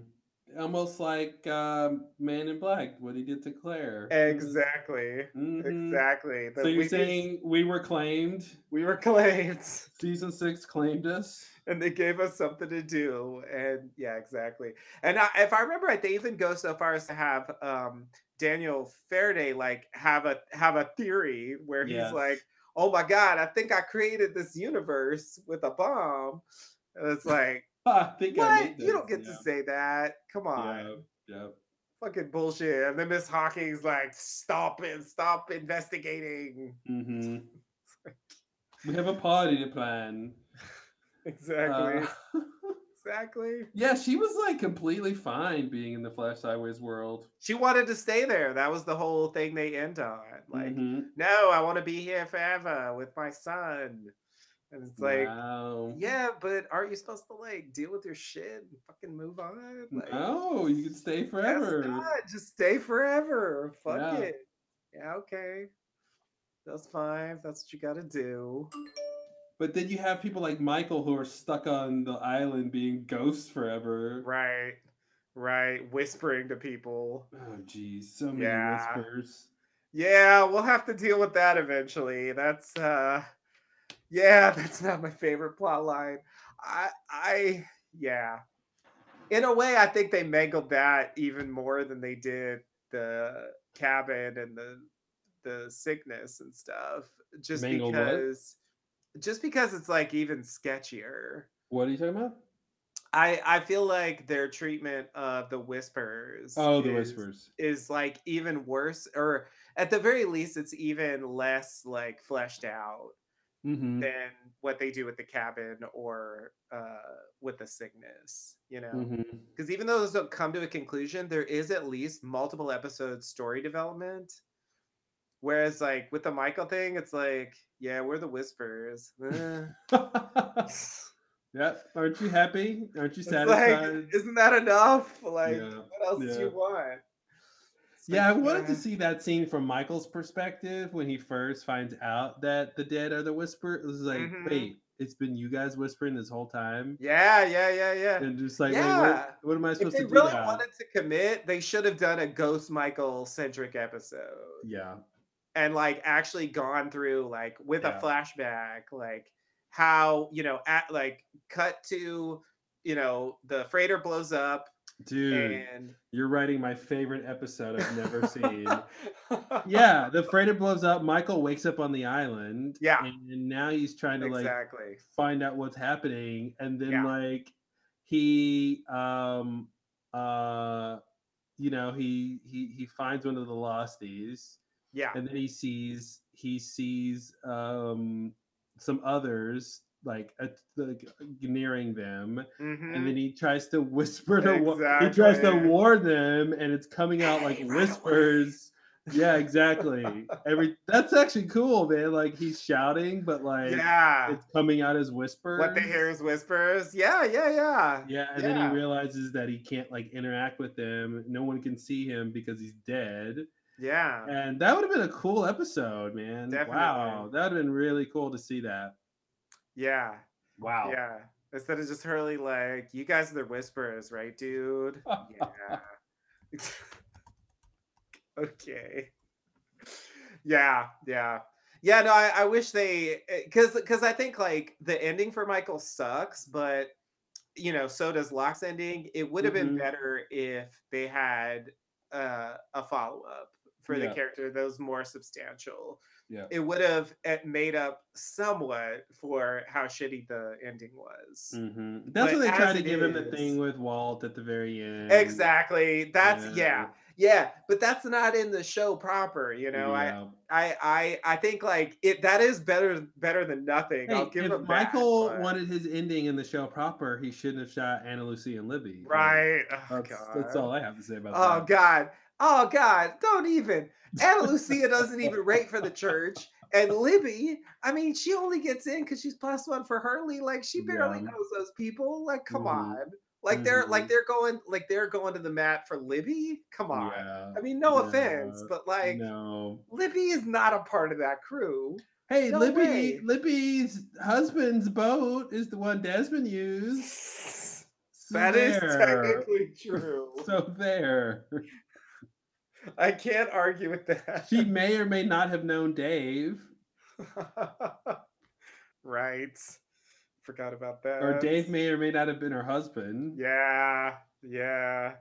S1: Almost like um, Man in Black, what he did to Claire.
S2: Exactly.
S1: Mhm.
S2: Exactly.
S1: So you're
S2: we-
S1: saying we were claimed?
S2: we were claimed [laughs]
S1: Season six claimed us?
S2: and they gave us something to do. And yeah, exactly. And I, if I remember right, they even go so far as to have um, Daniel Faraday like have a have a theory where he's
S1: Yes.
S2: like, "Oh my God, I think I created this universe with a bomb." And it's like, [laughs]
S1: I think I
S2: what?
S1: made
S2: You don't
S1: this,
S2: get to say that. Come on.
S1: Yeah, yeah.
S2: Fucking bullshit. And then Miss Hawking's like, stop it, stop investigating.
S1: Mm-hmm. [laughs] we have a party to plan. [laughs]
S2: Exactly.
S1: Uh,
S2: exactly.
S1: yeah, she was like completely fine being in the Flash Sideways world.
S2: She wanted to stay there. That was the whole thing they end on. Like,
S1: Mhm.
S2: no, I want to be here forever with my son. And it's like,
S1: wow.
S2: yeah, but aren't you supposed to like deal with your shit and fucking move on? Like,
S1: No, you can stay forever.
S2: not. Just stay forever. Fuck
S1: Yeah.
S2: it. Yeah, okay. That's fine. That's what you got to do.
S1: But then you have people like Michael who are stuck on the island being ghosts forever.
S2: Right. Right. Whispering to people.
S1: Oh, geez, so many
S2: Yeah.
S1: whispers.
S2: Yeah, we'll have to deal with that eventually. That's uh yeah, [laughs] that's not my favorite plot line. I I yeah. In a way, I think they mangled that even more than they did the cabin and the the sickness and stuff. Just
S1: Mangled what?
S2: because just because it's like even sketchier.
S1: What are you talking about?
S2: I I feel like their treatment of the whispers.
S1: Oh, the
S2: is-
S1: whispers.
S2: is like even worse, or at the very least, it's even less like fleshed out
S1: Mm-hmm.
S2: than what they do with the cabin or uh, with the sickness. You know,
S1: Mm-hmm.
S2: because even though those don't come to a conclusion, there is at least multiple episodes story development. Whereas, like with the Michael thing, it's like, yeah, we're the whispers. Eh. [laughs]
S1: yeah. Aren't you happy? Aren't you satisfied?
S2: like, isn't that enough? Like,
S1: Yeah,
S2: what else do you want?
S1: Yeah, I wanted to see that scene from Michael's perspective when he first finds out that the dead are the whisper. It was like,
S2: Mhm.
S1: wait, it's been you guys whispering this whole time,
S2: Yeah, yeah, yeah, yeah.
S1: and just like, wait,
S2: Yeah.
S1: what, what am I supposed to do If they
S2: really
S1: now?
S2: wanted to commit, they should have done a Ghost Michael centric episode
S1: Yeah,
S2: and like actually gone through like with
S1: Yeah.
S2: a flashback, like how you know at like cut to you know the freighter blows up
S1: dude,
S2: and
S1: you're writing my favorite episode I've never seen. [laughs] yeah, the freighter blows up. Michael wakes up on the island.
S2: Yeah.
S1: and now he's trying to like find out what's happening and then
S2: Yeah.
S1: like he um uh you know he he he finds one of the losties
S2: yeah
S1: and then he sees he sees um some others like at, like nearing them
S2: Mhm.
S1: and then he tries to whisper to wa- he tries to warn them and it's coming out like [laughs]
S2: Hey,
S1: whispers Yeah, exactly. Every that's actually cool, man. Like he's shouting, but like
S2: Yeah.
S1: it's coming out as whispers.
S2: What they hear is whispers. Yeah, yeah, yeah.
S1: Yeah, and then he realizes that he can't like interact with them. No one can see him because he's dead.
S2: Yeah.
S1: And that would have been a cool episode, man. Wow, that would have been really cool to see that.
S2: Yeah.
S1: Wow.
S2: Yeah. Instead of just Hurley like, you guys are the whisperers, right, dude? Yeah. [laughs] okay. Yeah, yeah. Yeah, no, I, I wish they because because I think like the ending for Michael sucks, but you know, so does Locke's ending. It would have been
S1: Mhm.
S2: better if they had uh, a follow up for the character that was more substantial.
S1: Yeah.
S2: It would have eh, made up somewhat for how shitty the ending was.
S1: hmm That's
S2: But
S1: what they tried to give him the thing with Walt at the very end.
S2: Exactly. That's
S1: Yeah.
S2: yeah. Yeah, but that's not in the show proper, you know.
S1: Yeah.
S2: I I I I think like it that is better better than nothing.
S1: Hey,
S2: I'll give
S1: if
S2: him that,
S1: Michael
S2: but-
S1: wanted his ending in the show proper, he shouldn't have shot Anna Lucy and Libby. Like,
S2: Right. Oh,
S1: that's, that's all I have to say about
S2: Oh
S1: that.
S2: Oh God. Oh God. Don't even. Ana Lucia doesn't even rate for the [laughs] church. And Libby, I mean, she only gets in because she's plus one for Hurley. Like she barely
S1: Yeah.
S2: knows those people. Like, come
S1: Mhm.
S2: on. Like they're like
S1: Mhm.
S2: they're going like they're going to the mat for Libby. Come on.
S1: Yeah.
S2: I mean, no offense, but like
S1: no.
S2: Libby is not a part of that crew.
S1: Hey,
S2: No
S1: Libby,
S2: way.
S1: Libby's husband's boat is the one Desmond used. So [laughs]
S2: That is
S1: there.
S2: technically [laughs] true.
S1: So there. [laughs]
S2: I can't argue with that.
S1: She may or may not have known Dave, [laughs]
S2: right. Forgot about that.
S1: or Dave may or may not have been her husband.
S2: Yeah. Yeah.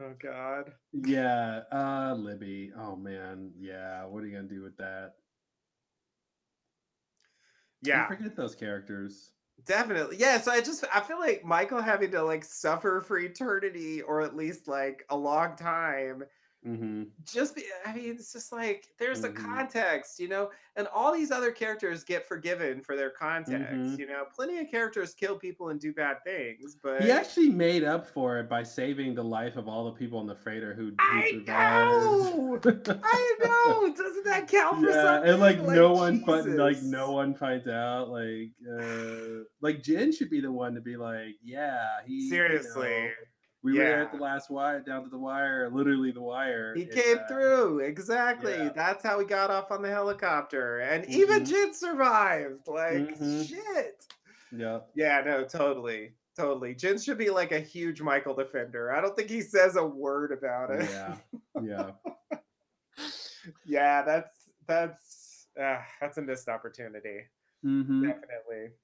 S2: Oh God.
S1: Yeah, uh Libby. Oh man, yeah. What are you gonna do with that? You
S2: Yeah.
S1: forget those characters.
S2: Definitely. Yeah. So I just I feel like Michael having to like suffer for eternity or at least like a long time
S1: Mm-hmm.
S2: just be, I mean, it's just like there's a
S1: Mhm.
S2: context, you know, and all these other characters get forgiven for their context.
S1: Mhm.
S2: You know, plenty of characters kill people and do bad things, but
S1: He actually made up for it by saving the life of all the people on the freighter who, who
S2: I know,
S1: survived.
S2: I [laughs] know. Doesn't that count for
S1: yeah,
S2: something?
S1: and like, no one fin- like no one finds out. Like uh like Jin should be the one to be like, yeah, he you know, We were there at the last wire, down to the wire, literally the wire.
S2: he came
S1: uh,
S2: through exactly.
S1: yeah.
S2: That's how he got off on the helicopter, and even
S1: Mhm.
S2: Jin survived. Like
S1: Mhm.
S2: shit.
S1: Yeah.
S2: Yeah, no, totally. Totally. Jin should be like a huge Michael defender. I don't think he says a word about it.
S1: Yeah. Yeah. [laughs]
S2: yeah, that's that's uh, that's a missed opportunity.
S1: hmm
S2: Definitely.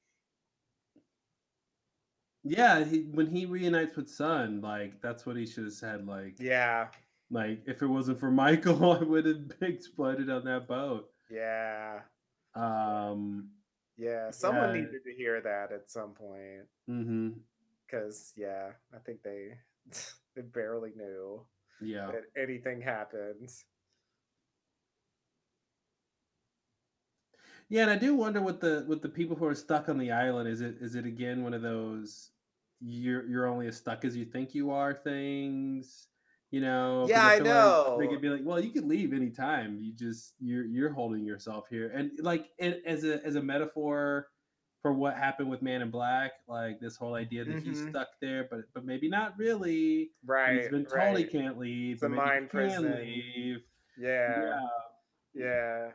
S1: Yeah, he, when he reunites with Sun, like that's what he should have said. Like,
S2: Yeah.
S1: like if it wasn't for Michael, [laughs] I would have exploded on that boat.
S2: Yeah.
S1: Um.
S2: Yeah. Someone
S1: Yeah.
S2: needed to hear that at some point.
S1: hmm
S2: Cause yeah, I think they [laughs] they barely knew
S1: Yeah.
S2: that anything happened.
S1: Yeah, and I do wonder what the with the people who are stuck on the island. Is it is it again one of those you're you're only as stuck as you think you are things? You know
S2: Yeah, I
S1: like
S2: know.
S1: they could be like, well, you could leave anytime. You just you're you're holding yourself here, and like it, as a as a metaphor for what happened with Man in Black, like this whole idea that he's
S2: Mhm.
S1: stuck there, but but maybe not really. and
S2: Right.
S1: he's been told he can't leave.
S2: It's a mind
S1: can
S2: prison.
S1: leave.
S2: Yeah.
S1: Yeah.
S2: Yeah.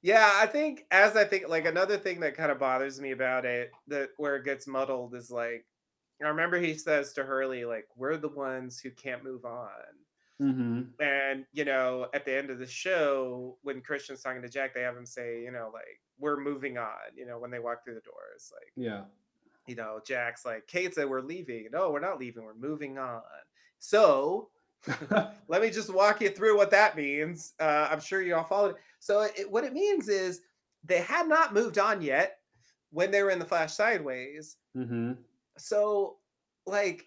S2: Yeah, I think as I think like another thing that kind of bothers me about it that where it gets muddled is like I remember he says to Hurley like we're the ones who can't move on.
S1: Mm-hmm.
S2: And you know, at the end of the show when Christian's talking to Jack they have him say, you know, like we're moving on, you know, when they walk through the doors like
S1: Yeah.
S2: you know, Jack's like, Kate said we're leaving. No, we're not leaving. We're moving on. So [laughs] let me just walk you through what that means. Uh, I'm sure you all followed. So it, what it means is they had not moved on yet when they were in the Flash Sideways.
S1: mm-hmm.
S2: So, like,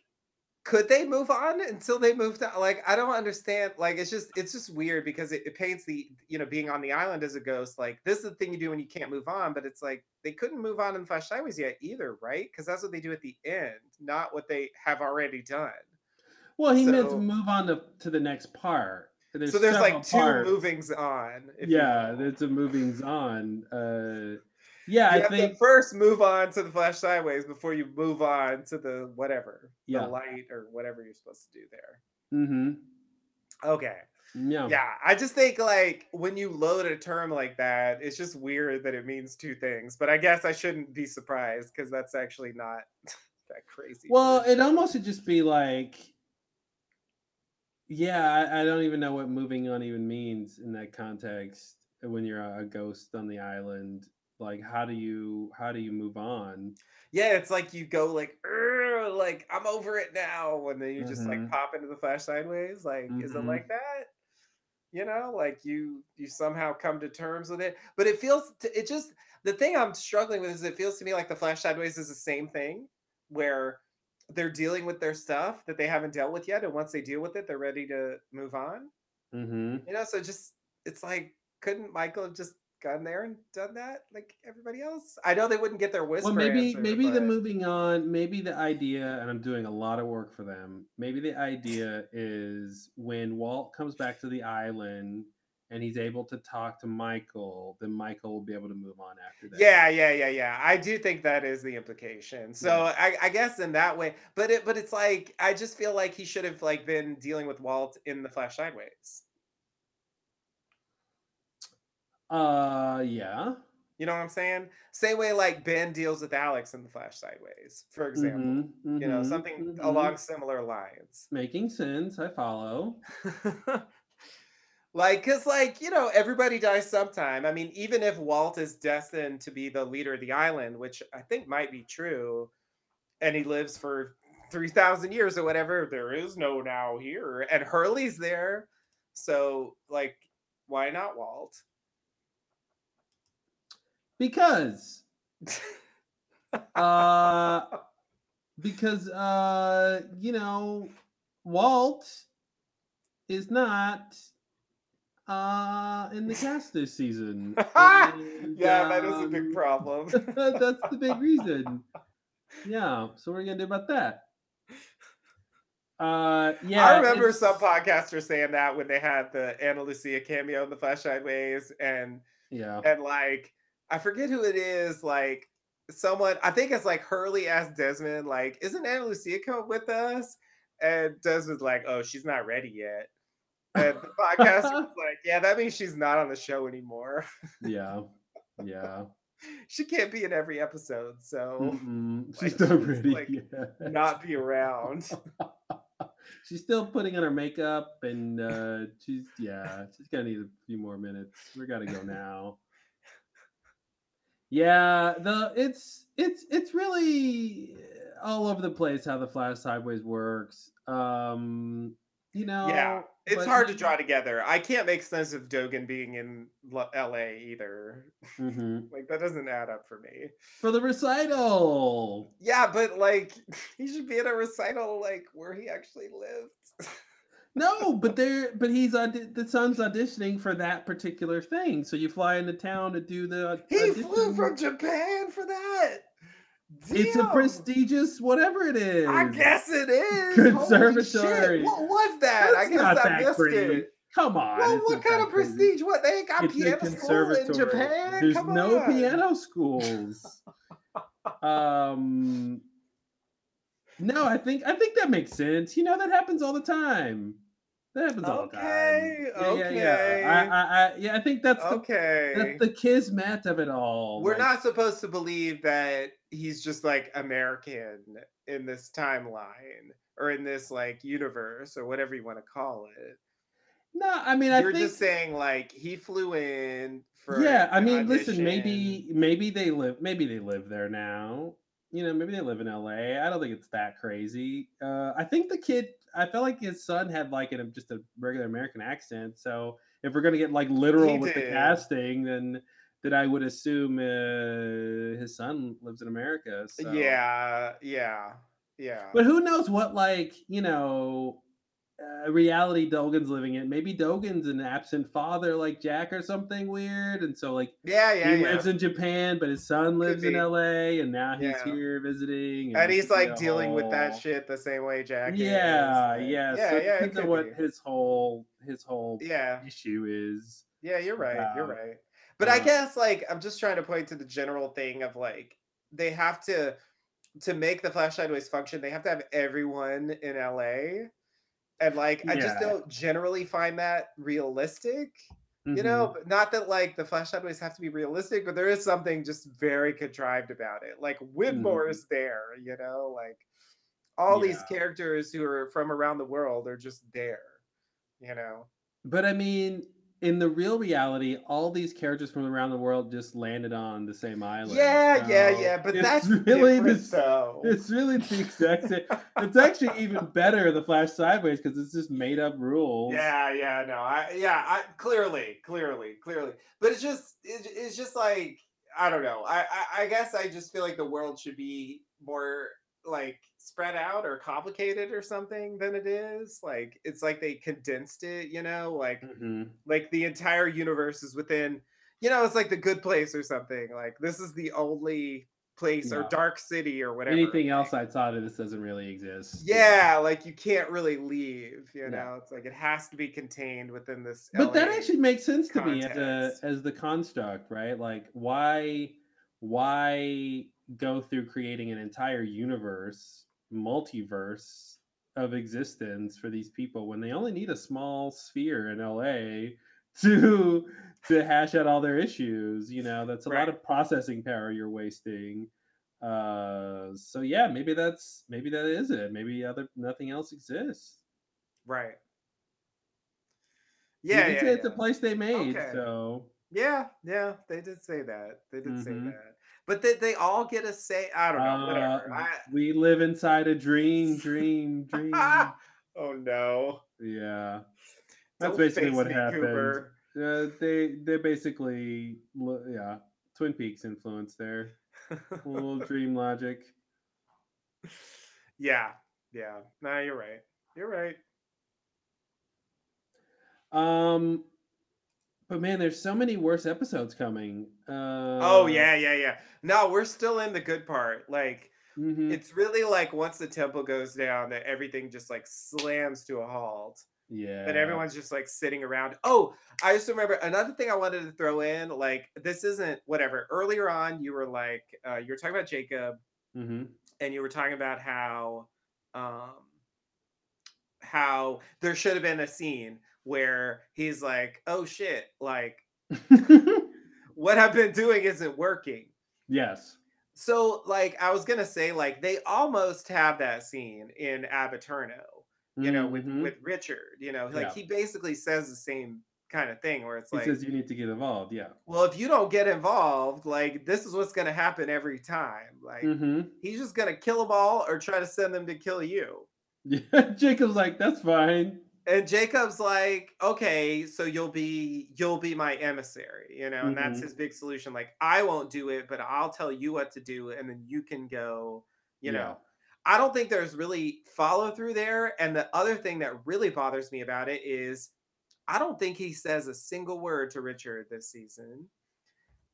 S2: could they move on until they moved on? Like, I don't understand. Like, it's just it's just weird because it, it paints the you know being on the island as a ghost. Like, this is the thing you do when you can't move on. But it's like they couldn't move on in the Flash Sideways yet either, right? Because that's what they do at the end, not what they have already done.
S1: Well, he meant to move on to, to the next part.
S2: so there's like two
S1: parts.
S2: movings on. if you
S1: Yeah,
S2: will.
S1: there's a movings on. Uh, yeah,
S2: you
S1: I
S2: have
S1: think
S2: to first move on to the flash sideways before you move on to the whatever,
S1: Yeah.
S2: the light or whatever you're supposed to do there.
S1: hmm
S2: Okay.
S1: Yeah.
S2: Yeah, I just think like when you load a term like that, it's just weird that it means two things. But I guess I shouldn't be surprised because that's actually not [laughs] that crazy.
S1: Well, it almost would just be like, yeah, I, I don't even know what moving on even means in that context. When you're a, a ghost on the island, like how do you how do you move on?
S2: Yeah, it's like you go like, like I'm over it now, and then you just like
S1: Mhm.
S2: pop into the flash sideways. Like, is it like that? You know, like you you somehow come to terms with it, but it feels t- it just the thing I'm struggling with is it feels to me like the flash sideways is the same thing where they're dealing with their stuff that they haven't dealt with yet, and once they deal with it, they're ready to move on.
S1: hmm
S2: You know, so just it's like, couldn't Michael have just gone there and done that like everybody else? I know they wouldn't get their whisper
S1: Well, maybe
S2: answer,
S1: maybe the
S2: but-
S1: moving on, maybe the idea, and I'm doing a lot of work for them. Maybe the idea is when Walt comes back to the island and he's able to talk to Michael, then Michael will be able to move on after that.
S2: Yeah, yeah, yeah, yeah. I do think that is the implication. So
S1: Yeah.
S2: I, I guess in that way, but it, but it's like I just feel like he should have like been dealing with Walt in the Flash Sideways.
S1: Uh, yeah.
S2: You know what I'm saying? Same way like Ben deals with Alex in the Flash Sideways, for example.
S1: Mhm,
S2: You know,
S1: mhm,
S2: something
S1: mhm.
S2: along similar lines.
S1: Making sense. I follow. [laughs]
S2: Like, cause like, you know, everybody dies sometime. I mean, even if Walt is destined to be the leader of the island, which I think might be true, and he lives for 3,000 years or whatever, there is no now here. And Hurley's there. So, like, why not Walt?
S1: Because uh because uh you know Walt is not uh in the cast this season. And, [laughs]
S2: yeah, that is a big
S1: um,
S2: problem. [laughs]
S1: That's the big reason. [laughs] Yeah. So what are you gonna do about that? Uh yeah.
S2: I remember
S1: it's-
S2: some podcasters saying that when they had the Ana Lucia cameo in the Flash Sideways, and
S1: Yeah.
S2: and like I forget who it is, like someone I think it's like Hurley asked Desmond, like, isn't Ana Lucia come with us? And Desmond's like, oh, she's not ready yet. And the podcaster was [laughs] like, yeah, that means she's not on the show anymore.
S1: Yeah. Yeah. [laughs]
S2: she can't be in every episode, so [laughs] like,
S1: She's not
S2: she's,
S1: ready
S2: like,
S1: yet.
S2: not be around.
S1: she's still putting on her makeup and uh she's yeah she's gonna need a few more minutes we gotta go now yeah the it's it's it's really all over the place how the flash sideways works um you know
S2: yeah, it's
S1: but
S2: hard to draw together. I can't make sense of Dogen being in LA either.
S1: Mhm. [laughs]
S2: Like that doesn't add up for me.
S1: for the recital
S2: Yeah, but like [laughs] he should be at a recital like where he actually lived. [laughs]
S1: no but there but he's audi- the son's auditioning for that particular thing so you fly into town to do the
S2: he flew from Japan for that.
S1: It's a prestigious whatever it is.
S2: I guess it is.
S1: Conservatory.
S2: What was that? I guess I missed
S1: great.
S2: it.
S1: Come on.
S2: Well, what kind of prestige? What they ain't got
S1: It's
S2: piano school in. Japan?
S1: There's
S2: Come
S1: no
S2: on.
S1: piano schools. [laughs] um No, I think I think that makes sense. You know that happens all the time. That happens all the time.
S2: Okay,
S1: Yeah, yeah, yeah. I, I, I, yeah, I think that's the,
S2: Okay.
S1: that's the kismet of it all.
S2: We're
S1: like-
S2: not supposed to believe that he's just like American in this timeline or in this like universe or whatever you want to call it.
S1: No, I mean, I
S2: You're
S1: think
S2: just saying like he flew in for
S1: yeah i
S2: an
S1: mean listen maybe maybe they live maybe they live there now you know maybe they live in la i don't think it's that crazy uh i think the kid i felt like his son had like a, just a regular american accent so if we're gonna get like literal
S2: He
S1: with the casting then then i would assume uh, his son lives in america so.
S2: Yeah, yeah, yeah.
S1: but who knows what like you know uh, reality Dogen's living in. Maybe Dogen's an absent father like Jack or something weird, and so like
S2: Yeah, yeah,
S1: he
S2: yeah.
S1: lives in Japan, but his son lives in. L.A. and now he's
S2: Yeah.
S1: here visiting,
S2: And
S1: it
S2: he's like
S1: a
S2: dealing with that shit the same way Jack.
S1: Yeah,
S2: like-
S1: yeah,
S2: yeah,
S1: so
S2: yeah. It
S1: depends on what
S2: be.
S1: his whole his whole
S2: Yeah.
S1: issue is.
S2: Yeah, you're right. You're right. But I
S1: uh,
S2: guess like I'm just trying to point to the general thing of like they have to to make the Flash Sideways function, they have to have everyone in LA. And like I just don't generally find that realistic. You know,
S1: Mhm.
S2: but not that like the Flash Sideways have to be realistic, but there is something just very contrived about it. Like Widmore
S1: Mhm.
S2: is there, you know, like all these characters who are from around the world are just there, you know.
S1: But I mean, in the real reality, all these characters from around the world just landed on the same island.
S2: Yeah, yeah,
S1: so
S2: yeah, but that's [laughs]
S1: really this.
S2: though.
S1: It's really the exact same. [laughs] It's actually even better the Flash Sideways because it's just made up rules.
S2: Yeah, yeah, no, I yeah, I clearly, clearly, clearly, but it's just it, it's just like I don't know. I, I I guess I just feel like the world should be more like spread out or complicated or something than it is. Like it's like they condensed it, you know, like
S1: Mhm.
S2: like the entire universe is within, you know, it's like the good place or something. Like this is the only place or dark city or whatever.
S1: Anything else outside of this doesn't really exist.
S2: Yeah, like you can't really leave, you
S1: Yeah.
S2: know. It's like it has to be contained within this.
S1: But that actually makes sense to me as a as the construct, right? Like why why go through creating an entire universe, multiverse of existence for these people when they only need a small sphere in LA to to hash out all their issues, you know, that's a lot of processing power you're wasting. Uh so yeah, maybe that's maybe that is it. Maybe other nothing else exists.
S2: Right. Yeah, yeah,
S1: it's a place they made,
S2: Okay.
S1: so
S2: Yeah, yeah, they did say that. They did say
S1: Mhm.
S2: that. But they, they all get a say. I don't know. Whatever.
S1: Uh,
S2: I,
S1: we live inside a dream, [laughs] dream, dream. [laughs]
S2: oh no.
S1: yeah, that's
S2: Don't
S1: basically what
S2: me,
S1: happened.
S2: Cooper.
S1: Uh, they they basically yeah, Twin Peaks influence there. [laughs] Little dream logic.
S2: Yeah, yeah. No, you're right. You're right.
S1: Um, but man, there's so many worse episodes coming. Uh,
S2: oh yeah, yeah, yeah. No, we're still in the good part. Like
S1: mhm.
S2: it's really like once the temple goes down that everything just like slams to a halt.
S1: yeah.
S2: That everyone's just like sitting around. Oh, I just remember another thing I wanted to throw in. Like this isn't whatever. Earlier on, you were like uh, you were talking about Jacob,
S1: hmm
S2: and you were talking about how um how there should have been a scene where he's like, "Oh shit, like [laughs] what I've been doing isn't working."
S1: yes.
S2: So, like, I was gonna say, like, they almost have that scene in Ab Aeterno, you know, with
S1: Mhm.
S2: with Richard. You know, like
S1: Yeah.
S2: he basically says the same kind of thing, where it's
S1: He
S2: like,
S1: says you need to get involved. Yeah.
S2: well, if you don't get involved, like, this is what's gonna happen every time. Like,
S1: hmm
S2: he's just gonna kill them all or try to send them to kill you.
S1: Yeah. [laughs] Jacob's like, that's fine.
S2: And Jacob's like, okay, so you'll be you'll be my emissary, you know, and that's
S1: Mhm.
S2: his big solution. Like, I won't do it, but I'll tell you what to do, and then you can go, you
S1: Yeah.
S2: know. I don't think there's really follow through there. And the other thing that really bothers me about it is I don't think he says a single word to Richard this season.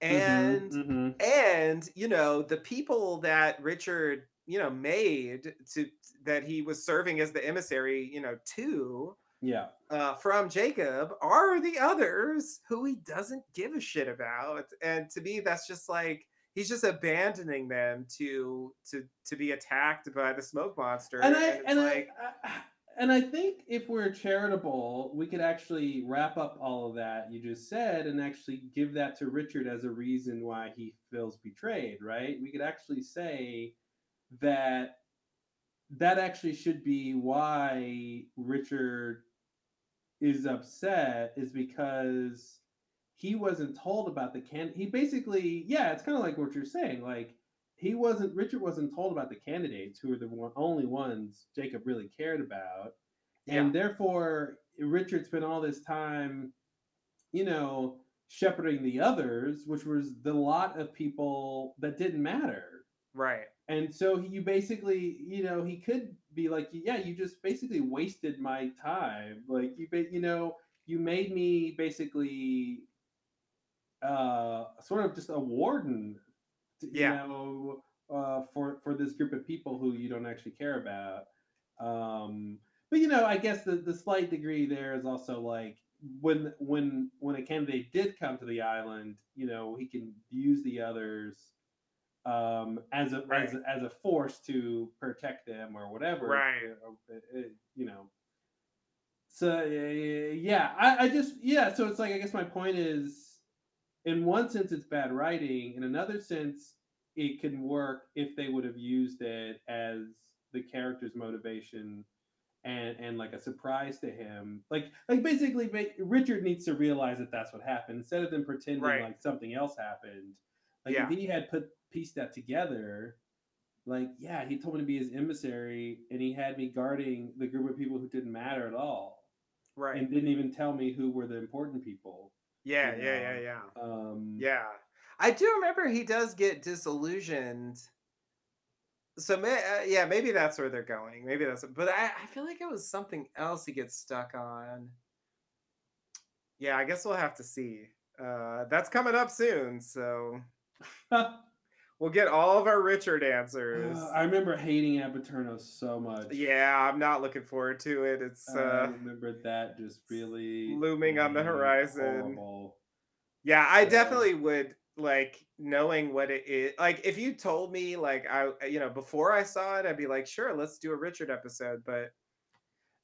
S2: And
S1: mhm.
S2: and you know, the people that Richard, you know, made to that he was serving as the emissary, you know, to
S1: Yeah.
S2: uh, from Jacob are the others who he doesn't give a shit about. And to me, that's just like he's just abandoning them to to to be attacked by the smoke monster.
S1: and I
S2: it's
S1: and
S2: like,
S1: I, I and I think if we're charitable, we could actually wrap up all of that you just said and actually give that to Richard as a reason why he feels betrayed, right? We could actually say that that actually should be why Richard is upset is because he wasn't told about the can he basically yeah it's kind of like what you're saying like he wasn't richard wasn't told about the candidates who were the one, only ones jacob really cared about. And therefore richard spent all this time you know shepherding the others which was the lot of people that didn't matter.
S2: Right.
S1: And so you basically, you know, he could be like, yeah, you just basically wasted my time. Like you, you know, you made me basically uh sort of just a warden you
S2: Yeah.
S1: know uh for for this group of people who you don't actually care about um but you know i guess the the slight degree there is also like when when when a candidate did come to the island you know he can use the others um as a as, as a force to protect them or whatever
S2: Right.
S1: uh, uh, you know so yeah I, I just yeah so it's like i guess my point is in one sense it's bad writing in another sense it can work if they would have used it as the character's motivation and and like a surprise to him like like basically ba- richard needs to realize that that's what happened instead of them pretending
S2: Right.
S1: like something else happened like
S2: Yeah.
S1: if he had put pieced that together like yeah he told me to be his emissary and he had me guarding the group of people who didn't matter at all
S2: Right.
S1: and didn't even tell me who were the important people
S2: Yeah,
S1: you
S2: yeah, yeah, yeah.
S1: um
S2: Yeah. I do remember he does get disillusioned. So may, uh, yeah, maybe that's where they're going. Maybe that's but I, I feel like it was something else he gets stuck on. Yeah, I guess we'll have to see. Uh that's coming up soon, so [laughs] we'll get all of our Richard answers.
S1: Uh, I remember hating Ab Aeterno so much.
S2: yeah, I'm not looking forward to it. It's
S1: I
S2: uh
S1: remember that just really
S2: looming on the horizon.
S1: horrible.
S2: Yeah, I
S1: Yeah.
S2: definitely would like knowing what it is. Like if you told me like I you know before I saw it, I'd be like, sure, let's do a Richard episode. But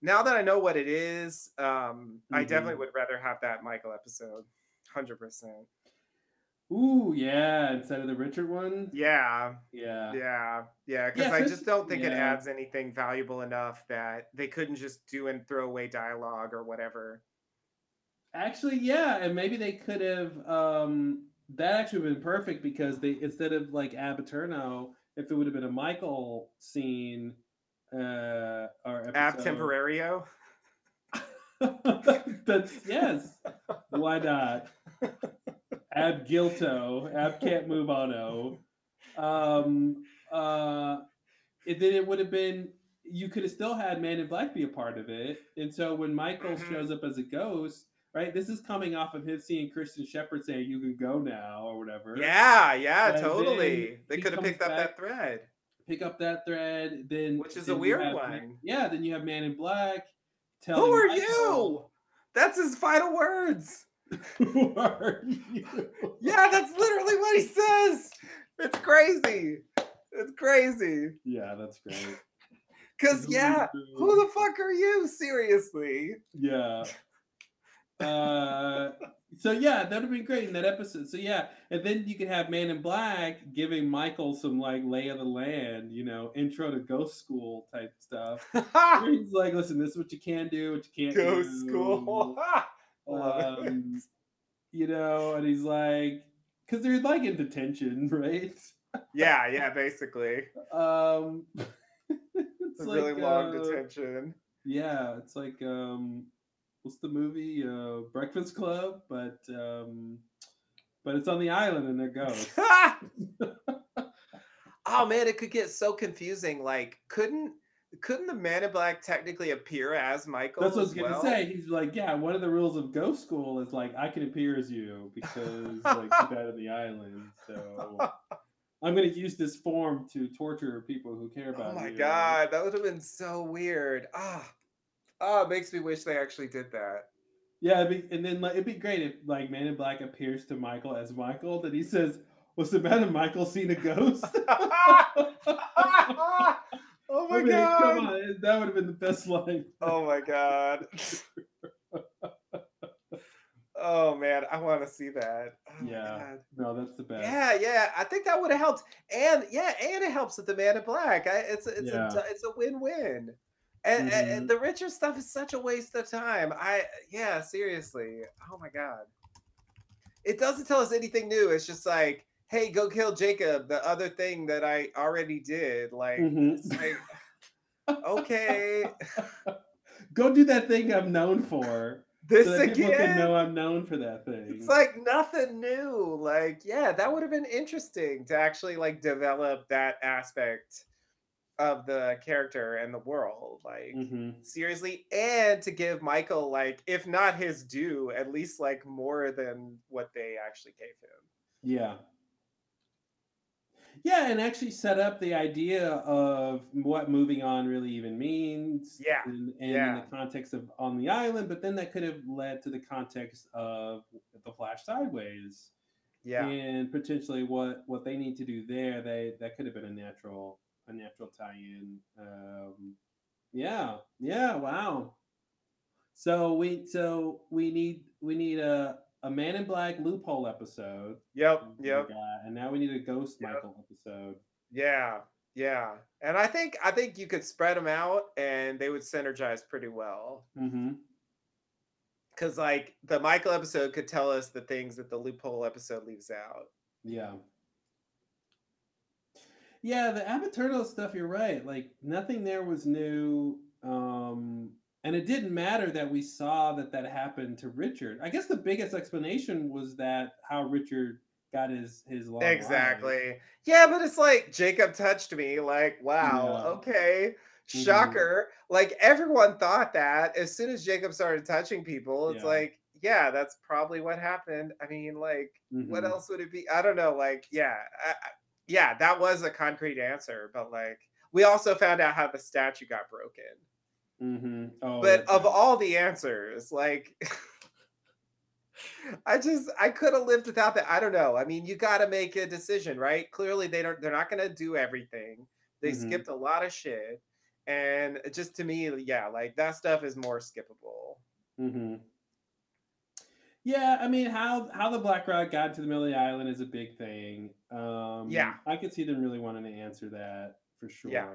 S2: now that I know what it is, um, I definitely would rather have that Michael episode. Hundred percent.
S1: Ooh, yeah, instead of the Richard one.
S2: Yeah.
S1: Yeah.
S2: Yeah. Yeah. Because
S1: Yeah,
S2: I just don't think it adds anything valuable enough that they couldn't just do and throw away dialogue or whatever.
S1: Actually, yeah, and maybe they could have um that actually would have been perfect because they instead of like Ab Aeterno, if it would have been a Michael scene uh or
S2: Ab Temporario. [laughs]
S1: That's yes. Why not? [laughs] Ab Gilto. Ab can't move on O. Um uh and then it would have been you could have still had Man in Black be a part of it. And so when Michael
S2: Mhm.
S1: shows up as a ghost, right? This is coming off of him seeing Christian Shephard saying you can go now or whatever.
S2: Yeah, yeah,
S1: And
S2: totally. They could have picked up
S1: back-
S2: that thread.
S1: Pick up that thread, then
S2: Which is a
S1: then you
S2: weird
S1: have-
S2: one.
S1: Yeah, then you have Man in Black telling
S2: Who are
S1: Michael-
S2: you? That's his final words. [laughs]
S1: Who are you?
S2: Yeah, that's literally what he says. It's crazy. It's crazy.
S1: Yeah, that's great.
S2: Cause yeah, who the fuck are you? Seriously.
S1: Yeah. Uh, so yeah, that would have been great in that episode. So yeah, and then you could have Man in Black giving Michael some like lay of the land, you know, intro to Ghost School type stuff. [laughs] He's like, listen, this is what you can do, what you can't
S2: Ghost
S1: do.
S2: school. [laughs]
S1: Um, you know, and he's like, because they're like in detention, [laughs] right?
S2: yeah, yeah, basically.
S1: Um, [laughs]
S2: It's a really long
S1: uh,
S2: detention.
S1: Yeah, it's like um what's the movie? Uh Breakfast Club, but um but it's on the island and they're ghosts. [laughs]
S2: oh man, it could get so confusing. Like, couldn't couldn't the man in black technically appear as Michael?
S1: That's what I was
S2: as
S1: gonna say. He's like, yeah, one of the rules of Ghost School is like I can appear as you because like you died on the island. So [laughs] I'm gonna use this form to torture people who care about
S2: Oh my
S1: you.
S2: god, that would have been so weird. Ah, ah, it makes me wish they actually did that.
S1: Yeah, it'd be, and then like it'd be great if like Man in Black appears to Michael as Michael, that he says, "What's the matter, Michael? Seen a ghost?" [laughs] [laughs]
S2: Oh my
S1: I mean,
S2: god.
S1: Come on, that would have been the best line.
S2: Oh my god. oh man, I want to see that. Oh
S1: yeah, no, that's the best.
S2: Yeah, yeah, I think that would have helped, and yeah, and it helps with the Man in Black. I, it's a, it's
S1: Yeah.
S2: a it's a win win, and, and- and
S1: mm-hmm.
S2: the Richard stuff is such a waste of time. I yeah, seriously. Oh my god, it doesn't tell us anything new. It's just like, hey, go kill Jacob. The other thing that I already did. Like,
S1: Mhm.
S2: it's like [laughs] okay,
S1: Go do that thing I'm known for.
S2: This
S1: so that people can know I'm known for that thing.
S2: It's like nothing new. Like, yeah, that would have been interesting to actually like develop that aspect of the character and the world. Like,
S1: Mhm.
S2: seriously, and to give Michael like, if not his due, at least like more than what they actually gave him.
S1: Yeah. Yeah, and actually set up the idea of what moving on really even means.
S2: Yeah,
S1: And, and in the context of on the island, but then that could have led to the context of the Flash Sideways.
S2: Yeah.
S1: And potentially what what they need to do there, they that could have been a natural a natural tie-in. Um yeah, yeah, wow. So we so we need we need a a Man in Black loophole episode.
S2: Yep, yep.
S1: and now we need a Ghost Michael episode.
S2: Yeah, yeah. And I think I think you could spread them out and they would synergize pretty well.
S1: Mm-hmm.
S2: Cause like the Michael episode could tell us the things that the loophole episode leaves out.
S1: Yeah. Yeah, the Ab Aeterno stuff, you're right. Like nothing there was new. Um and it didn't matter that we saw that that happened to Richard. I guess the biggest explanation was that how Richard got his his long.
S2: Exactly. Yeah, but it's like Jacob touched me. Like, wow,
S1: Yeah.
S2: okay.
S1: Mhm.
S2: Shocker. Like everyone thought that as soon as Jacob started touching people, it's
S1: Yeah.
S2: like, yeah, that's probably what happened. I mean, like, what
S1: Mhm.
S2: else would it be? I don't know. Like, yeah, I- yeah, that was a concrete answer, but like, we also found out how the statue got broken.
S1: Mhm. Oh,
S2: but of all the answers, like [laughs] I just I could have lived without that. I don't know. I mean, you got to make a decision, right? Clearly, they don't. They're not going to do everything. They
S1: Mhm.
S2: skipped a lot of shit, and just to me, yeah, like that stuff is more skippable.
S1: Mm-hmm. Yeah, I mean, how how the Black Rock got to the middle of the island is a big thing. Um,
S2: Yeah.
S1: I could see them really wanting to answer that for sure.
S2: Yeah.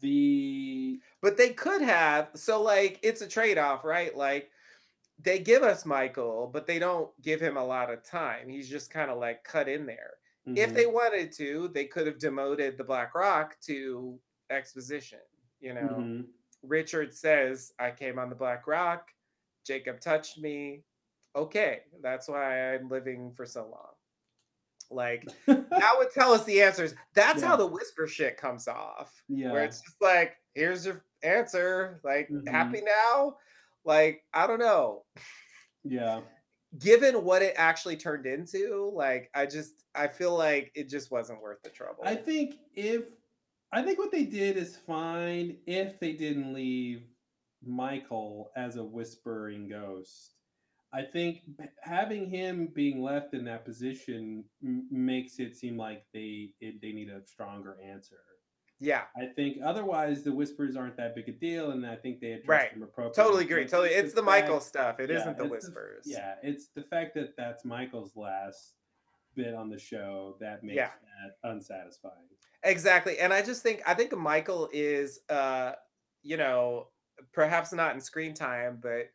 S1: The
S2: But they could have. So like, it's a trade off, right? Like. They give us Michael, but they don't give him a lot of time. He's just kind of like cut in there. If
S1: Mhm.
S2: they wanted to, they could have demoted the Black Rock to exposition. You know,
S1: Mhm.
S2: Richard says, I came on the Black Rock. Jacob touched me. Okay, that's why I'm living for so long. Like, [laughs] that would tell us the answers. That's how the whisper shit comes off.
S1: Yeah.
S2: Where it's just like, here's your answer. Like,
S1: Mhm.
S2: happy now? Like, I don't know.
S1: Yeah.
S2: Given what it actually turned into, like, I just, I feel like it just wasn't worth the trouble.
S1: I think if I think what they did is fine if they didn't leave Michael as a whispering ghost. I think having him being left in that position m- makes it seem like they it, they need a stronger answer.
S2: yeah.
S1: I think otherwise the whispers aren't that big a deal, and I think they address
S2: Right.
S1: them appropriately.
S2: Totally agree. Totally. It's the Michael
S1: fact-
S2: stuff. It
S1: yeah,
S2: not the
S1: it's
S2: whispers.
S1: yeah, it's the fact that that's Michael's last bit on the show that makes
S2: Yeah.
S1: that unsatisfying.
S2: Exactly. And I just think I think Michael is uh, you know, perhaps not in screen time, but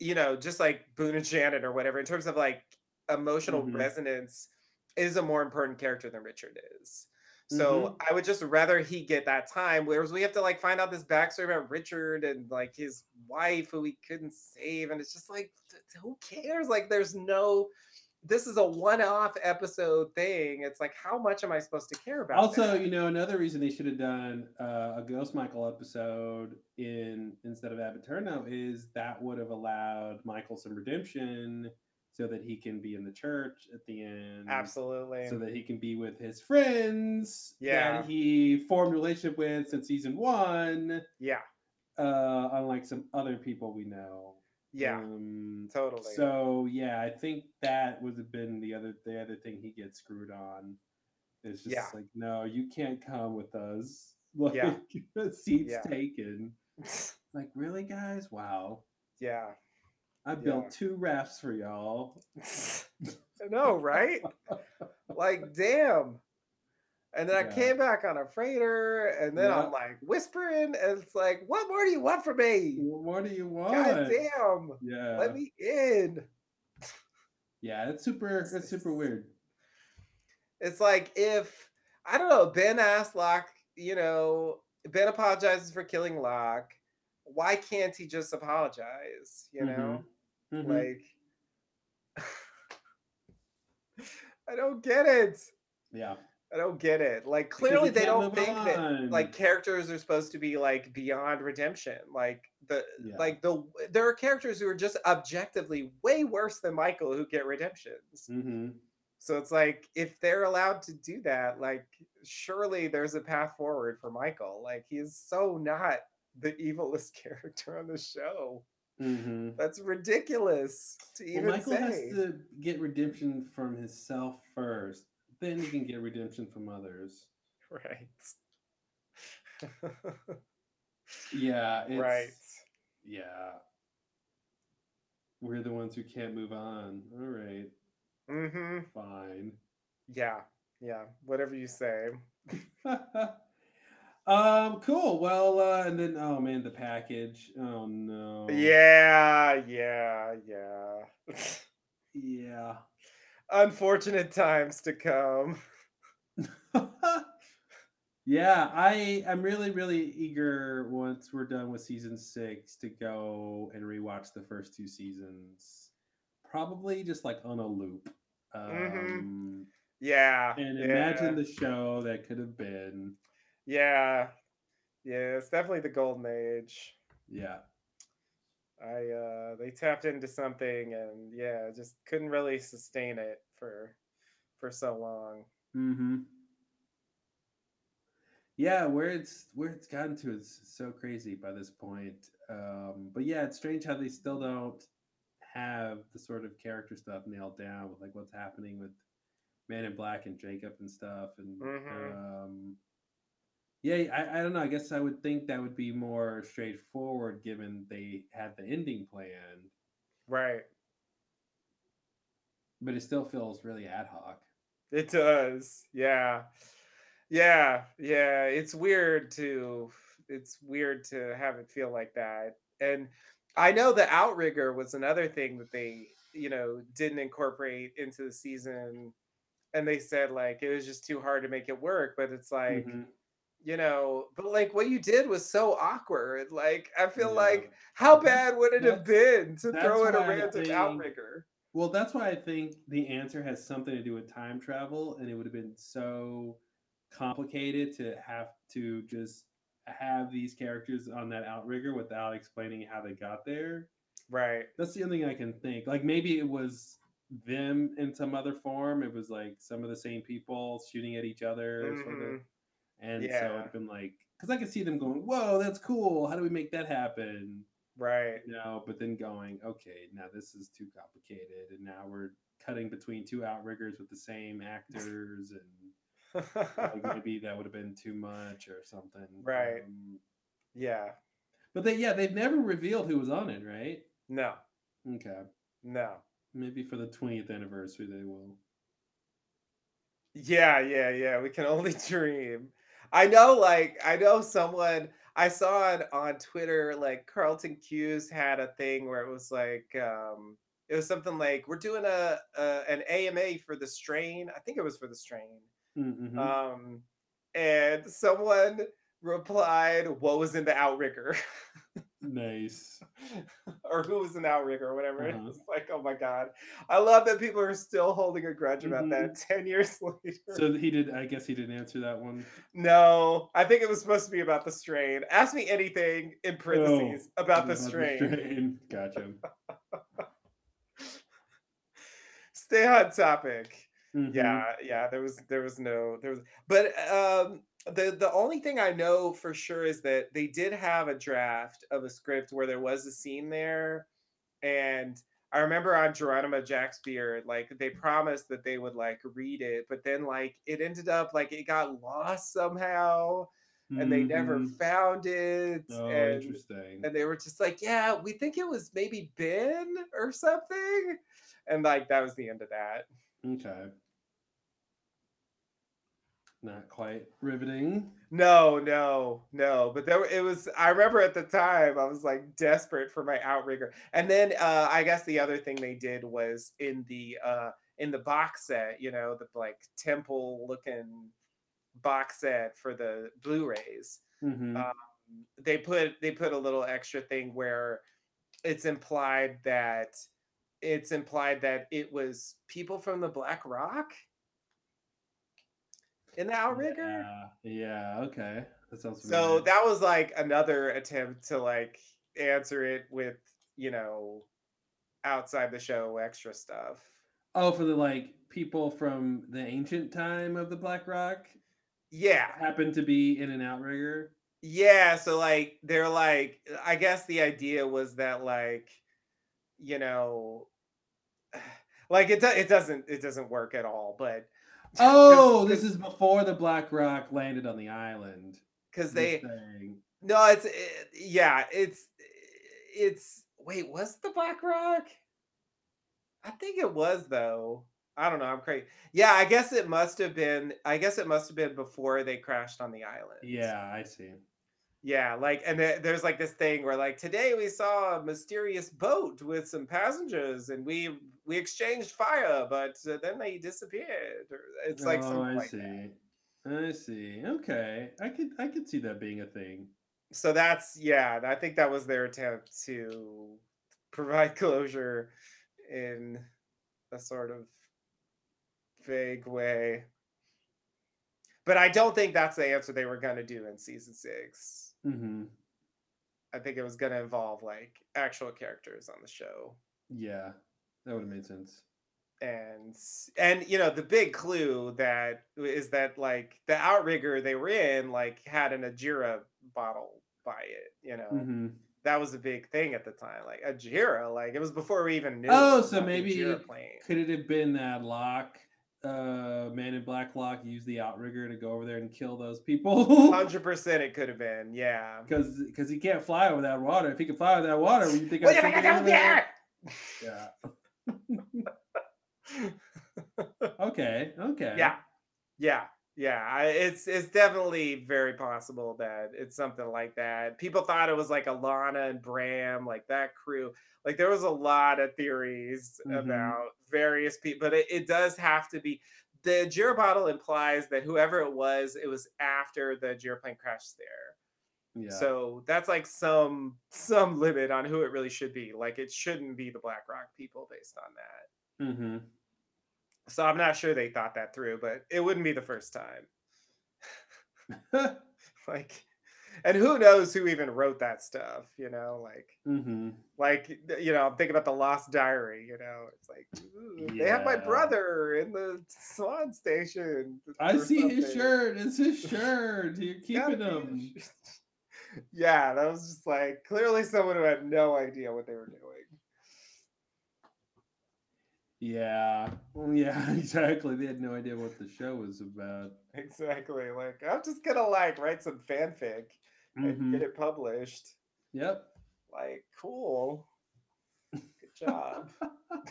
S2: you know, just like Boone and Shannon or whatever, in terms of like emotional
S1: Mhm.
S2: resonance, is a more important character than Richard is. So
S1: Mhm.
S2: I would just rather he get that time, whereas we have to like find out this backstory about Richard and like his wife who he couldn't save, and it's just like, who cares? Like, there's no. This is a one-off episode thing. It's like, how much am I supposed to care about?
S1: Also,
S2: that?
S1: you know, another reason they should have done uh, a Ghost Michael episode in instead of Ab Aeterno is that would have allowed Michael some redemption so that he can be in the church at the end.
S2: Absolutely.
S1: So that he can be with his friends
S2: Yeah.
S1: that he formed a relationship with since season one.
S2: Yeah.
S1: Uh, unlike some other people we know.
S2: Yeah.
S1: Um,
S2: Totally.
S1: So yeah, I think that would have been the other the other thing he gets screwed on. It's just
S2: Yeah.
S1: like, no, you can't come with us. [laughs] Like
S2: Yeah.
S1: the seat's
S2: Yeah.
S1: taken. [laughs] Like, really, guys? Wow.
S2: Yeah.
S1: I built two rafts for y'all. [laughs]
S2: I know, right? like, damn. And then I came back on a freighter, and then I'm like whispering, and it's like, what more do you want from me?
S1: What do you want?
S2: God damn.
S1: Yeah.
S2: Let me in.
S1: Yeah, it's super it's super weird.
S2: It's like if I don't know, Ben asked Locke, you know, Ben apologizes for killing Locke. Why can't he just apologize? You know?
S1: Mhm.
S2: Like, [laughs] I don't get it.
S1: Yeah.
S2: I don't get it. Like clearly they don't think that like characters are supposed to be like beyond redemption. Like the
S1: Yeah.
S2: like the there are characters who are just objectively way worse than Michael who get redemptions.
S1: hmm
S2: So it's like if they're allowed to do that, like surely there's a path forward for Michael. Like he's so not the [laughs] evilest character on the show.
S1: hmm
S2: That's ridiculous to
S1: Well,
S2: even
S1: Michael
S2: say.
S1: has to get redemption from himself first. Then you can get redemption from others.
S2: Right. [laughs]
S1: Yeah. It's,
S2: right.
S1: Yeah. We're the ones who can't move on. All right.
S2: Mm-hmm.
S1: Fine.
S2: Yeah. Yeah. Whatever you say. [laughs]
S1: um. Cool. Well. Uh. And then. Oh man, the package. Oh no.
S2: Yeah. Yeah. Yeah.
S1: Yeah.
S2: Unfortunate times to come. [laughs]
S1: Yeah, I I'm really really eager once we're done with season six to go and rewatch the first two seasons. Probably just like on a loop. Um,
S2: Yeah.
S1: And
S2: yeah.
S1: imagine the show that could have been.
S2: Yeah. Yeah, it's definitely the golden age.
S1: Yeah.
S2: I uh they tapped into something and yeah, just couldn't really sustain it for for so long.
S1: Mm-hmm. Yeah, where it's where it's gotten to is so crazy by this point. Um, but yeah, it's strange how they still don't have the sort of character stuff nailed down with like what's happening with Man in Black and Jacob and stuff. And
S2: Mhm.
S1: um, yeah, I, I don't know. I guess I would think that would be more straightforward given they had the ending planned,
S2: Right.
S1: but it still feels really ad hoc.
S2: It does. Yeah. Yeah. Yeah. It's weird to it's weird to have it feel like that. And I know the outrigger was another thing that they, you know, didn't incorporate into the season. And they said like it was just too hard to make it work. But it's like,
S1: Mhm.
S2: You know, but like what you did was so awkward. Like I feel
S1: Yeah.
S2: like how bad would it have been to throw in a random outrigger?
S1: Well, that's why I think the answer has something to do with time travel, and it would have been so complicated to have to just have these characters on that outrigger without explaining how they got there.
S2: Right.
S1: That's the only thing I can think. Like maybe it was them in some other form. It was like some of the same people shooting at each other, sort of.
S2: Mhm.
S1: And so
S2: Yeah.
S1: it'd been like, because I could see them going, "Whoa, that's cool! How do we make that happen?"
S2: Right.
S1: you know, but then going, okay, now this is too complicated, and now we're cutting between two outriggers with the same actors, and like [laughs] maybe that would have been too much or something.
S2: Right.
S1: Um,
S2: Yeah.
S1: but they, yeah, they've never revealed who was on it, right?
S2: No.
S1: Okay,
S2: No.
S1: maybe for the twentieth anniversary they will.
S2: Yeah, yeah, yeah. We can only [laughs] dream. I know, like, I know someone I saw it on Twitter, like Carlton Cuse had a thing where it was like, um, it was something like, we're doing a, a an AMA for the strain. I think it was for the strain.
S1: Mm-hmm.
S2: Um, and someone replied, What was in the outrigger? [laughs]
S1: nice. [laughs]
S2: or who was an outrigger or whatever.
S1: Uh-huh.
S2: It's like, oh my god. I love that people are still holding a grudge about that [laughs] 10 years later.
S1: So he did. I guess he didn't answer that one.
S2: no, I think it was supposed to be about the strain. Ask me anything in parentheses
S1: Oh,
S2: about the
S1: about
S2: strain.
S1: strain. Gotcha. [laughs]
S2: Stay on topic.
S1: Mhm.
S2: Yeah, yeah, there was there was no there was but um the the only thing I know for sure is that they did have a draft of a script where there was a scene there and I remember on Geronimo Jack's beard, like they promised that they would like read it, but then like it ended up like it got lost somehow and they never
S1: Mhm.
S2: found it.
S1: Oh,
S2: and,
S1: interesting.
S2: and they were just like, yeah, we think it was maybe Ben or something. And like that was the end of that.
S1: Okay. Not quite riveting.
S2: No, no, no. But there it was. I remember at the time I was like desperate for my outrigger. And then uh I guess the other thing they did was in the uh in the box set, you know, the like temple looking box set for the Blu-rays.
S1: Mhm.
S2: Um, they put they put a little extra thing where it's implied that it's implied that it was people from the Black Rock in the Outrigger.
S1: Yeah, yeah, okay. That sounds
S2: So that was like another attempt to like answer it with, you know, outside the show extra stuff.
S1: Oh, for the like people from the ancient time of the Black Rock
S2: Yeah.
S1: happen to be in an outrigger.
S2: Yeah, so like they're like I guess the idea was that like you know [sighs] like it do, it doesn't it doesn't work at all, but
S1: Oh, this is before the Black Rock landed on the island.
S2: cuz they
S1: saying.
S2: No, it's it, yeah, it's it's wait, was the Black Rock? I think it was though. I don't know. I'm crazy. Yeah, I guess it must have been. I guess it must have been before they crashed on the island.
S1: Yeah, I see.
S2: Yeah, like, and there, there's like this thing where like today we saw a mysterious boat with some passengers, and we we exchanged fire, but uh, then they disappeared. Or it's like
S1: oh,
S2: something
S1: I
S2: like
S1: see.
S2: that.
S1: I see. Okay, I could I could see that being a thing.
S2: So that's yeah. I think that was their attempt to provide [laughs] closure in a sort of vague way. But I don't think that's the answer they were going to do in season six.
S1: Mm-hmm.
S2: I think it was going to involve like actual characters on the show.
S1: Yeah, that would have made sense.
S2: And and you know the big clue that is that like the outrigger they were in like had an Ajira bottle by it. You know
S1: Mm-hmm.
S2: that was a big thing at the time. Like Ajira, like it was before we even knew.
S1: Oh, so maybe
S2: plane.
S1: could it have been that Locke, uh, Man in Black Locke used the outrigger to go over there and kill those people?
S2: Hundred percent, it could have been. Yeah.
S1: Because because he can't fly without water. If he could fly without water, you think
S2: Well,
S1: I'd
S2: you
S1: take it
S2: gotta
S1: over
S2: go
S1: there?
S2: there.
S1: Yeah. [laughs] okay. Okay.
S2: Yeah, yeah, yeah. It's it's definitely very possible that it's something like that. People thought it was like Ilana and Bram, like that crew. Like there was a lot of theories
S1: Mhm.
S2: about various people, but it, it does have to be. The Ajira bottle implies that whoever it was, it was after the Ajira plane crashed there.
S1: Yeah.
S2: So that's like some some limit on who it really should be. Like it shouldn't be the Black Rock people based on that.
S1: Mm-hmm.
S2: So I'm not sure they thought that through, but it wouldn't be the first time. [laughs] [laughs] like, and who knows who even wrote that stuff? You know, like,
S1: mm-hmm.
S2: like you know, think about the Lost Diary. You know, it's like "Ooh, they have my brother in the Swan Station.
S1: I see his shirt. It's his [laughs] shirt. You're keeping him.
S2: yeah, that was just like clearly someone who had no idea what they were doing.
S1: Yeah. Well, yeah, [laughs] exactly. They had no idea what the show was about.
S2: Exactly. Like I'm just gonna like write some fanfic and
S1: Mhm.
S2: get it published.
S1: Yep.
S2: Like, cool. Good job. [laughs]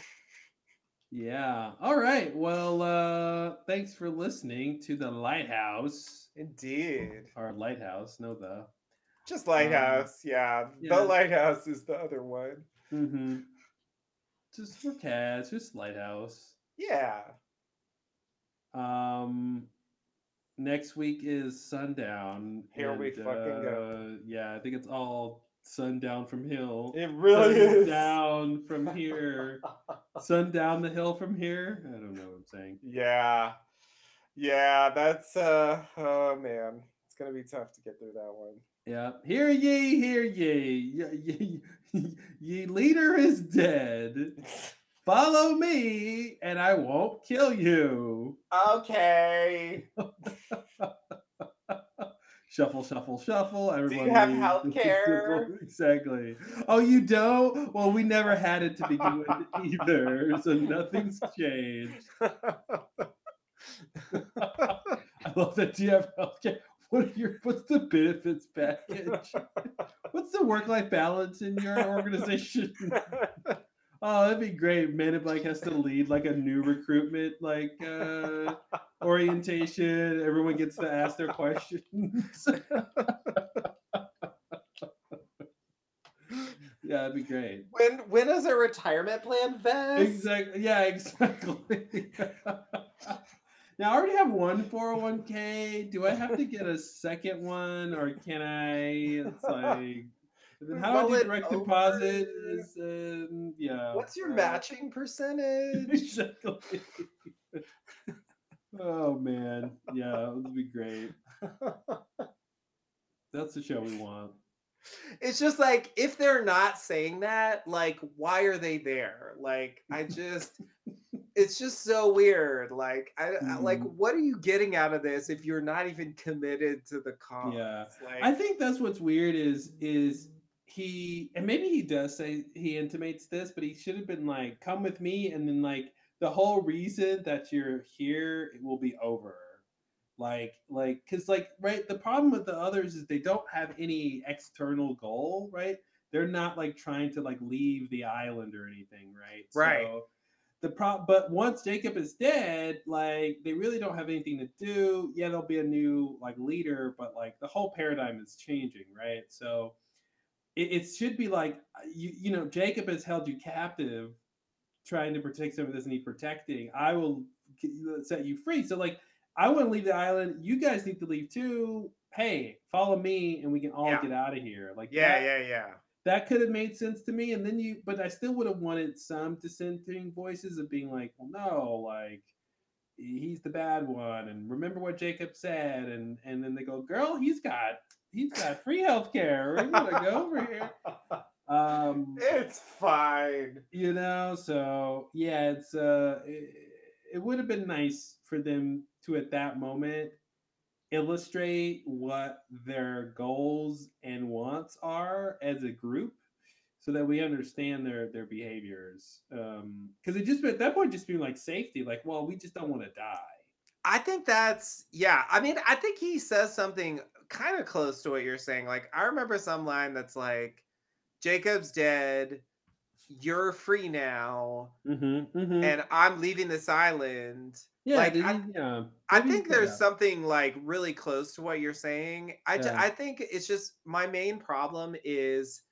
S1: Yeah. All right. Well, uh thanks for listening to the Lighthouse.
S2: Indeed.
S1: Our Lighthouse, no the.
S2: Just Lighthouse, yeah.
S1: yeah.
S2: The Lighthouse is the other one.
S1: Mm-hmm. Just for cats, just Lighthouse.
S2: Yeah.
S1: Um next week is Sundown.
S2: Here we fucking go.
S1: uh, Yeah, I think it's all sundown from hill.
S2: It really is.
S1: Down from here. [laughs] sundown the hill from here. I don't know what I'm saying.
S2: Yeah. Yeah, that's uh oh man. It's gonna be tough to get through that one.
S1: Yeah. Hear ye, hear ye. [laughs] Ye, leader is dead. Follow me, and I won't kill you.
S2: Okay. [laughs]
S1: Shuffle, shuffle, shuffle. Everyone Do you
S2: have
S1: leaves.
S2: healthcare? [laughs]
S1: exactly. Oh, you don't? Well, we never had it to begin with either, so nothing's changed. I love that. Do you have healthcare? What are your what's the benefits package? [laughs] What's the work-life balance in your organization? [laughs] Oh, that'd be great. Man in Black has to lead like a new recruitment like uh orientation. Everyone gets to ask their questions. [laughs] yeah, that'd be great.
S2: When when is a retirement plan vest?
S1: Exactly. Yeah, exactly. Now I already have one 401k. Do I have to get a second one or can I it's like how I do
S2: Roll it
S1: direct deposit is um, yeah.
S2: What's your
S1: uh,
S2: matching percentage? [laughs]
S1: Exactly. oh man, yeah, it would be great. That's the show we want.
S2: it's just like if they're not saying that, like why are they there? Like I just [laughs] it's just so weird. Like I, I like
S1: mm-hmm.
S2: what are you getting out of this if you're not even committed to the cause?
S1: Yeah.
S2: Like
S1: I think that's what's weird is is he and maybe he does say he intimates this, but he should have been like, "Come with me," and then like the whole reason that you're here it will be over. Like, like, because like, right? The problem with the others is they don't have any external goal, right? They're not like trying to like leave the island or anything, right?
S2: Right.
S1: So, the pro but once Jacob is dead, like they really don't have anything to do. Yeah, there'll be a new like leader, but like the whole paradigm is changing, right? So it, it should be like you you know Jacob has held you captive, trying to protect some of this need protecting. I will set you free. So like I want to leave the island. You guys need to leave too. Hey, follow me, and we can all
S2: Yeah.
S1: get out of here. Like
S2: yeah,
S1: that-
S2: yeah, yeah.
S1: That could have made sense to me and then you but i still would have wanted some dissenting voices of being like well no like he's the bad one and remember what jacob said and and then they go girl he's got he's got free health care we're gonna go over here um
S2: It's fine.
S1: you know so yeah it's uh it, it would have been nice for them to at that moment illustrate what their goals and wants are as a group so that we understand their their behaviors um because it just at that point just being like safety like well we just don't want to die
S2: I think that's yeah. I mean, I think he says something kind of close to what you're saying. Like I remember some line that's like, "Jacob's dead, you're free now,
S1: mm-hmm, mm-hmm.
S2: and I'm leaving this island."
S1: yeah
S2: like, I-
S1: yeah
S2: I think there's
S1: that.
S2: something like really close to what you're saying. I
S1: Yeah.
S2: I think it's just my main problem is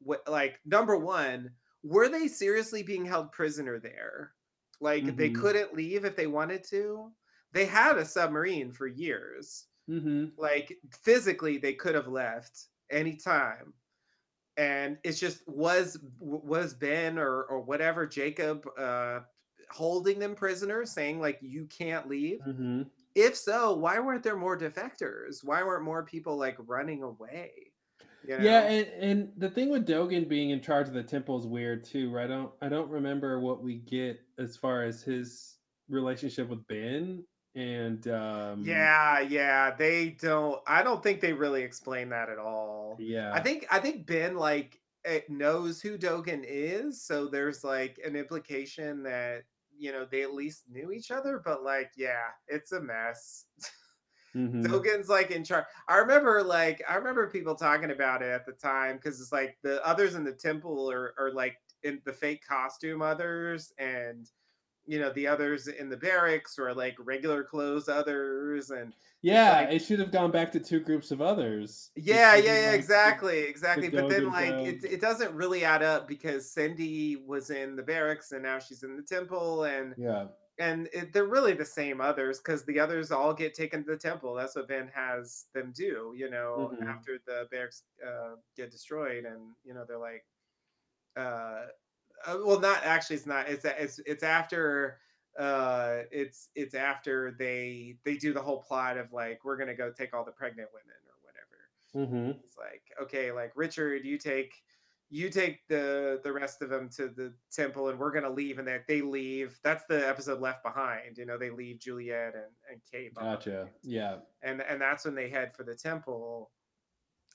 S2: what like number one, were they seriously being held prisoner there? Like they
S1: Mhm.
S2: couldn't leave if they wanted to. They had a submarine for years.
S1: mm-hmm.
S2: Like physically they could have left anytime. And it's just was was Ben or or whatever Jacob uh holding them prisoners saying like you can't leave
S1: Mm-hmm.
S2: if so, why weren't there more defectors? Why weren't more people like running away? You know?
S1: Yeah, and, and the thing with Dogen being in charge of the temple is weird too. Right? I don't I don't remember what we get as far as his relationship with Ben and um
S2: yeah, yeah. They don't. I don't think they really explain that at all.
S1: yeah
S2: I think I think Ben like it knows who Dogen is, so there's like an implication that you know they at least knew each other. But like, yeah, it's a mess. [laughs]
S1: mhm.
S2: Dogen's like in charge. I remember like I remember people talking about it at the time because it's like the others in the temple are, are like in the fake costume others and you know the others in the barracks are like regular clothes others and
S1: yeah
S2: like-
S1: it should have gone back to two groups of others
S2: yeah yeah yeah
S1: like
S2: exactly exactly but then like it, it doesn't really add up because Cindy was in the barracks and now she's in the temple and
S1: yeah
S2: and it, they're really the same others because the others all get taken to the temple. That's what Ben has them do, you know,
S1: Mhm.
S2: after the barracks uh, get destroyed, and you know they're like, uh, uh, well, not actually, it's not. It's it's it's after uh it's it's after they they do the whole plot of like we're gonna go take all the pregnant women or whatever.
S1: Mm-hmm.
S2: it's like okay like richard you take you take the the rest of them to the temple and we're gonna leave and that they leave. That's the episode left behind you know they leave juliet and and kate
S1: gotcha. Yeah.
S2: And and that's when they head for the temple.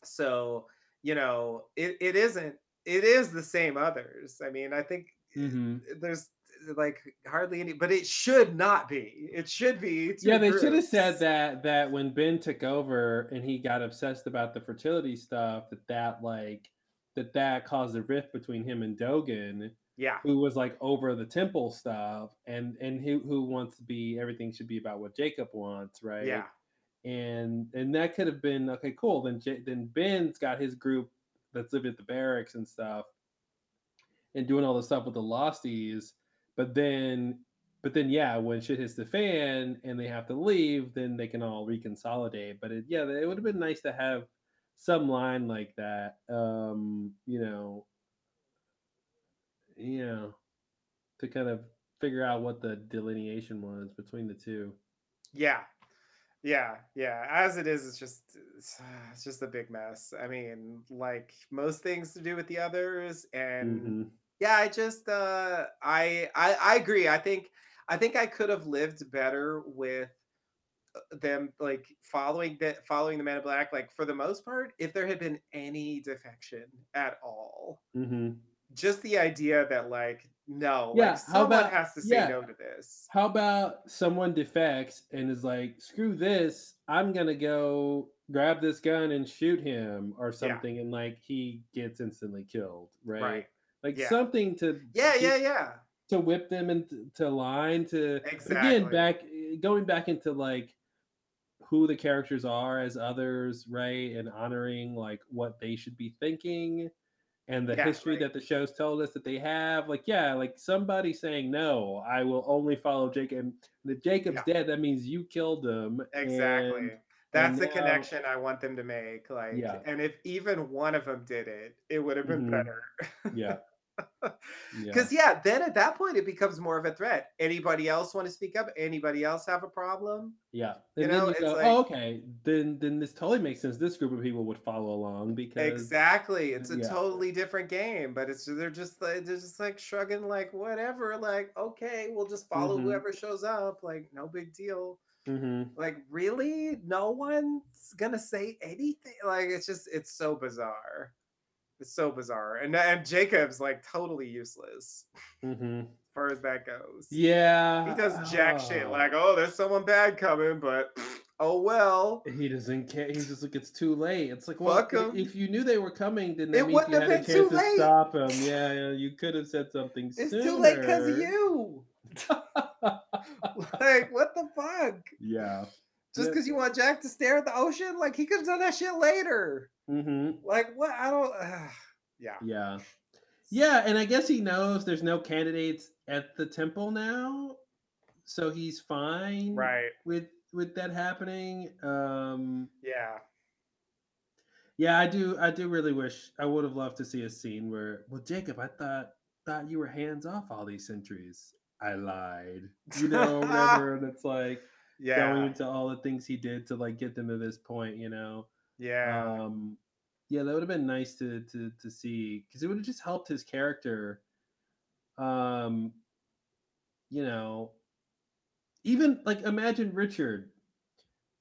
S2: So you know it, it isn't it is the same others i mean i think
S1: hmm
S2: there's like hardly any but it should not be it should be
S1: yeah they should have said that that when ben took over and he got obsessed about the fertility stuff that that like that that caused a rift between him and dogen
S2: yeah.
S1: who was like over the temple stuff and and who who wants to be everything should be about what jacob wants right?
S2: Yeah.
S1: And and that could have been okay cool then J- then ben's got his group that's living at the barracks and stuff and doing all the stuff with the losties but then but then yeah when shit hits the fan and they have to leave then they can all reconsolidate but it, yeah it would have been nice to have some line like that. Um, you know, know, to kind of figure out what the delineation was between the two.
S2: Yeah. Yeah, yeah. As it is, it's just it's, it's just a big mess. I mean, like most things to do with the others, and
S1: hmm
S2: yeah, I just uh I I I agree. I think I think I could have lived better with uh, them like following that following the man in black like for the most part if there had been any defection at all
S1: hmm
S2: just the idea that like no
S1: Yeah.
S2: like
S1: How
S2: someone
S1: about
S2: has to say
S1: yeah?
S2: no to this
S1: How about someone defects and is like, screw this, I'm gonna go grab this gun and shoot him or
S2: yeah
S1: something, and like he gets instantly killed, right?
S2: right
S1: Like
S2: yeah
S1: something to
S2: yeah yeah yeah
S1: to whip them into line to but again back eh, going back into like who the characters are as others, right? And honoring like what they should be thinking and the
S2: yeah
S1: history
S2: right
S1: that the show's told us that they have. Like, yeah, like somebody saying, No, I will only follow Jacob. And if Jacob's
S2: yeah
S1: dead, that means you killed him.
S2: exactly
S1: And
S2: that's
S1: and
S2: the
S1: now
S2: connection i want them to make like
S1: yeah.
S2: and if even one of them did it it would have been
S1: hmm
S2: better
S1: Yeah. [laughs] Yeah.
S2: Because yeah, then at that point it becomes more of a threat. Anybody else want to speak up? Anybody else have a problem?
S1: Yeah.
S2: You
S1: And then
S2: know,
S1: you
S2: it's
S1: go,
S2: like
S1: Oh, okay. Then then this totally makes sense. This group of people would follow along because
S2: exactly. It's a
S1: yeah.
S2: totally different game, but it's they're just like they're just like shrugging, like whatever, like okay, we'll just follow
S1: hmm
S2: whoever shows up, like no big deal.
S1: hmm
S2: Like really, no one's gonna say anything. Like it's just it's so bizarre. It's so bizarre, and and Jacob's like totally useless
S1: hmm
S2: as [laughs] far as that goes.
S1: Yeah.
S2: He does jack shit
S1: Oh.
S2: like, oh, there's someone bad coming, but [sniffs] oh well.
S1: He doesn't care. He's just like, it's too late. It's like, well,
S2: Fuck
S1: i-
S2: him.
S1: if you knew they were coming, then that
S2: It
S1: means
S2: wouldn't
S1: you
S2: have
S1: had a
S2: been
S1: chance
S2: too
S1: to
S2: late.
S1: stop him. [laughs] Yeah, yeah, you could have said something
S2: It's too late because of you. [laughs] Like, what the fuck?
S1: yeah.
S2: Just because you want Jack to stare at the ocean? Like, he could have done that shit later.
S1: hmm
S2: Like, what? I don't. yeah.
S1: Yeah. Yeah, and I guess he knows there's no candidates at the temple now, so he's fine
S2: Right.
S1: with with that happening. Um
S2: Yeah.
S1: Yeah, I do. I do really wish I would have loved to see a scene where, well, Jacob, I thought thought you were hands off all these centuries. I lied, you know, [laughs] whatever. And it's like going
S2: yeah.
S1: into all the things he did to like get them to this point, you know.
S2: Yeah.
S1: Um, yeah, that would have been nice to to to see because it would have just helped his character. Um, you know, even like imagine Richard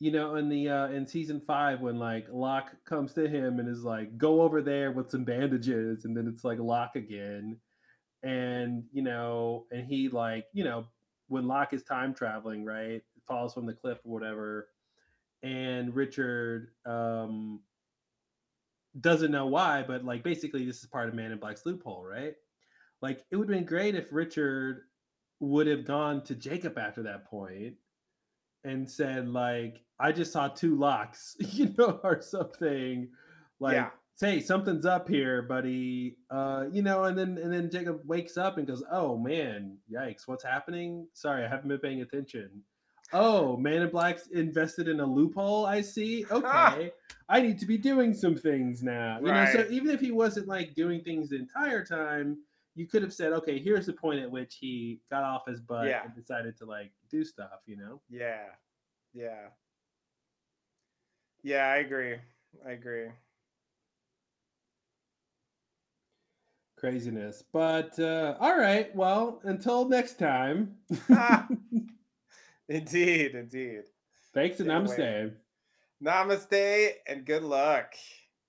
S1: you know, in the uh in season five when like Locke comes to him and is like, go over there with some bandages, and then it's like Locke again. And you know, and he like, you know, when Locke is time traveling, right? Falls from the cliff or whatever, and Richard um doesn't know why, but like basically this is part of Man in Black's loophole, right? Like it would have been great if Richard would have gone to Jacob after that point and said like i just saw two Lockes [laughs] you know or something. Like
S2: Yeah.
S1: say something's up here buddy. Uh you know and then and then jacob wakes up and goes oh man yikes what's happening? Sorry i haven't been paying attention oh man in black's invested in a loophole i see [laughs] okay i need to be doing some things now you know so even if he wasn't like doing things the entire time you could have said okay here's the point at which he got off his butt
S2: Yeah.
S1: and decided to like do stuff you know
S2: Yeah. Yeah. Yeah, I agree. I agree.
S1: craziness. But uh, all right, well, until next time.
S2: Ah, [laughs] indeed, indeed.
S1: Thanks and namaste.
S2: Namaste and good luck.